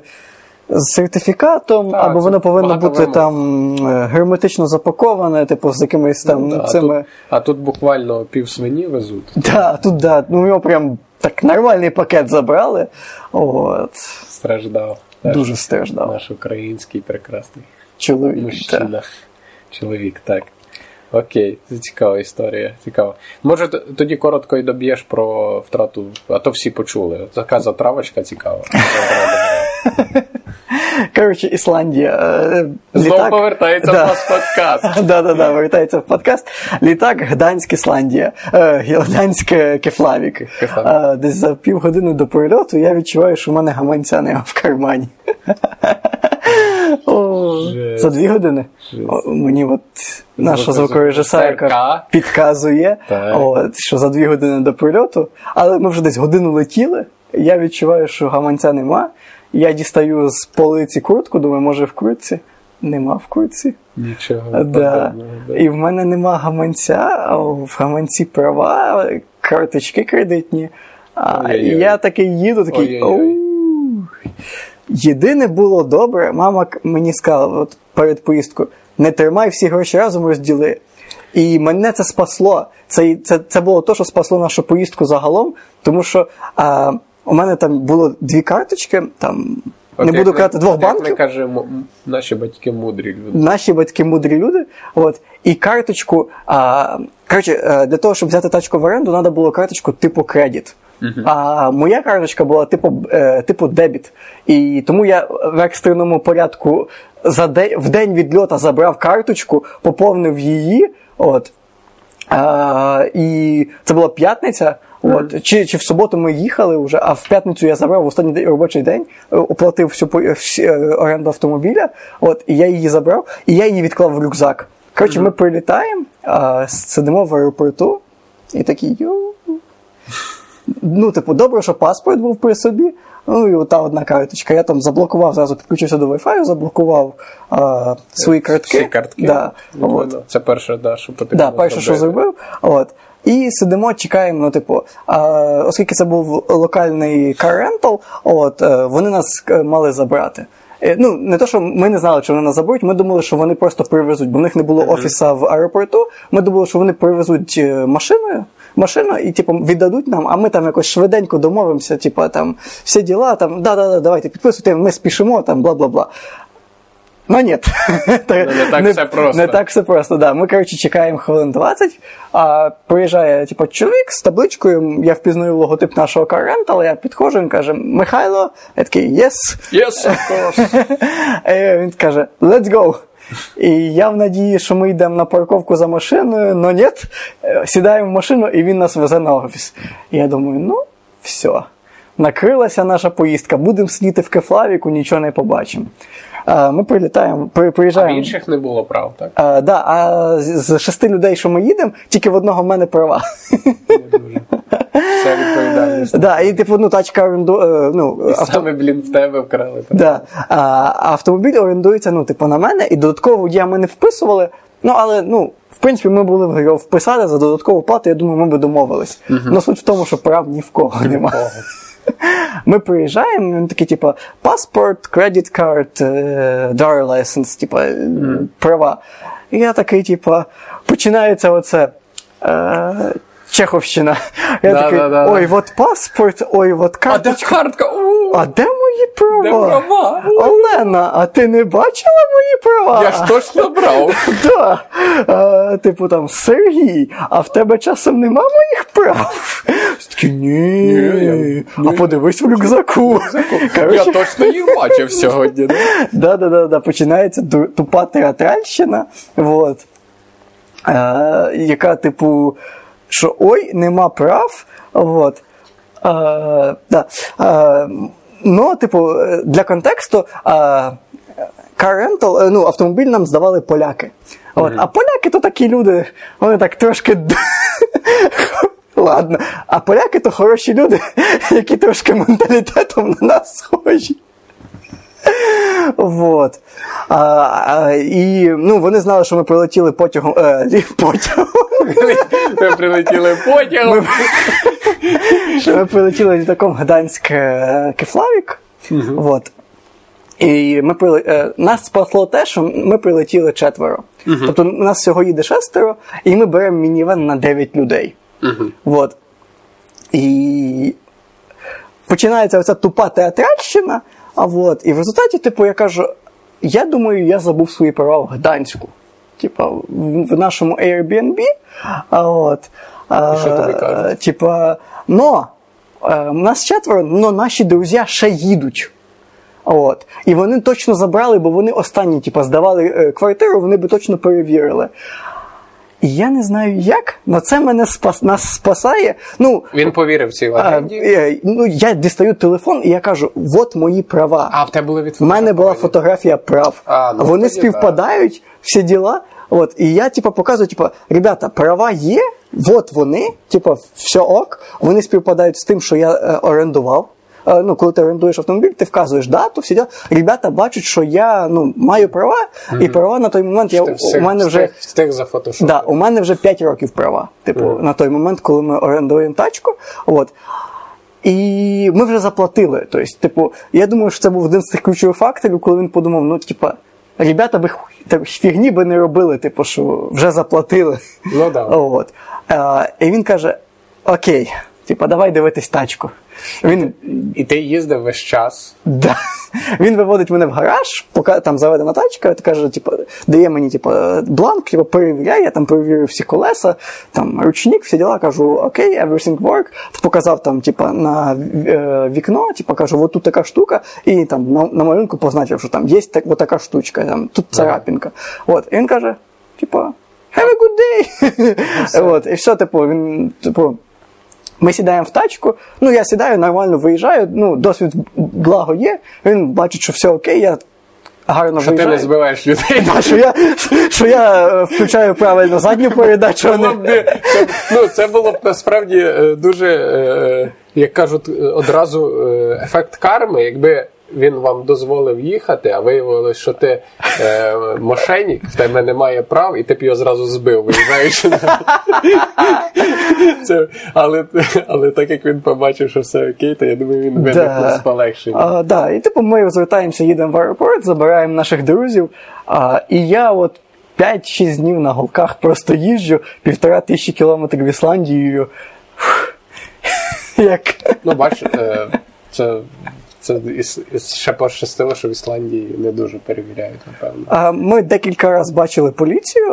з сертифікатом, Так, або воно повинно бути вимог. там е, герметично запаковане, типу, з якимись там Ну, да, а, тут, а тут буквально пів свині везуть. Да, тут да, ну його прям так нормальний пакет забрали. От. Страждав. Дуже страждав. Наш український прекрасний Чоловік. мужчина. Чоловік, так. Окей, це цікава історія. Цікаво. Може, тоді коротко і доб'єш про втрату, а то всі почули. Така затравочка цікава. *laughs* Коротше, Ісландія. е, Знову повертається Да. в нас подкаст. *laughs* Да, да, да, вертається в подкаст. Літак Гданськ, Ісландія. Е, Гданськ Кефлавік. Е, Десь за півгодини до перельоту я відчуваю, що в мене гаманця нема в кармані. *laughs* О, За дві години. О, Мені от наша звукорежисерка підказує, от, що за дві години до прильоту, але ми вже десь годину летіли. Я відчуваю, що гаманця нема. Я дістаю з полиці куртку, думаю, може в куртці. Нема в куртці. Нічого. Да. да. І в мене нема гаманця, а в гаманці права, карточки кредитні. А Ой-ой-ой. і я такий їду, такий. Єдине було добре, мама мені сказала от перед поїздкою: не тримай всі гроші разом розділи. І мене це спасло. Це, це, це було те, що спасло нашу поїздку загалом, тому що а, у мене там було дві карточки, там От не буду казати двох як банків. Ми кажемо, наші батьки мудрі люди. Наші батьки мудрі люди. От, і карточку. А, коротше, е, для того, щоб взяти тачку в оренду, треба було карточку типу кредит. А моя карточка була типу, е, типу дебіт. І тому я в екстреному порядку за день, в день відльота забрав карточку, поповнив її. От, а, і це була п'ятниця. От, чи, чи в суботу ми їхали вже, а в п'ятницю я забрав в останній день, робочий день, е, оплатив всю е, оренду автомобіля, от, і я її забрав, і я її відклав в рюкзак. Коротше, ми прилітаємо, а, сидимо в аеропорту, і такі йоу. Ну, типу, добре, що паспорт був при собі. Ну і ота одна карточка. Я там заблокував, зразу підключився до Wi-Fi, заблокував а, свої картки. Всі картки. Да, Ну, от. Це перше, да, що потрібно. Да, перше, що зробив. От. І сидимо, чекаємо, ну, типу, а, оскільки це був локальний car rental, от, е, вони нас е, мали забрати. Е, Ну, не то, що ми не знали, що вони нас заберуть, ми думали, що вони просто привезуть, бо в них не було офіса в аеропорту. Ми думали, що вони привезуть машиною. Машину і типу віддадуть нам, а ми там якось швиденько домовимося, типу там всі діла, там да-да-да, давайте підписуйте, ми спішимо, там бла бла бла. Ну ні. *laughs* не так все просто. Не так все просто, да. Ми, коротше, чекаємо хвилин 20, а приїжджає типу, чоловік з табличкою, я впізнаю логотип нашого карента, я підходжу, він каже, Михайло, я такий, yes. Yes, of course. І *laughs* він каже, let's go. І я в надії, що ми йдемо на парковку за машиною, але ні, сідаємо в машину і він нас везе на офіс. І я думаю, ну, все. Накрилася наша поїздка, будемо сидіти в кефлавіку, нічого не побачимо. Ми прилітаємо, при- А приїжджаємо. інших не було прав, так? А, да, а з шести людей, що ми їдемо, тільки в одного в мене права. Не дуже. Відповідальність. да, і типу, ну, тачка оренду, е, ну, І авто, саме, блін, в тебе вкрали. так? да, а, автомобіль орендується, ну, типу, на мене, і додатково водія ми не вписували. Ну, але, ну, в принципі, ми були його вписали за додаткову плату, я думаю, ми би домовились. Ну, суть в тому, що прав ні в кого немає. Ми приїжджаємо, он такие, типа, паспорт, кредит карт, дар license, типа, е, права. І я такий, типа, починається оце. Е, Чеховщина. Я Да, такий, да, да, ой, вот от паспорт, ой, от А де карточка. картка? А де мої права? Де права? Олена, а ти не бачила мої права? Я ж точно брав. *laughs* Да. А, типу там Сергій, а в тебе часом нема моїх прав? Такі, ні. Ні, А подивись в рюкзаку. *laughs* Я точно їх бачив сьогодні. да? да, да, да, починається тупа театральщина. Вот. Е, яка, типу, що ой, нема прав. Вот. Е, да. Е, ну, типу, е, для контексту. Car rental, е, ну, автомобіль нам здавали поляки. От, А поляки то такі люди, вони так трошки. *laughs* Ладно. А поляки то хороші люди, *laughs* які трошки менталітетом на нас схожі. Вот. А, а, і ну, вони знали, що ми прилетіли потягом. Е, *laughs* потягом. Ми прилетіли потягом. Ми, що ми прилетіли літаком Гданськ е, Кефлавік. Вот. І ми прили... е, нас спасло те, що ми прилетіли четверо. Тобто у нас всього їде шестеро, і ми беремо мінівен на 9 людей. Вот. І починається оця тупа театральщина, а вот, і в результаті, типу, я кажу: я думаю, я забув свої права в Гданську. Типа, в, нашому Airbnb. А от, а, що тобі кажуть? Типа, но е, у нас четверо, но наші друзі ще їдуть. От. І вони точно забрали, бо вони останні, типа, здавали е, квартиру, вони би точно перевірили. І я не знаю як, але це мене спас, нас спасає. Ну, Він повірив цій легенді. е, ну, я дістаю телефон і я кажу: от мої права. А в тебе були від У мене була фотографія прав. А, ну, Вони тоді співпадають, всі діла. От, і я, типу, показую, типу, ребята, права є, от вони, типу, все ок, вони співпадають з тим, що я е, орендував. Е, ну, коли ти орендуєш автомобіль, ти вказуєш дату, всі діла. Ребята бачать, що я ну, маю права, і права на той момент я, Ти у мене вже. встиг- Встиг. Да, у мене вже 5 років права. Типу, на той момент, коли ми орендуємо тачку. От. І ми вже заплатили. Тобто, типу, я думаю, що це був один з тих ключових факторів, коли він подумав: ну, типа, ребята би фігні би не робили, типу, що вже заплатили. Ну да. От. Е, і він каже: Окей, типа, давай дивитись тачку. Він І ти їздив весь час. Да. Він виводить мене в гараж, поки там заведена тачка, і каже, типу, дає мені типу, бланк, типу, перевіряй, я там перевірив всі колеса, там ручник, всі діла, кажу, окей, everything work. Показав там, типу, на е, вікно, типу, кажу, от тут така штука, і там на, на малюнку позначив, що там є так, така штучка, там, тут царапінка. От, і він каже, типу, have a good day. От, і все, типу, він, типу. Ми сідаємо в тачку, ну я сідаю, нормально виїжджаю, ну, досвід благо є. Він бачить, що все окей, я гарно Що ти не збиваєш людей. *laughs* Да, що я, що я е, включаю правильно задню передачу. Це Було б це, ну, це було б насправді е, дуже, е, як кажуть, одразу ефект карми, якби він вам дозволив їхати, а виявилось, що ти е, мошенник, в тебе немає прав, і ти б його зразу збив, виїжджаючи. Це, але, але так як він побачив, що все окей, то я думаю, він виникнув з полегшення. А, да, і типу ми розвертаємося, їдемо в аеропорт, забираємо наших друзів. А, і я от 5-6 днів на голках просто їжджу, півтора тисячі кілометрів. Фух. *laughs* Як? Ну, бач, е, це, це із, із, ще пощастило, що в Ісландії не дуже перевіряють, напевно. Ми декілька разів бачили поліцію,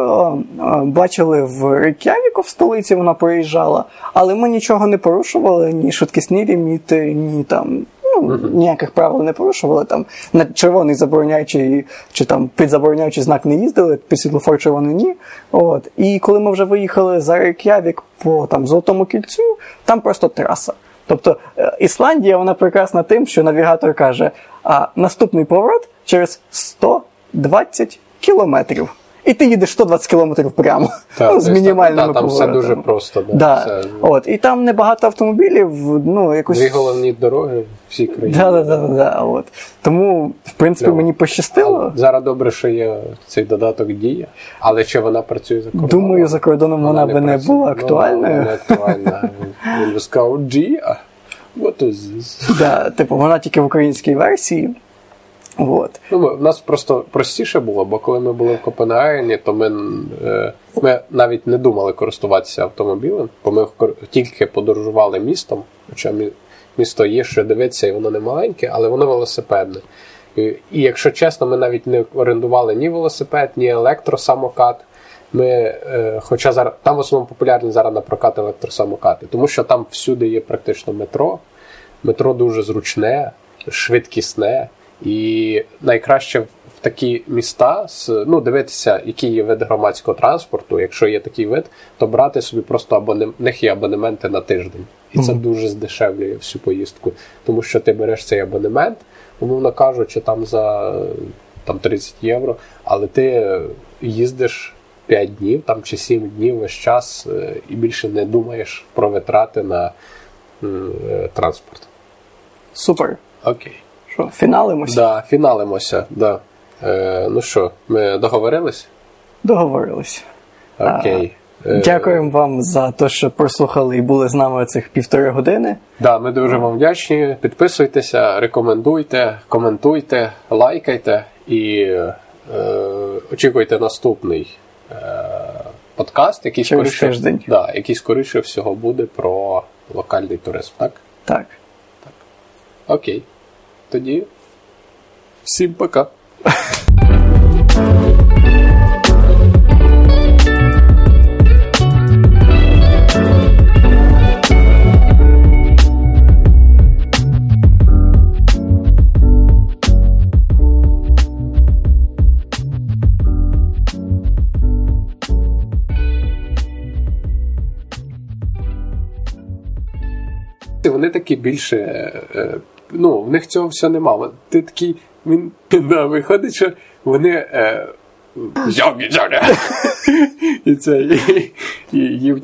бачили в Рейк'явіку в столиці, вона проїжджала, але ми нічого не порушували, ні швидкісні ліміти, ні там. Ну, ніяких правил не порушували там на червоний забороняючий чи там під забороняючий знак не їздили, під світлофор червоний ні. От. І коли ми вже виїхали за Рейк'явік по там Золотому кільцю, там просто траса. Тобто е, Ісландія вона прекрасна тим, що навігатор каже, а наступний поворот через 120 кілометрів. І ти їдеш 120 кілометрів прямо Так, ну, *laughs* з мінімальними да, там все дуже просто, да, Да. все. От, і там небагато автомобілів, ну, якось. Дві головні дороги в всій країні. Да, да, да, да, да, от. Тому, в принципі, мені пощастило. Зараз добре, що є цей додаток дія, але чи вона працює за кордоном? Думаю, за кордоном вона би не працює. була Ну, актуальною. вона не актуальна. Він- Він би сказав, Дія? What is this? Да, типу, вона тільки в українській версії. От. Ну, в нас просто простіше було, бо коли ми були в Копенгагені, то ми, е, ми навіть не думали користуватися автомобілем, бо ми тільки подорожували містом, хоча місто є, що дивитися, і воно не маленьке, але воно велосипедне. І, і якщо чесно, ми навіть не орендували ні велосипед, ні електросамокат. Ми, е, хоча зараз там в основному популярні зараз на прокат електросамокати, тому що там всюди є практично метро. Метро дуже зручне, швидкісне, і найкраще в такі міста ну, дивитися, який є вид громадського транспорту. Якщо є такий вид, то брати собі просто абонем... них є абонементи на тиждень. І це дуже здешевлює всю поїздку. Тому що ти береш цей абонемент, умовно кажучи, там за там, 30 євро, але ти їздиш 5 днів там, чи 7 днів весь час е, і більше не думаєш про витрати на м, е, транспорт. Супер. Окей. Що, фіналимося? Да, фіналимося, да. Е, ну що, ми договорились? Договорились. Окей. Е, Дякуємо вам за те, що прослухали і були з нами цих півтори години. Да, ми дуже вам вдячні. Підписуйтеся, рекомендуйте, коментуйте, лайкайте і е, очікуйте наступний е, подкаст, який Через скоріше, тиждень. Да, який скоріше всього буде про локальний туризм, так? Так. Окей. Тоді всім пока. Вони такі більше. Ну, в них цього все нема. Ти такий, він да, виходить, що вони. Е, *laughs* і це і, і, їм